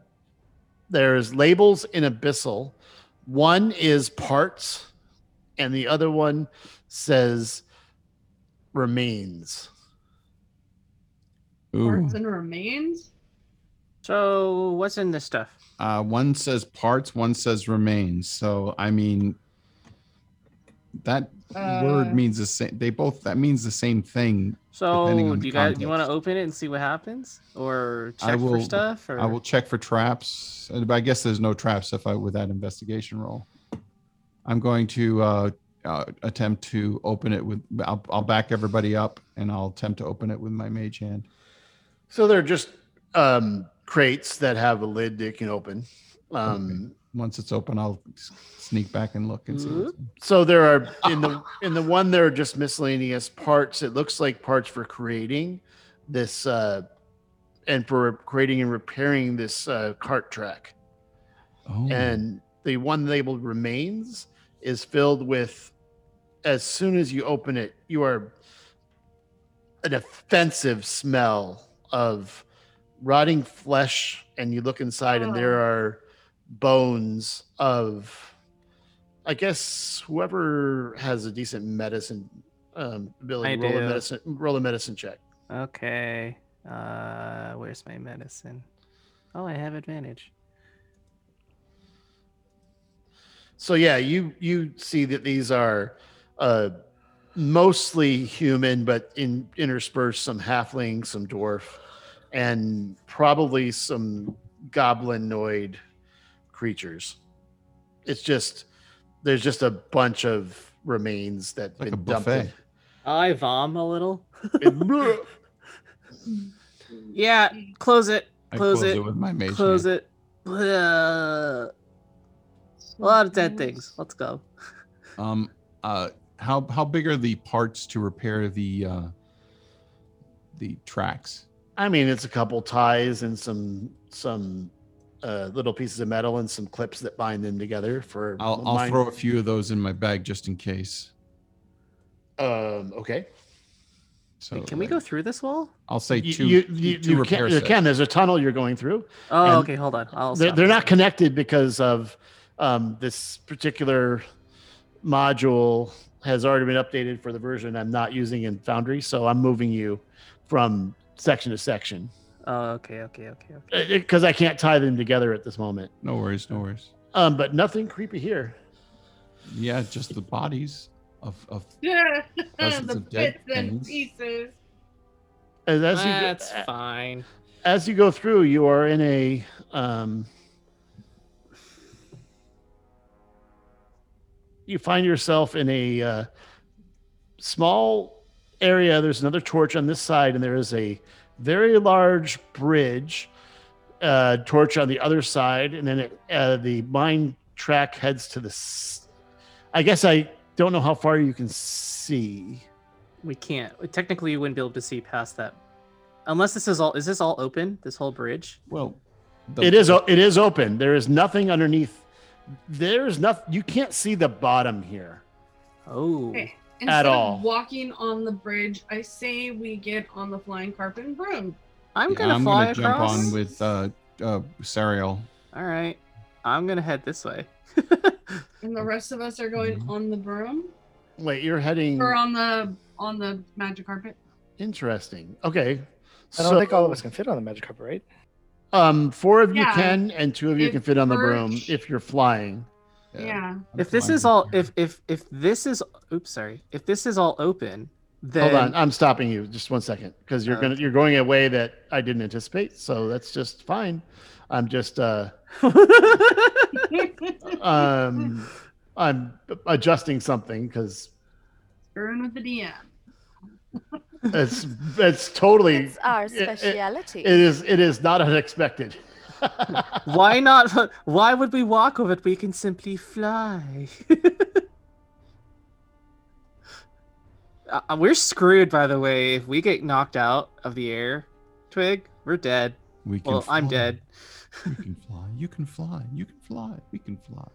there's labels in abyssal. One is parts and the other one says remains. Ooh. Parts and remains. So what's in this stuff? Uh, one says parts, one says remains. So I mean, that Uh, word means the same. They both that means the same thing. So do you guys you want to open it and see what happens, or I check for will- stuff? Or I will check for traps. But I guess there's no traps if I with that investigation roll. I'm going to uh, uh, attempt to open it with. I'll, I'll back everybody up and I'll attempt to open it with my mage hand. So they're just um crates that have a lid that can open. Um Once it's open, I'll sneak back and look and see. so there are in the in the one there are just miscellaneous parts. It looks like parts for creating this uh and for creating and repairing this uh cart track. Oh, and the one labeled remains is filled with as soon as you open it you are an offensive smell of rotting flesh and you look inside and there are bones of i guess whoever has a decent medicine um ability I roll a do. medicine roll a medicine check okay. Uh, where's my medicine? Oh, I have advantage. So yeah, you you see that these are uh, mostly human, but in interspersed some halfling, some dwarf, and probably some goblinoid creatures. It's just there's just a bunch of remains that like a been dumped. in- buffet. I vom a little. Yeah, close it. I Close close it. it with my mage Close hand. it. Uh, a lot of dead things. Let's go. Um, uh, how how big are the parts to repair the uh, the tracks? I mean, it's a couple ties and some some uh, little pieces of metal and some clips that bind them together for. I'll a I'll throw a few of those in my bag just in case. Um. Okay. So Wait, can we like, go through this wall? I'll say two. you, two- you, two you repair can, you can. There's a tunnel you're going through. Oh, okay. Hold on. I'll. They're, they're not connected because of um, this particular module has already been updated for the version I'm not using in Foundry. So I'm moving you from section to section Oh, okay, okay, okay, okay. because I can't tie them together at this moment. No worries, no worries. Um, but nothing creepy here. Yeah, just the bodies of of Yeah, Dozens the of dead bits and things. pieces. As, as That's a- fine. as you go through, you are in a um, you find yourself in a uh, small area. There's another torch on this side, and there is a very large bridge uh, torch on the other side, and then it, uh, the mine track heads to the. S- I guess I don't know how far you can see. We can't. Technically, you wouldn't be able to see past that, unless this is all. Is this all open? This whole bridge? well, the, it is. It is open. There is nothing underneath. There's nothing. You can't see the bottom here. Oh, Okay. Instead all. of walking on the bridge, I say we get on the flying carpet and broom. I'm gonna I'm fly gonna jump across. on with uh, uh, Sariel. All right, I'm gonna head this way. And the rest of us are going Mhm. on the broom Wait, you're heading. or on the on the magic carpet. Interesting. Okay. I don't think all of us can fit on the magic carpet, right? Um, four of you Yeah. can, and two of you If can fit on the broom if you're flying. Yeah. I'm if this is all, if if if this is, oops, sorry. If this is all open, then Hold on, I'm stopping you just one second because you're Oh, gonna you're going a way that I didn't anticipate. So that's just fine. I'm just uh um I'm adjusting something because Screwing with the DM. it's it's totally It's our it- it- it is it is not unexpected. Why not? Why would we walk over it? We can simply fly. Uh, we're screwed, by the way. If we get knocked out of the air, Twig, we're dead. We can Well, I'm dead. You can fly. You can fly. You can fly. We can fly.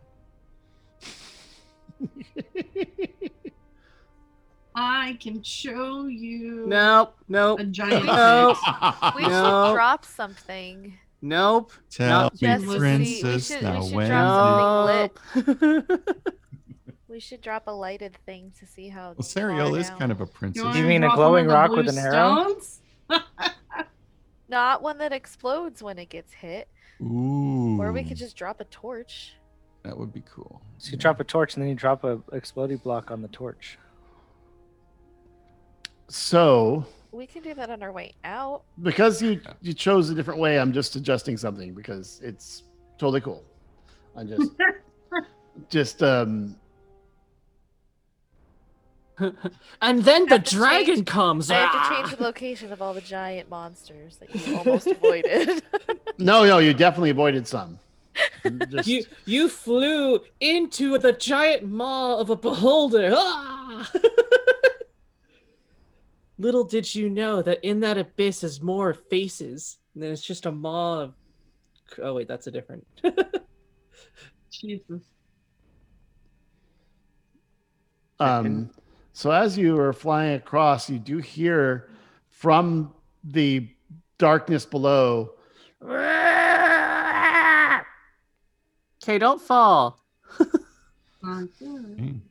I can show you Nope, nope, a giant No. fish. we No. should drop something. Nope. Tell Not me, just to see- we princess, should- we now should when drop something. We should drop a lighted thing to see how. Well, far Sariel is down- kind of a princess. wanna You mean a drop one of glowing the rock blue with an arrow? stones? Not one that explodes when it gets hit. Ooh. Or we could just drop a torch. That would be cool. So you drop a torch and then you drop a exploding block on the torch. so We can do that on our way out. because you you chose a different way, I'm just adjusting something because it's totally cool. I'm just just um and then the dragon change- comes. I have to change the location of all the giant monsters that you almost avoided. no no you definitely avoided some. Just, You you flew into the giant maw of a beholder. Ah! Little did you know that in that abyss is more faces than it's just a maw of. Oh wait, that's a different. Jesus. Um, so as you are flying across, you do hear from the darkness below. Okay, don't fall. Not good. Dang.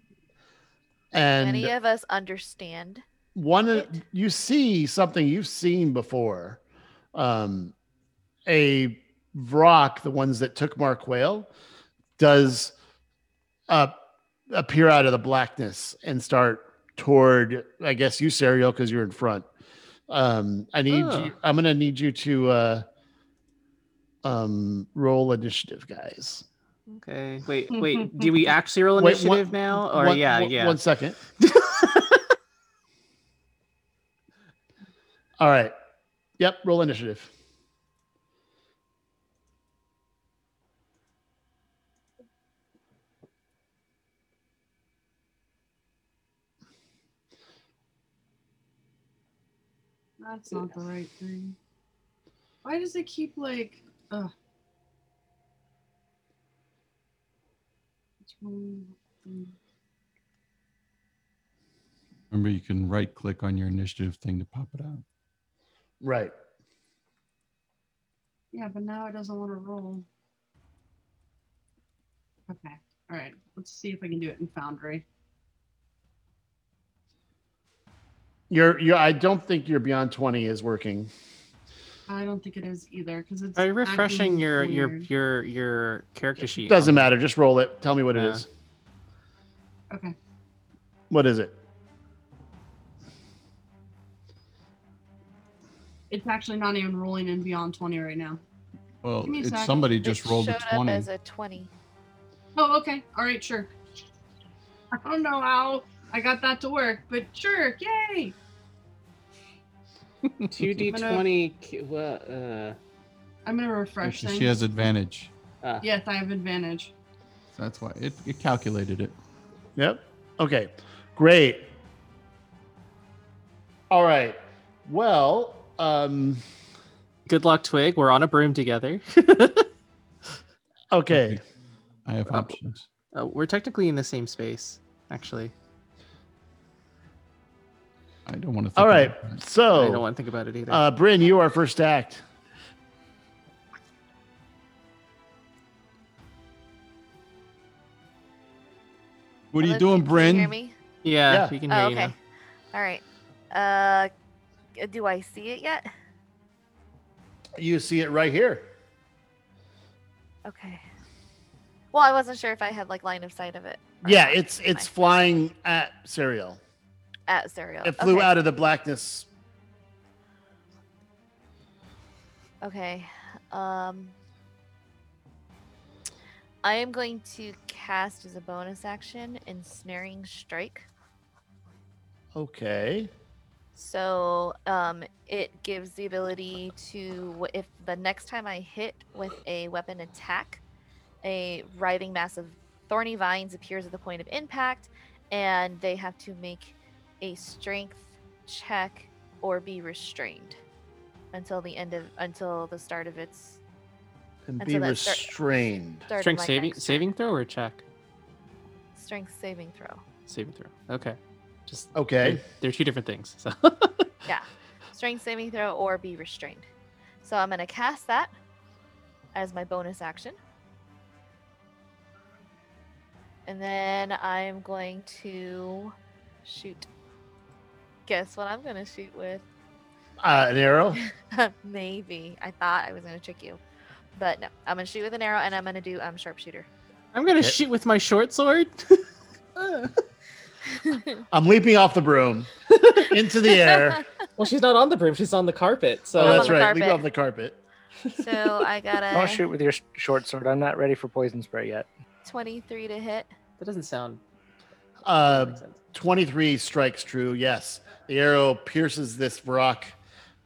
And Many of us understand. One of- it. you see something you've seen before. Um, a Vrock, the ones that took Mark Whale, does uh, appear out of the blackness and start toward, I guess you, Sariel, because you're in front. Um, I need Oh. you. I'm gonna need you to uh, um, roll initiative, guys. Okay, wait, wait. Do we actually roll Wait, one- initiative now, or One- yeah, one- yeah? One second. All right. Yep. Roll initiative. That's not the right thing. Why does it keep like ugh. Remember, you can right click on your initiative thing to pop it out. Right. Yeah, but now it doesn't want to roll. Okay. All right. Let's see if I can do it in Foundry. You're. You're. I don't think your beyond twenty is working. I don't think it is either because it's. Are you refreshing your your weird. your your character sheet? Doesn't matter. Just roll it. Tell me what it Yeah. is. Okay. What is it? It's actually not even rolling in beyond 20 right now. Well, Give me a it's second. somebody just it rolled a showed up 20. as a 20. Oh, okay. All right, sure. I don't know how I got that to work, but sure. Yay. Two D twenty. What? Uh, I'm going to refresh She things. she has advantage. ah. Yes, I have advantage. That's why it, it calculated it. Yep. Okay. Great. All right. Well. Um. Good luck, Twig. We're on a broom together. Okay. I have Uh, options. uh, we're technically in the same space, actually. I don't want to. Think All right. about that. I don't So, want to think about it either. uh, Bryn, you are first act. What are you Alyssa, doing, can you hear me? yeah, yeah. we can hear Oh, you okay. now. All right. Uh, do I see it yet? You see it right here. Okay. Well, I wasn't sure if I had like line of sight of it. Yeah, it's it's flying at Sariel. at Sariel. It flew okay. out of the blackness. Okay. Um, I am going to cast as a bonus action ensnaring strike. Okay. So um, it gives the ability to, if the next time I hit with a weapon attack, a writhing mass of thorny vines appears at the point of impact, and they have to make a strength check or be restrained until the end of until the start of its And Until be that start- restrained. start of Strength my saving next turn. saving throw or check? strength saving throw. Saving throw. Okay. Just Okay. They're, they're two different things. So Yeah, strength saving throw or be restrained. So I'm gonna cast that as my bonus action. And then I'm going to shoot. Guess what I'm gonna shoot with? Uh, an arrow. Maybe. I thought I was gonna trick you. But no, I'm gonna shoot with an arrow and I'm gonna do um sharpshooter. I'm gonna Okay. shoot with my short sword. I'm leaping off the broom into the air. well, she's not on the broom; she's on the carpet. So Oh, that's on the right. Leap carpet. off the carpet. so I got Don't a shoot with your sh- short sword. I'm not ready for poison spray yet. 23 to hit. that doesn't sound. Uh, makes sense. 23 strikes true. Yes. The arrow pierces this Vrock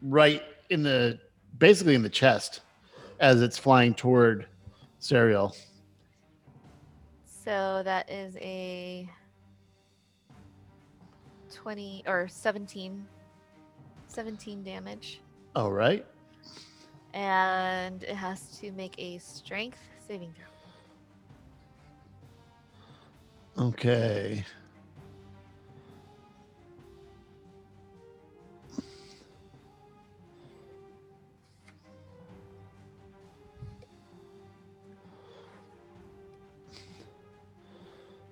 right in the basically in the chest as it's flying toward Sariel. So that is a 20 or 17 17 damage All right. and it has to make a strength saving throw. Okay.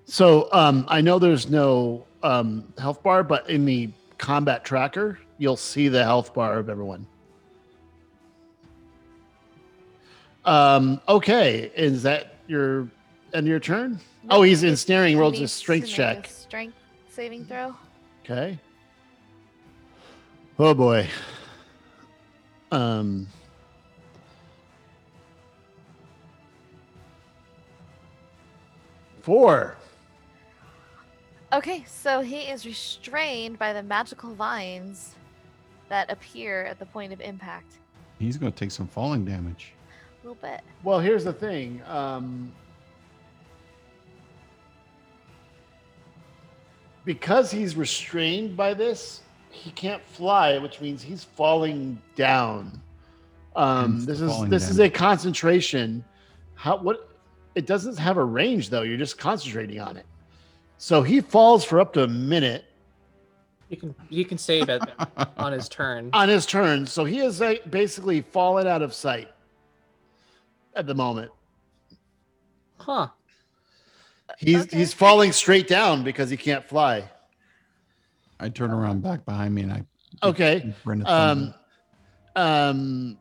So um, I know there's no um, health bar, but in the combat tracker, you'll see the health bar of everyone. Um, okay, is that your end of your turn? Oh, he's it ensnaring. Rolls a strength make a check. strength saving throw. Okay. Oh boy. Um. Four. Okay, so he is restrained by the magical vines that appear at the point of impact. He's going to take some falling damage. A little bit. Well, here's the thing. Um, because he's restrained by this, he can't fly, which means he's falling down. Um, this is falling this is a concentration. How what? It doesn't have a range though. You're just concentrating on it. So he falls for up to a minute You can you can save it on his turn. on his turn. So he is like, basically fallen out of sight at the moment. Huh. He's Okay. he's falling straight down because he can't fly. I turn around back behind me and I. Okay. give Um um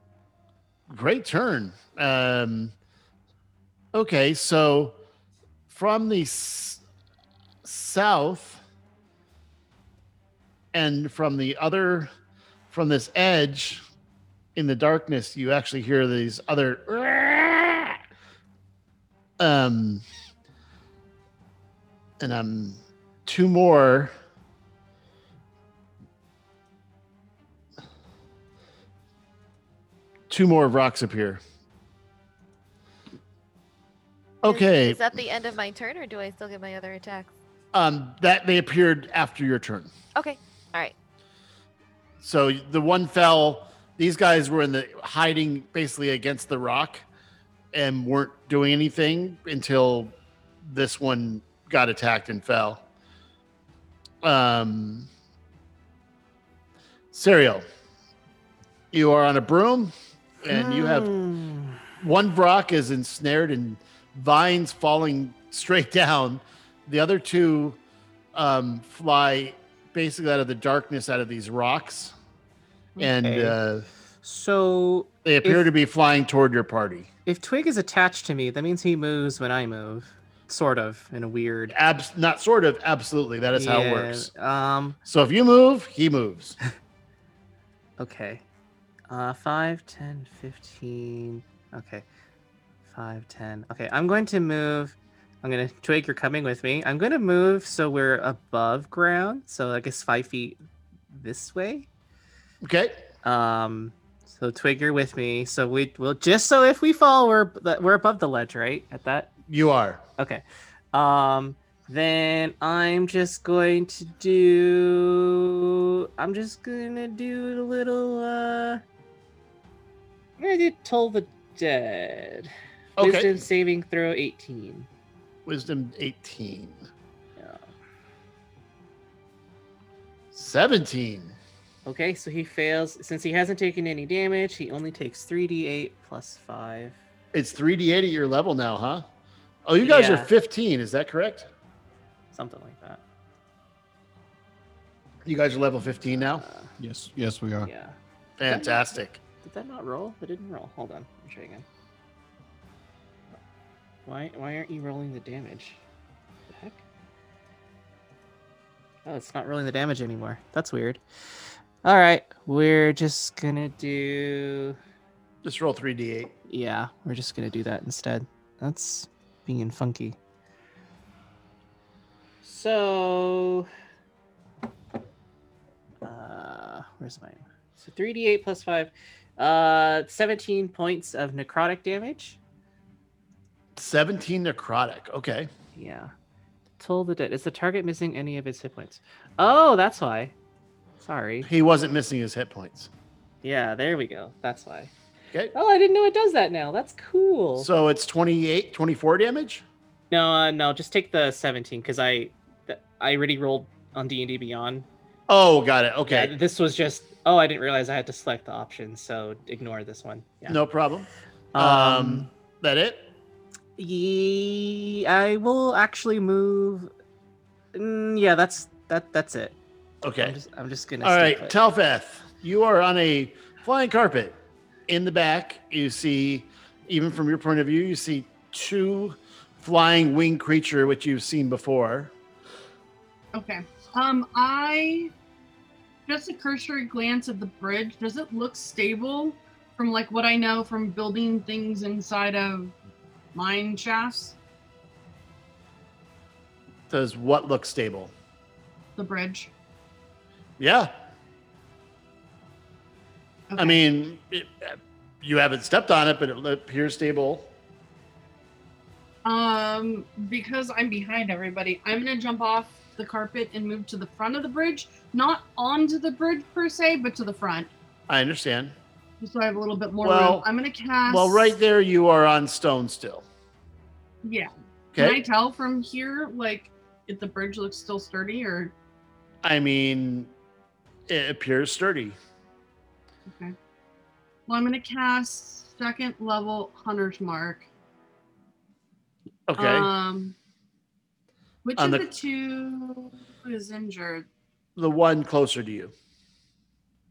great turn. Um okay, so from the s- south and from the other from this edge in the darkness you actually hear these other um and um two more two more Vrocks appear. Is- Okay, Is, that the end of my turn, or do I still get my other attacks? Um, that they appeared after your turn. Okay. All right. So the one fell. These guys were in the hiding basically against the rock, and weren't doing anything until this one got attacked and fell. Um. Sariel, you are on a broom, and you have Hmm. one Vrock is ensnared in vines falling straight down. The other two um, fly basically out of the darkness out of these rocks, and uh, So they appear If- to be flying toward your party. if Twig is attached to me, that means he moves when I move, sort of, in a weird. Abs- not sort of, absolutely. That is how it works. Um. So if you move, he moves. Okay. Uh, 5, 10, 15. Okay. 5, 10. Okay, I'm going to move. I'm going to. Twig, you're coming with me. I'm going to move so we're above ground. So I guess 5 feet this way. Okay. Um. So Twig, you're with me. So we will just so if we fall, we're we're above the ledge, right? At that. You are. Okay. Um. Then I'm just going to do. I'm just gonna do a little. uh I'm gonna do Toll the Dead. Okay. Wisdom saving throw 18. Wisdom 18. Yeah. 17. Okay, so he fails. Since he hasn't taken any damage, he only takes 3d8 plus 5. It's 3d8 at your level now, huh? Oh, you guys Yeah. are 15. Is that correct? Something like that. You guys are level 15 now? Uh, Yes, yes, we are. yeah. Fantastic. Did that not roll? That didn't roll. Hold on. Let me try again. Why why aren't you rolling the damage? The heck? Oh, it's not rolling the damage anymore. That's weird. Alright, we're just gonna do Just roll 3d8. yeah, we're just gonna do that instead. That's being funky. So uh where's mine? So 3d8 plus 5. Uh 17 points of necrotic damage. 17 necrotic. Okay. Yeah. Toll the dead. Is the target missing any of its hit points? Oh, that's why. Sorry. He wasn't missing his hit points. Yeah, there we go. That's why. Okay. Oh, I didn't know it does that now. That's cool. So it's 28, 24 damage? no, uh, no, just take the 17 because I, th- I already rolled on D and D Beyond. Oh, got it. Yeah, Okay. this was just. Oh, I didn't realize I had to select the options, so ignore this one. Yeah. No problem. Um, Um. that it? Ye- I will actually move. Mm, yeah, that's that. That's it. Okay. I'm just. I'm just gonna. All stay put. Talfeth, you are on a flying carpet. In the back, you see, even from your point of view, you see two flying winged creature, which you've seen before. Okay. Um, I just a cursory glance at the bridge. Does it look stable from like what I know from building things inside of mine shafts? Does what look stable? The bridge. Yeah. I Okay. mean, it, you haven't stepped on it, but it appears stable. Um, because I'm behind everybody, I'm gonna jump off the carpet and move to the front of the bridge. Not onto the bridge per se, but to the front. I understand. So I have a little bit more Well- room. I'm gonna cast Well, right there, you are on stone still. Yeah. Okay. Can I tell from here, like, if the bridge looks still sturdy or I mean, it appears sturdy. okay? Well, I'm gonna cast second level Hunter's Mark. Okay. Um, which On of the- the two is injured? the one closer to you.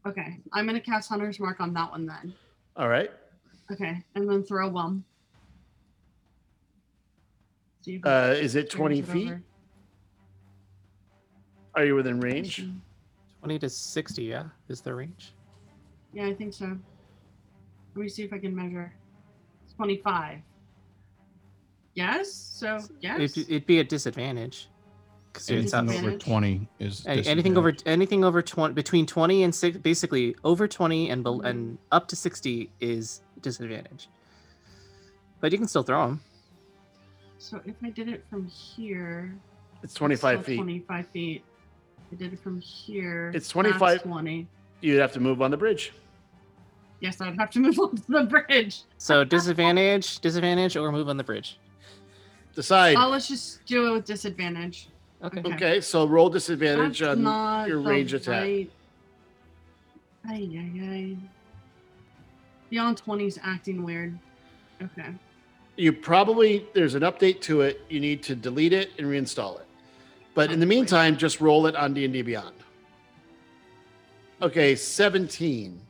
Okay, I'm gonna cast Hunter's Mark on that one then. All right. Okay, and then throw one. See if it Uh, is it carries 20 it feet? over. Are you within range? 20 to 60, yeah, is the range. Yeah, I think so. Let me see if I can measure. It's 25. Yes. So yes. It'd, it'd be a disadvantage. Because it's out, Anything Anything over Disadvantage? twenty is a- anything over disadvantage. anything over 20 between 20 and 6 basically over 20 and bel- and mm-hmm. up to 60 is disadvantage. But you can still throw them. So if I did it from here, It's it's 25 still feet. 25 feet. I did it from here. It's that's 25 20. You'd have to move on the bridge. Yes, I'd have to move on to the bridge. So disadvantage, disadvantage, or move on the bridge. Decide. Oh, uh, let's just do it with disadvantage. Okay. Okay. okay, so roll disadvantage That's on not your the range attack. right- Ay, ay, ay. Beyond 20's acting weird. Okay. You probably there's an update to it. You need to delete it and reinstall it. But in the meantime, just roll it on D and D Beyond. Okay, seventeen.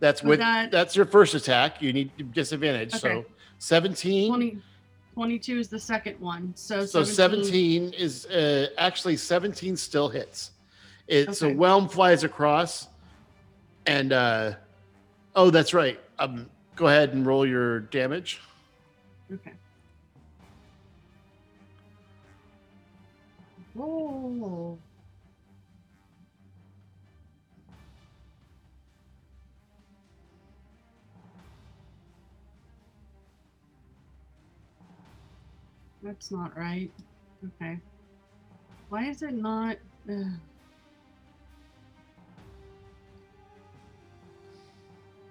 That's So with that- that's your first attack. You need disadvantage. So Okay. seventeen. 20, 22 is the second one. So, So 17 17 is uh, actually 17 still hits. It's a Okay. whelm flies across, and uh, oh, that's right. Um, go ahead and roll your damage. Okay. Oh. That's not right. Okay. Why is it not? ugh.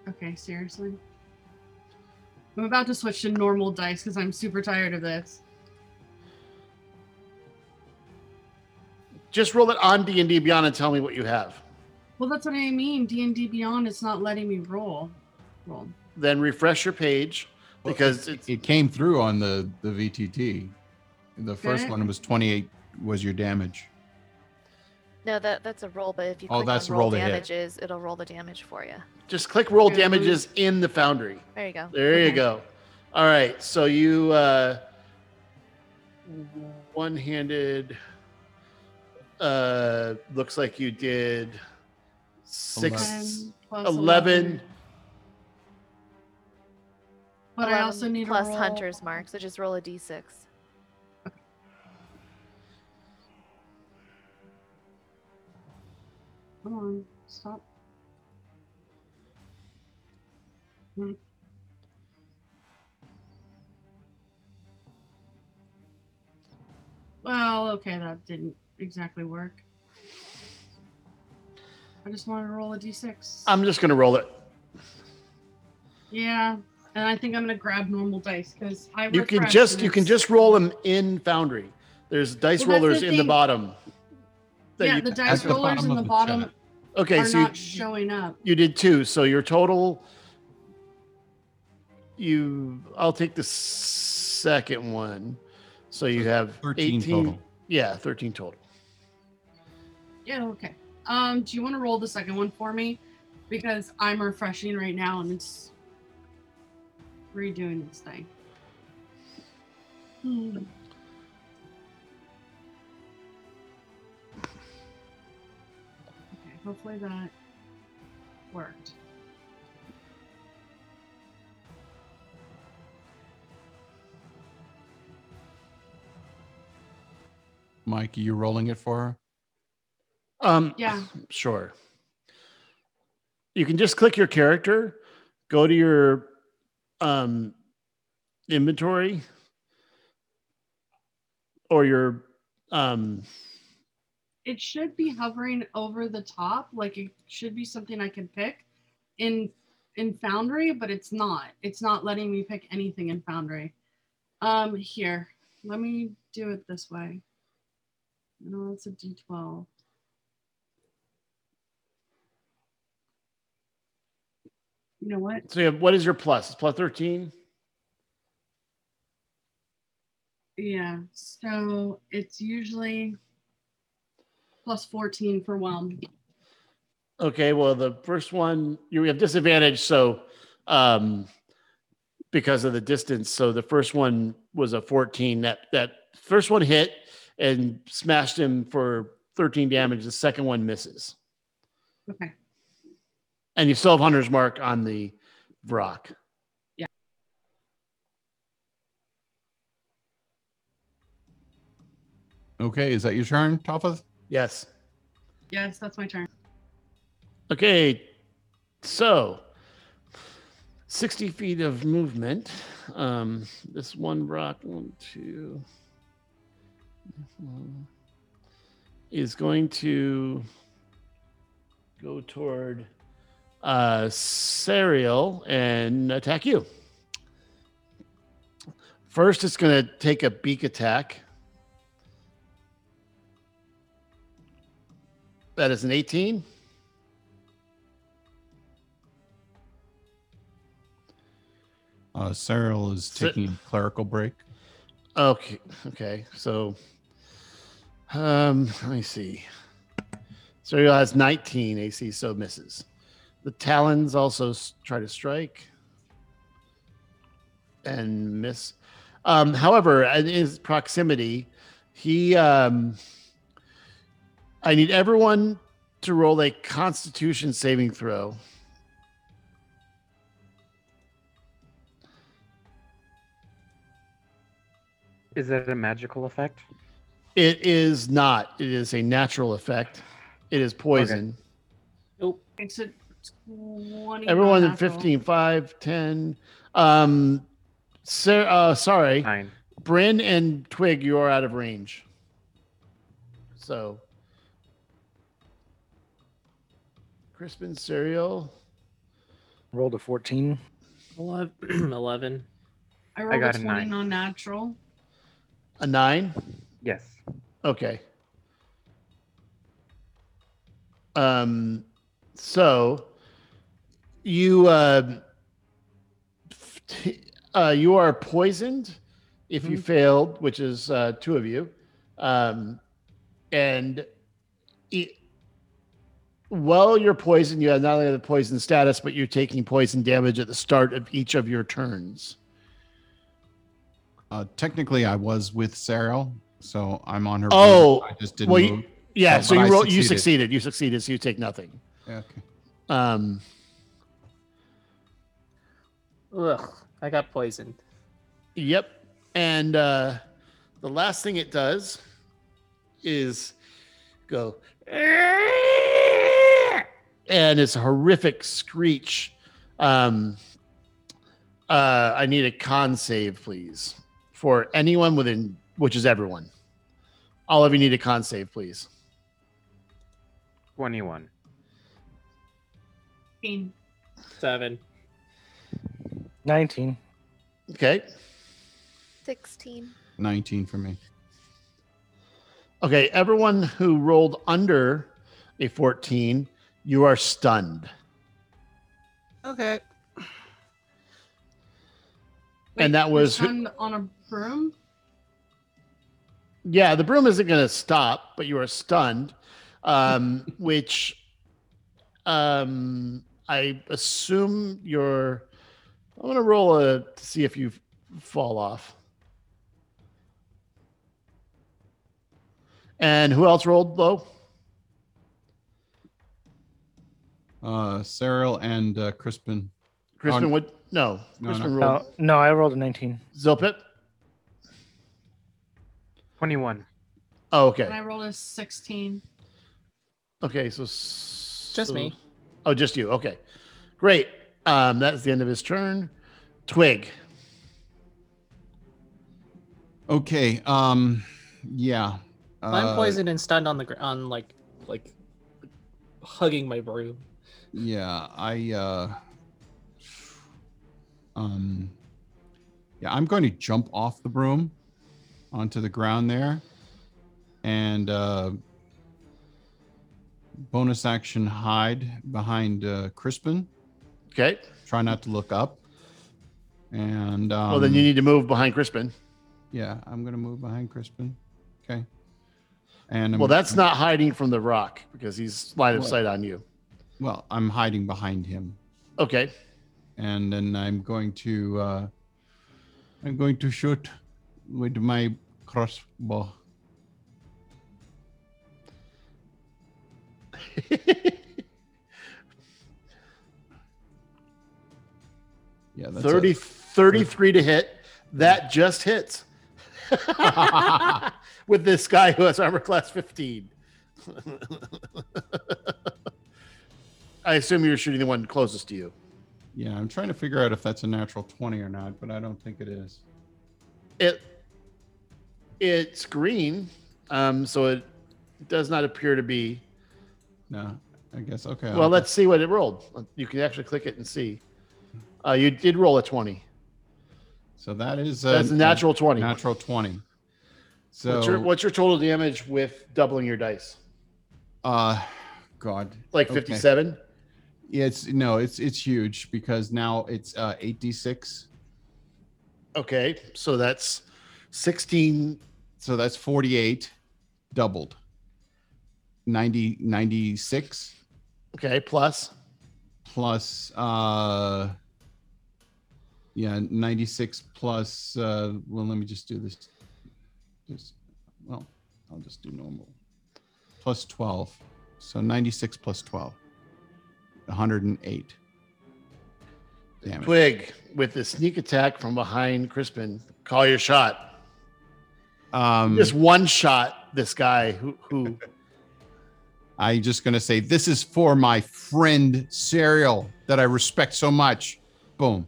Okay, seriously. I'm about to switch to normal dice because I'm super tired of this. Just roll it on D and D Beyond and tell me what you have. Well, that's what I mean. D and D Beyond, it's not letting me roll. Roll. Then refresh your page Well, because it, it's it came through on the the VTT. The first one was 28 was your damage. No, that that's a roll, but if you Oh, click that's on a roll roll to hit. damages, it'll roll the damage for you. just click roll damages in the Foundry. There you go. There you go. All right. So you uh, one-handed. Uh, looks like you did six. Eleven. 10 plus 11 But I also need plus a roll. hunter's mark, so just roll a d6. Come on, stop. Hmm. Well, okay, that didn't exactly work. I just wanted to roll a d6. I'm just gonna roll it. yeah, and I think I'm gonna grab normal dice because I. You can just you can just roll them in Foundry. There's dice Well, that's the rollers in the bottom. Yeah, you- the dice the rollers bottom in the the bottom chat. okay, are so not you, showing up. you did two. So your total. You, I'll take the second one. So you have 13 18 total. Yeah, 13 total. Yeah, okay. Um, do you want to roll the second one for me? Because I'm refreshing right now and it's redoing this thing. Hmm. Okay, hopefully that worked. Mike, you rolling it for her? Um, Yeah. Sure. You can just click your character, go to your um, inventory or your um, It should be hovering over the top, like it should be something I can pick in in Foundry, but it's not. It's not letting me pick anything in Foundry. Um, here, let me do it this way. No, it's a D12. You know what? so you have, what is your plus? It's plus 13? Yeah, so it's usually plus 14 for Whelm. Okay, well, the first one you have disadvantage, so um, because of the distance. So the first one was a 14. That that first one hit and smashed him for 13 damage. The second one misses, Okay. And you still have Hunter's Mark on the Vrock. Okay, is that your turn, Talfeth? Yes. Yes, that's my turn. Okay, so 60 feet of movement. Um, this one Vrock, one, two, one, is going to go toward uh, Sariel and attack you. First, it's going to take a beak attack. That is an 18. Uh, Sariel is taking clerical break. Okay. Okay. So, um, let me see. Sariel has 19 AC, so misses. The Talons also try to strike and miss. Um, however, in his proximity, he. Um, I need everyone to roll a Constitution saving throw. Is that a magical effect? It is not. It is a natural effect. It is poison. Nope. It's a 20. Everyone in 15, 5, 10. Um, Sir, uh, sorry. Nine. Bryn and Twig, you are out of range. So, Crispin, Sariel. Rolled a 14. Eleven. Eleven. I rolled got a a 20 nine. non-natural. A nine. Yes. Okay. Um, so you uh, uh you are poisoned if you failed, which is uh, two of you, um, and it, while you're poisoned, you have not only the poison status, but you're taking poison damage at the start of each of your turns. Uh, technically, I was with Sariel, so I'm on her. Oh, board. I just didn't well, you- Yeah, So, so, you roll, you succeeded. succeeded. You succeeded, so you take nothing. Yeah, okay. Um, Ugh. I got poisoned. Yep. And uh, the last thing it does is go, and it's a horrific screech. Um, uh, I need a con save, please, for anyone within, which is everyone. All of you need a con save, please. 21. 15. Seven. 19. Okay. 16. 19 for me. Okay. Everyone who rolled under a 14, you are stunned. Okay. And that was- stunned on a broom. Yeah, the broom isn't going to stop, but you are stunned, um, which um, I assume you're. I'm going to roll a to see if you fall off. And who else rolled low? Uh, Sariel and uh, Crispin. Crispin no. would no. No, Crispin No, rolled no, I rolled a 19. Zilpip. 21. Oh, okay. And I rolled a 16. Okay, so s- Just so- me. Oh, just you. Okay, great. Um, that's the end of his turn. Twig. Okay. Um, yeah. I'm Uh, poisoned and stunned on the gr- on like like hugging my broom. Yeah, I uh um yeah, I'm going to jump off the broom onto the ground there and uh bonus action hide behind uh Crispin. Okay. Try not to look up. And um well, then you need to move behind Crispin. Yeah, I'm going to move behind Crispin. Okay. And I'm, Well, that's not hiding from the Vrock because he's line of Well- sight on you. well, I'm hiding behind him. Okay. and then I'm going to uh, I'm going to shoot with my crossbow. Yeah, that's 30, a- 33 to hit. That just hits. With this guy who has armor class 15. I assume you're shooting the one closest to you. yeah, I'm trying to figure out if that's a natural twenty or not, but I don't think it is. It it's green, um, so it does not appear to be. No, I guess okay. Well, I'll- let's see what it rolled. You can actually click it and see. Uh, you did roll a 20. So that is That's a natural 20. Natural twenty. So what's, your, what's your total damage with doubling your dice? uh, God, Like Okay. 57? Yeah, it's no, it's it's huge because now it's uh 8d6 Okay, so that's 16. So that's 48 doubled. 90 96 Okay, plus. plus uh yeah, 96 plus uh well let me just do this. Just well, I'll just do normal. Plus 12. So 96 plus 12. 108. Damn it. Twig with the sneak attack from behind Crispin. Call your shot. Um Just one shot. This guy who who I'm just gonna say this is for my friend Sariel that I respect so much. Boom.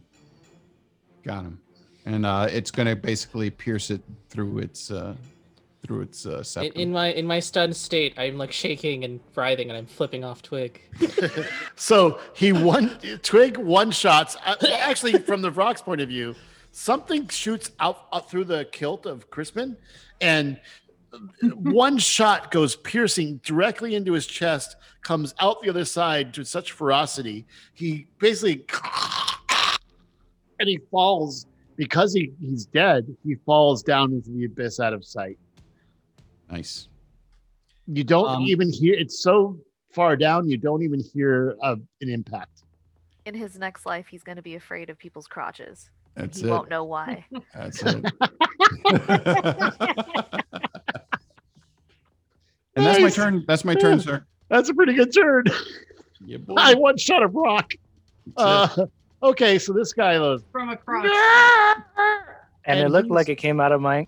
Got him. And uh it's gonna basically pierce it through its uh through its uh In, septum. in my in my stunned state, I'm like shaking and writhing, and I'm flipping off Twig. so he one twig one shots uh, actually from the Vrock's point of view something shoots out, out through the kilt of crispin and one shot goes piercing directly into his chest comes out the other side to such ferocity he basically and he falls because he, he's dead he falls down into the abyss out of sight nice. you don't Um, even hear it's so far down you don't even hear an impact In his next life, he's going to be afraid of people's crotches. and That's he it. won't know why. That's it. and that's my turn. That's my turn, sir. That's a pretty good turn. Yeah, boy. I one shot of Vrock. That's it. Uh, okay, so this guy goes. From across. crotch. And, it looked like it came out of my.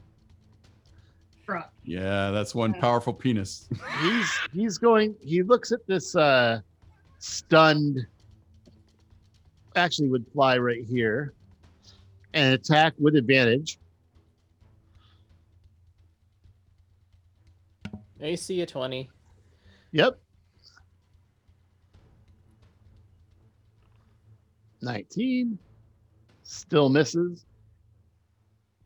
crotch. yeah, that's one powerful penis. He's he's going. He looks at this uh, stunned. Actually, would fly right here, and attack with advantage. AC a twenty. Yep. Nineteen. Still misses.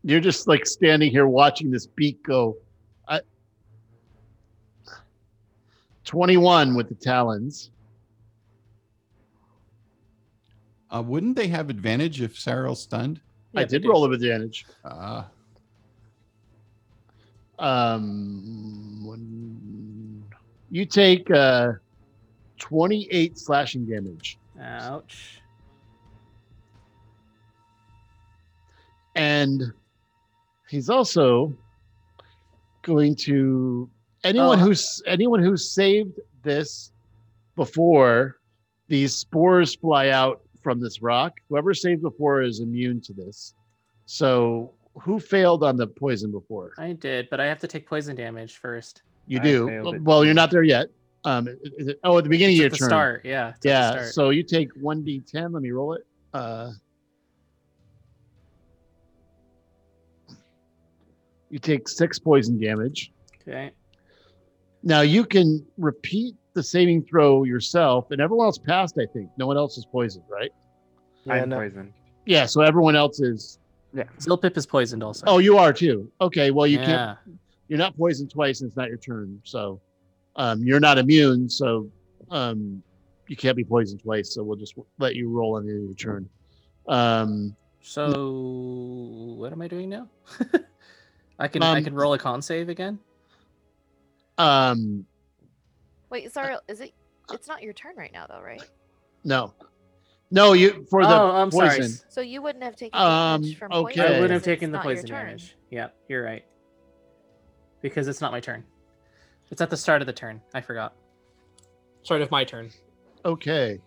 You're just like standing here watching this beat go. I, 21 with the talons. Uh, wouldn't they have advantage if Sarah's stunned? I Yeah, they did roll with advantage. Uh, Um, one, you take uh, 28 slashing damage. Ouch. And he's also going to anyone Oh. who's anyone who's saved this before these spores fly out from this Vrock. Whoever saved before is immune to this. So who failed on the poison before? I did, but I have to take poison damage first. you I do? failed well you're not there yet. Um is it, oh at the beginning It's of at your the turn. start, yeah. it's at the yeah start. so you take 1d10 let me roll it. Uh you take six poison damage okay. now you can repeat the saving throw yourself and everyone else passed i think no one else is poisoned right Yeah, I'm no. poisoned. yeah so everyone else is Yeah, Zilpip is poisoned also. oh you are too okay well you yeah. can't you're not poisoned twice and it's not your turn so um you're not immune so um you can't be poisoned twice so we'll just let you roll on the end of your turn um So what am I doing now? I can I Um, can roll a con save again. um Wait, sorry, is it? It's not your turn right now, though, right? No, no, you for the oh, I'm sorry. So you wouldn't have taken Um, damage from okay. poison. I wouldn't have taken the poison turn. damage. Yeah, you're right. Because it's not my turn. It's at the start of the turn. I forgot. Start of my turn. Okay,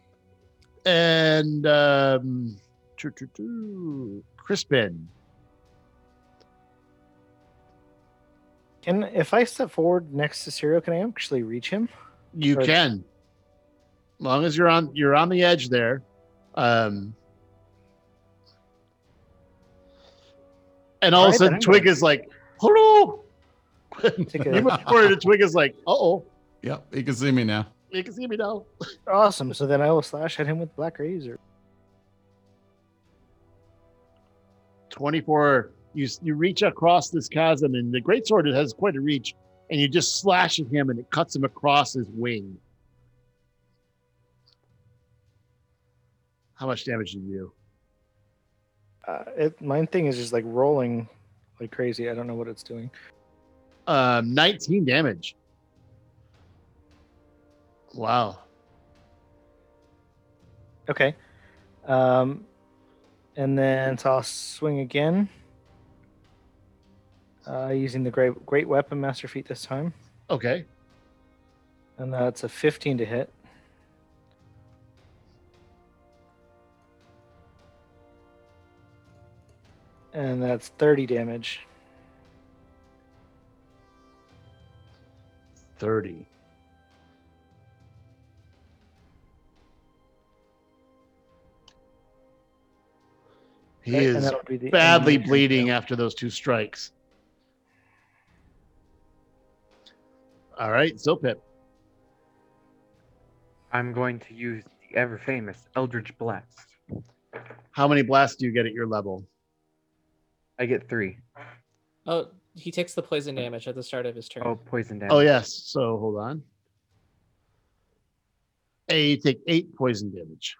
and um, Crispin. Can if I step forward next to Sariel, can I actually reach him? You Or- can, long as you're on you're on the edge there. Um, and all of a sudden, Twig gonna- is like, "Hello." Take you a, move forward, and Twig is like, "Uh oh, yep, he can see me now. He can see me now." awesome. So then I will slash at him with Blackrazor. Twenty-four. You you reach across this chasm, and the great sword has quite a reach, and you just slash at him, and it cuts him across his wing. How much damage did you do? Uh, it mine thing is just like rolling like crazy. I don't know what it's doing. Um, 19 damage. Wow. Okay. Um, and then so I'll swing again. Uh, using the great great weapon master feat this time, Okay. and that's a 15 to hit. And that's 30 damage. 30. He Okay, and is that'll be the end of badly my turn bleeding after those two strikes. All right, Zilpip. I'm going to use the ever famous Eldritch Blast. How many blasts do you get at your level? I get three. Oh, he takes the poison damage at the start of his turn. Oh, poison oh, damage. Oh, yes. So hold on. A you take eight poison damage.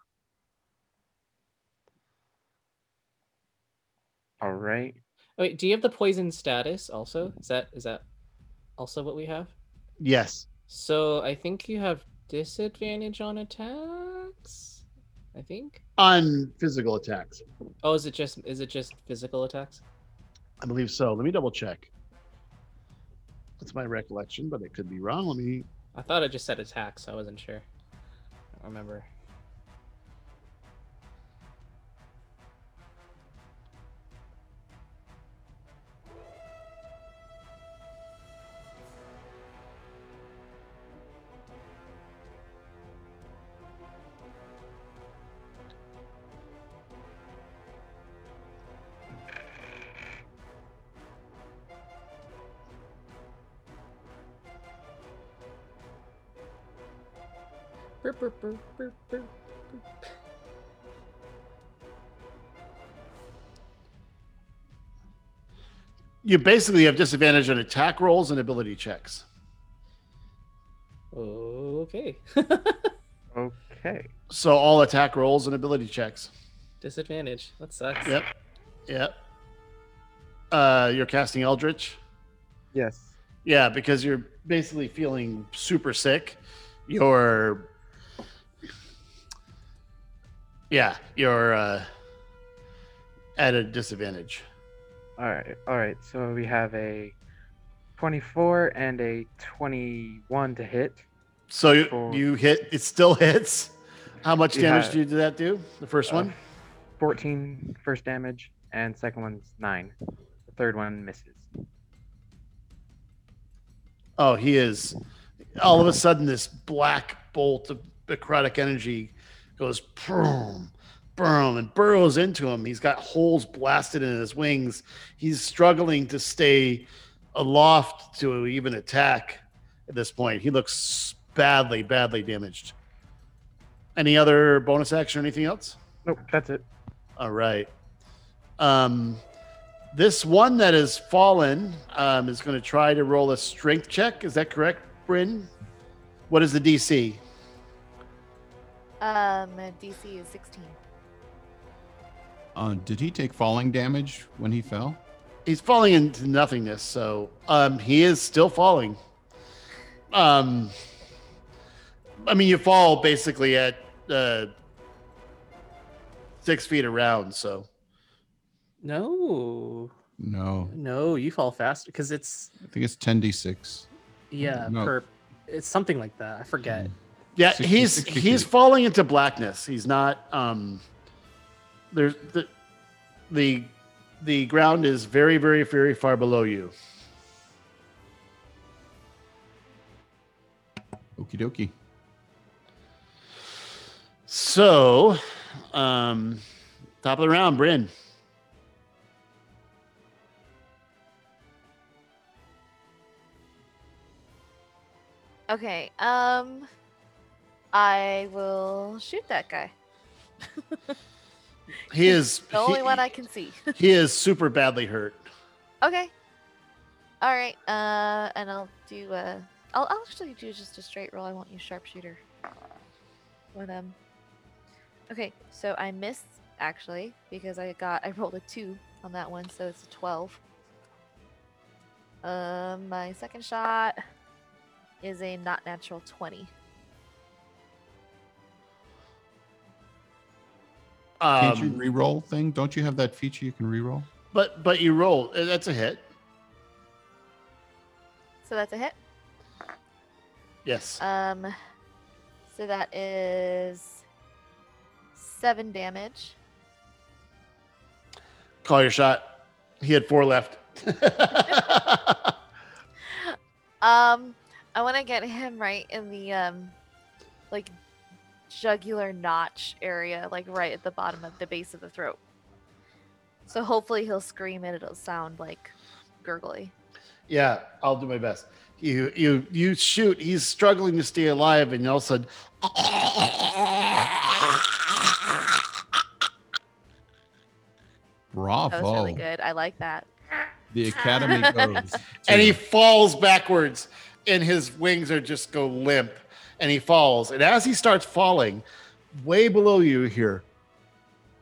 All right. Wait, do you have the poison status also? Is that is that also what we have? Yes. So I think you have disadvantage on attacks. I think. On physical attacks. Oh, is it just is it just physical attacks? I believe so. Let me double check. That's my recollection, but it could be wrong. Let me. I thought I just said attacks. So I wasn't sure. I don't remember. Burp, burp, burp, burp, burp, burp. You basically have disadvantage on attack rolls and ability checks. Okay. Okay. So all attack rolls and ability checks. disadvantage. That sucks. Yep. Yep. Uh, you're casting Eldritch. Yes. Yeah, because you're basically feeling super sick. You're Yeah, you're uh at a disadvantage. All right. All right. So we have a 24 and a 21 to hit. So you, Four. you hit it still hits. How much damage Yeah. did that do? The first Uh, one? 14 first damage, and second one's 9. The third one misses. Oh, he is. All of a sudden, this black bolt of necrotic energy goes boom, boom, and burrows into him. He's got holes blasted in his wings. He's struggling to stay aloft to even attack at this point. He looks badly, badly damaged. Any other bonus action or anything else? Nope, that's it. All right. Um, this one that has fallen um, is going to try to roll a strength check. Is that correct, Bryn? What is the DC? Um, DC is 16. Uh, did he take falling damage when he fell? He's falling into nothingness, so um, he is still falling. Um, I mean, you fall basically at uh, six feet around, so No. No, No, you fall fast because it's I think it's 10d6. yeah, No. per it's something like that. I forget. Yeah, 60 he's 60 he's falling into blackness. He's not um there's the the the ground is very very very far below you. Okie dokie. So, um top of the round, Bryn. Okay. Um, I will shoot that guy. He is The only he, one I can see. he is super badly hurt. okay. All right. Uh, and I'll do. Uh, I'll, I'll actually do just a straight roll. I won't use sharpshooter with him. Okay, so I miss actually, because I got I rolled a two on that one, so it's a twelve. Um, my second shot is a not natural twenty. Can't you Um, re-roll thing? Don't you have that feature you can re-roll? but but you roll. uh, That's a hit. So that's a hit. Yes. Um, so that is seven damage. Call your shot. He had four left. Um, I want to get him right in the um, like jugular notch area, like right at the bottom of the base of the throat. So hopefully he'll scream and it'll sound like gurgly. yeah, I'll do my best. You you you shoot. He's struggling to stay alive, and all of a sudden, Bravo. That was really good. I like that. The Academy goes. and he falls backwards, and his wings are just go limp, and he falls. And as he starts falling, way below you here,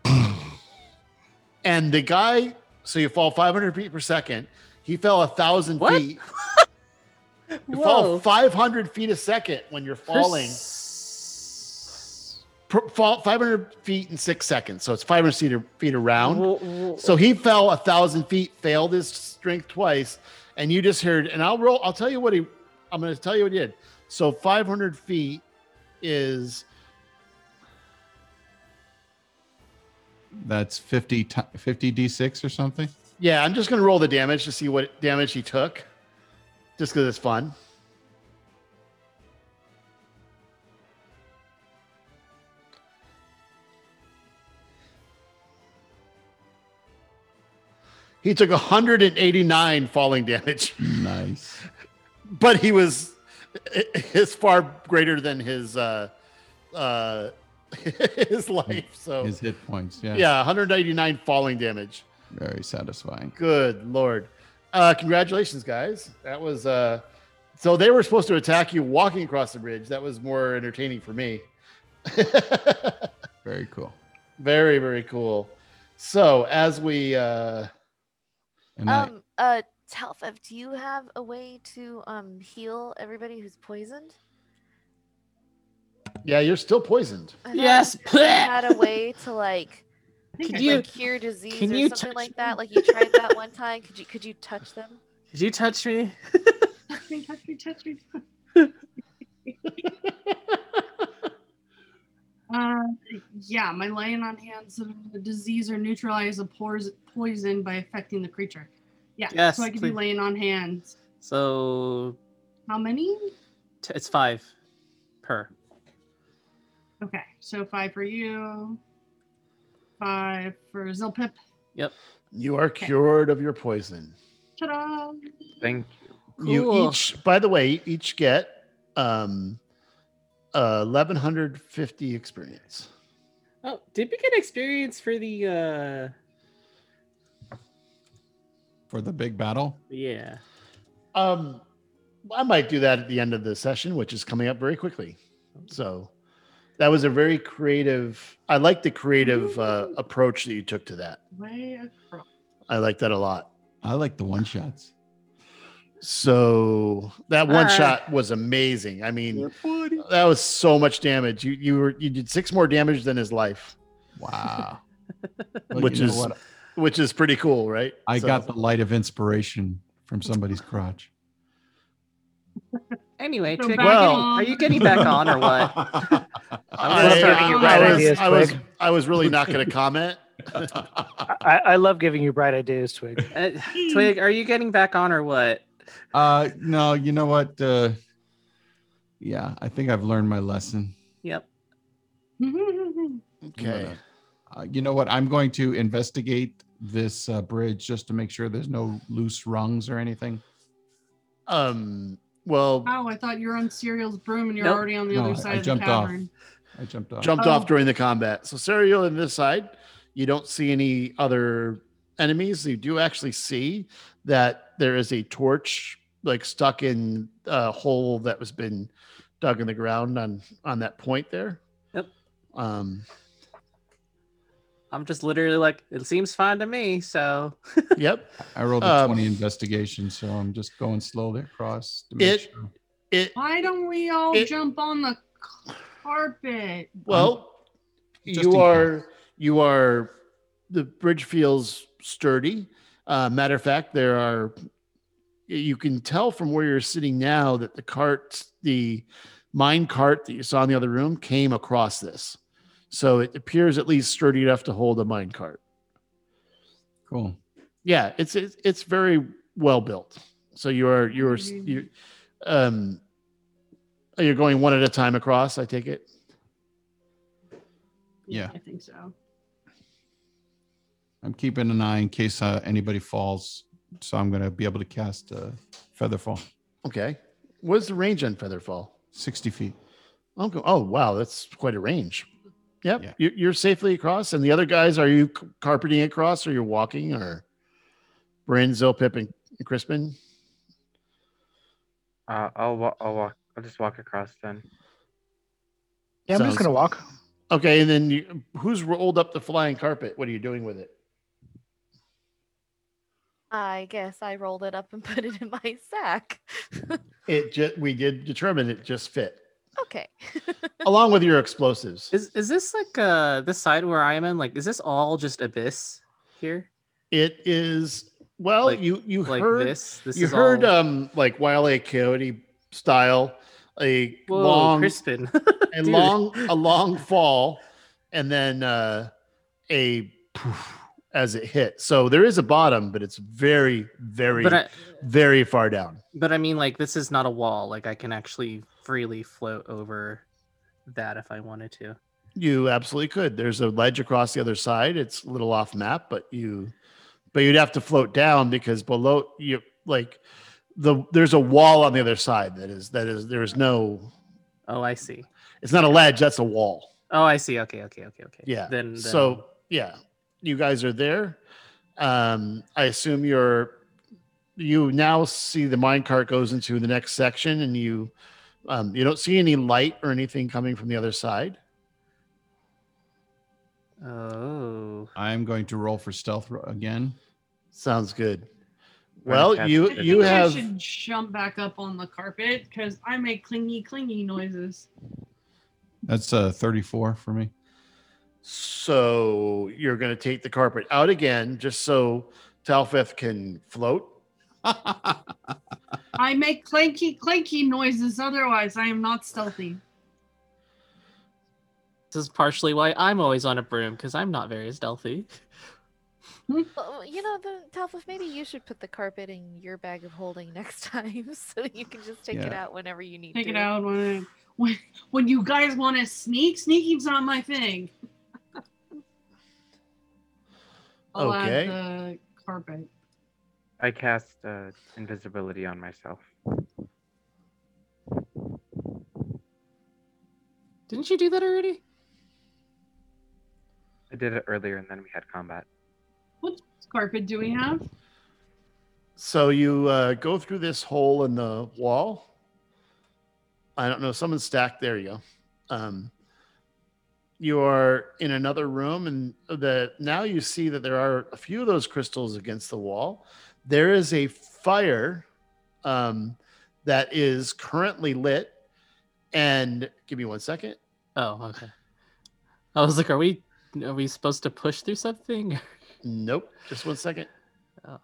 and the guy, so you fall 500 feet per second. He fell a thousand feet. You fall 500 feet a second when you're falling. Pr- fall 500 feet in six seconds. So it's 500 feet, feet around. Whoa, whoa. So he fell a thousand feet, failed his strength twice, and you just heard. And I'll roll. I'll tell you what he. I'm going to tell you what he did. So 500 feet is That's 50, ti 50 d6 or something. yeah. I'm just going to roll the damage to see what damage he took, just because it's fun. He took 189 falling damage. Nice. but he was is far greater than his uh uh his life so His hit points. Yeah. yeah 189 falling damage Very satisfying. good lord uh congratulations guys that was uh so they were supposed to attack you walking across the bridge that was more entertaining for me Very cool. very very cool so as we uh And I, Um, uh, Talfeth, do you have a way to um heal everybody who's poisoned? yeah you're still poisoned I Yes. you had a way to like, Could like you cure disease can or you something touch like that. Like you tried that one time. Could you could you touch them? Did you touch me? Touch me, touch me, touch me. Uh, yeah, my laying on hands of the disease or neutralize a poison by affecting the creature. Yeah, Yes, so I can please. do laying on hands. So How many? t- it's five per. Okay, so five for you, five for Zilpip. Yep. You are cured of your poison Ta-da! Thank you. You each, by the way, each get um uh 1150 experience. Oh, did we get experience for the uh for the big battle. yeah. Um I might do that at the end of the session, which is coming up very quickly. So that was a very creative I like the creative uh, approach that you took to that. Way across. I like that a lot. I like the one shots. So that one Uh, shot was amazing. I mean, that was so much damage. You you were you did six more damage than his life, Wow. Well, Which you know is- what? Which is pretty cool, right? I So- got the light of inspiration from somebody's crotch. Anyway, So Twig, are, you Well- getting, are you getting back on or what? I, love giving you I was, ideas, I was, I was really not going to comment. I, I love giving you bright ideas, Twig. Uh, Twig, are you getting back on or what? uh, no, you know what? Uh, yeah, I think I've learned my lesson. Yep. Okay. Uh, you know what? I'm going to investigate this uh, bridge just to make sure there's no loose rungs or anything. Um. Well, Oh, I thought you were on Sariel's broom and you're Nope. already on the No, other I- side I of the jumped off. cavern. I jumped off. jumped Oh. off during the combat. So Sariel in this side, you don't see any other enemies. You do actually see that there is a torch like stuck in a hole that was been dug in the ground on on that point there. Yep. Um. I'm just literally like, it seems fine to me. So Yep. I rolled a Um, 20 investigation, so I'm just going slowly across to make It- sure. It Why don't we all It- jump on the carpet? well, just you in are you are the bridge feels sturdy. Uh, matter of fact, there are you can tell from where you're sitting now that the cart, the mine cart that you saw in the other room, came across this. So it appears at least sturdy enough to hold a mine cart. Cool. Yeah, it's it's, it's very well built. So you are you are you um are you going one at a time across? I take it. Yeah. I think so. I'm keeping an eye in case uh, anybody falls. So I'm going to be able to cast a uh, Featherfall. Okay. What's the range on Featherfall? 60 feet. Okay. Oh, wow, that's quite a range. Yep, Yeah. you're, you're safely across, and the other guys, are you carpeting across, or you're walking, or Bryn, Zilpip, and Crispin? Uh, I'll wa- I'll walk. I'll just walk across then. Yeah, I'm Sounds- just gonna walk. Okay, and then you, who's rolled up the flying carpet? What are you doing with it? I guess I rolled it up and put it in my sack. It just we did determine it just fit, okay. along with your explosives. is is this like uh this side where I am in? Like, is this all just abyss here? It is well, Like- you you Like heard this? This you is heard all... um like Wile E. Coyote style, a Whoa, long Crispin. a long a long fall and then uh a poof as it hit so there is a bottom but it's very very I very far down but I mean like this is not a wall. Like I can actually freely float over that if I wanted to. you absolutely could there's a ledge across the other side it's a little off map but you but you'd have to float down because below you like the there's a wall on the other side that is that is there's no Oh, I see. it's not a ledge that's a wall Oh, I see. Okay, okay, okay, okay. Yeah. Then, then so yeah, you guys are there. Um, I assume you're you now see the minecart goes into the next section and you um, you don't see any light or anything coming from the other side. Oh. I'm going to roll for stealth ro- again. Sounds good. Well, that's you I you think have I should jump back up on the carpet because I make clingy, clingy noises. That's uh, 34 for me. so you're going to take the carpet out again just so Talfeth can float. I make clanky, clanky noises. Otherwise, I am not stealthy. This is partially why I'm always on a broom because I'm not very stealthy. Well, you know, the Talfeth, maybe you should put the carpet in your bag of holding next time so you can just take it out whenever you need it. Take to. it out when when when you guys want to sneak. Sneaking's not my thing. I'll Okay. add the carpet. I cast uh, invisibility on myself. Didn't you do that already? I did it earlier, and then we had combat. What carpet do we have? So you uh, go through this hole in the wall. I don't know. Someone's stacked. There you go. Um, you are in another room, and the now you see that there are a few of those crystals against the wall. There is a fire um, that is currently lit. And give me one second. Oh, okay. I was like, are we are we supposed to push through something? Nope. Just one second. Oh.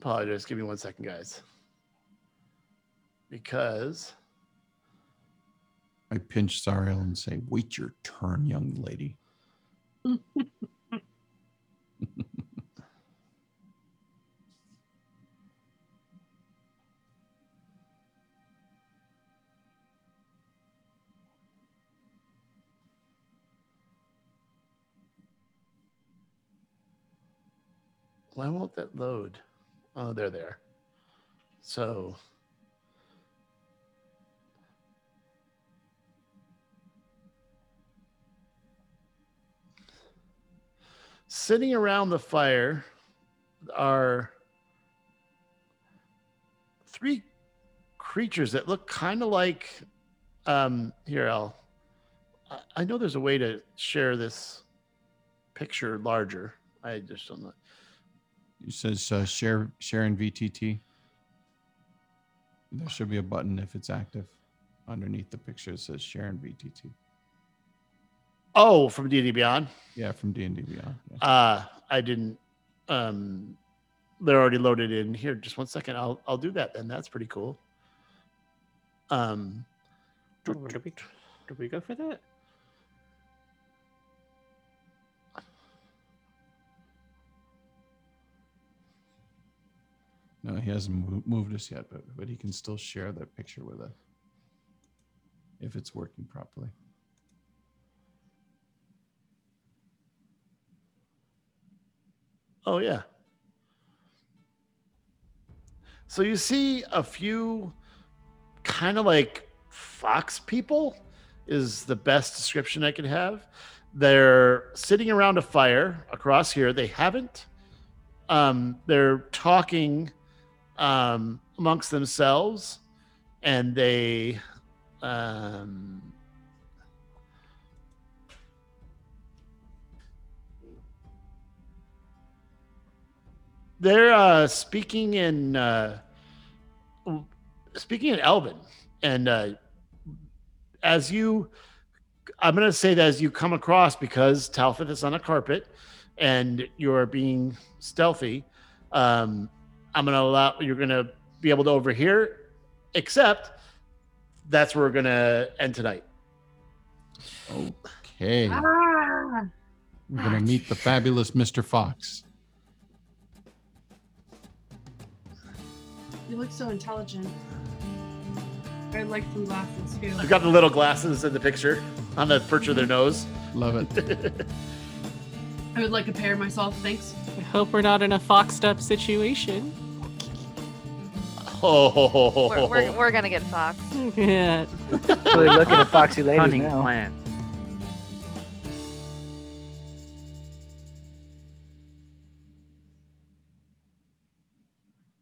Apologize. Give me one second, guys. Because I pinch Sariel and say, Wait your turn, young lady. why won't that load? Oh, they're there. So sitting around the fire, are three creatures that look kind of like. Um, here, I'll. I- know there's a way to share this picture larger. I just don't know. It says uh, share share in VTT. There should be a button if it's active underneath the picture. It says share in VTT. Oh, from D&D Beyond. Yeah, from D and D Beyond. Yeah. Uh, I didn't. Um, they're already loaded in here. Just one second. I'll I'll do that then. That's pretty cool. Um, Did we, did we go for that? No, he hasn't moved us yet, but but he can still share that picture with us if it's working properly. Oh yeah. So you see a few kind of like fox people is the best description I could have. They're sitting around a fire across here. They haven't um they're talking um amongst themselves and they um They're uh, speaking in uh, speaking in Elven, and uh, as you, I'm going to say that as you come across because Talfeth is on a carpet, and you're being stealthy. Um, I'm going to allow you're going to be able to overhear, except that's where we're going to end tonight. Okay, Ah, we're gonna meet the fabulous Mr. Fox. You look so intelligent. I'd like some glasses too. I've got the little glasses in the picture on the perch of their nose. Love it. I would like a pair myself, thanks. I hope we're not in a foxed up situation. Oh, We're, we're, we're gonna get Fox. yeah. Really looking at Foxy ladies Cunning now. plan.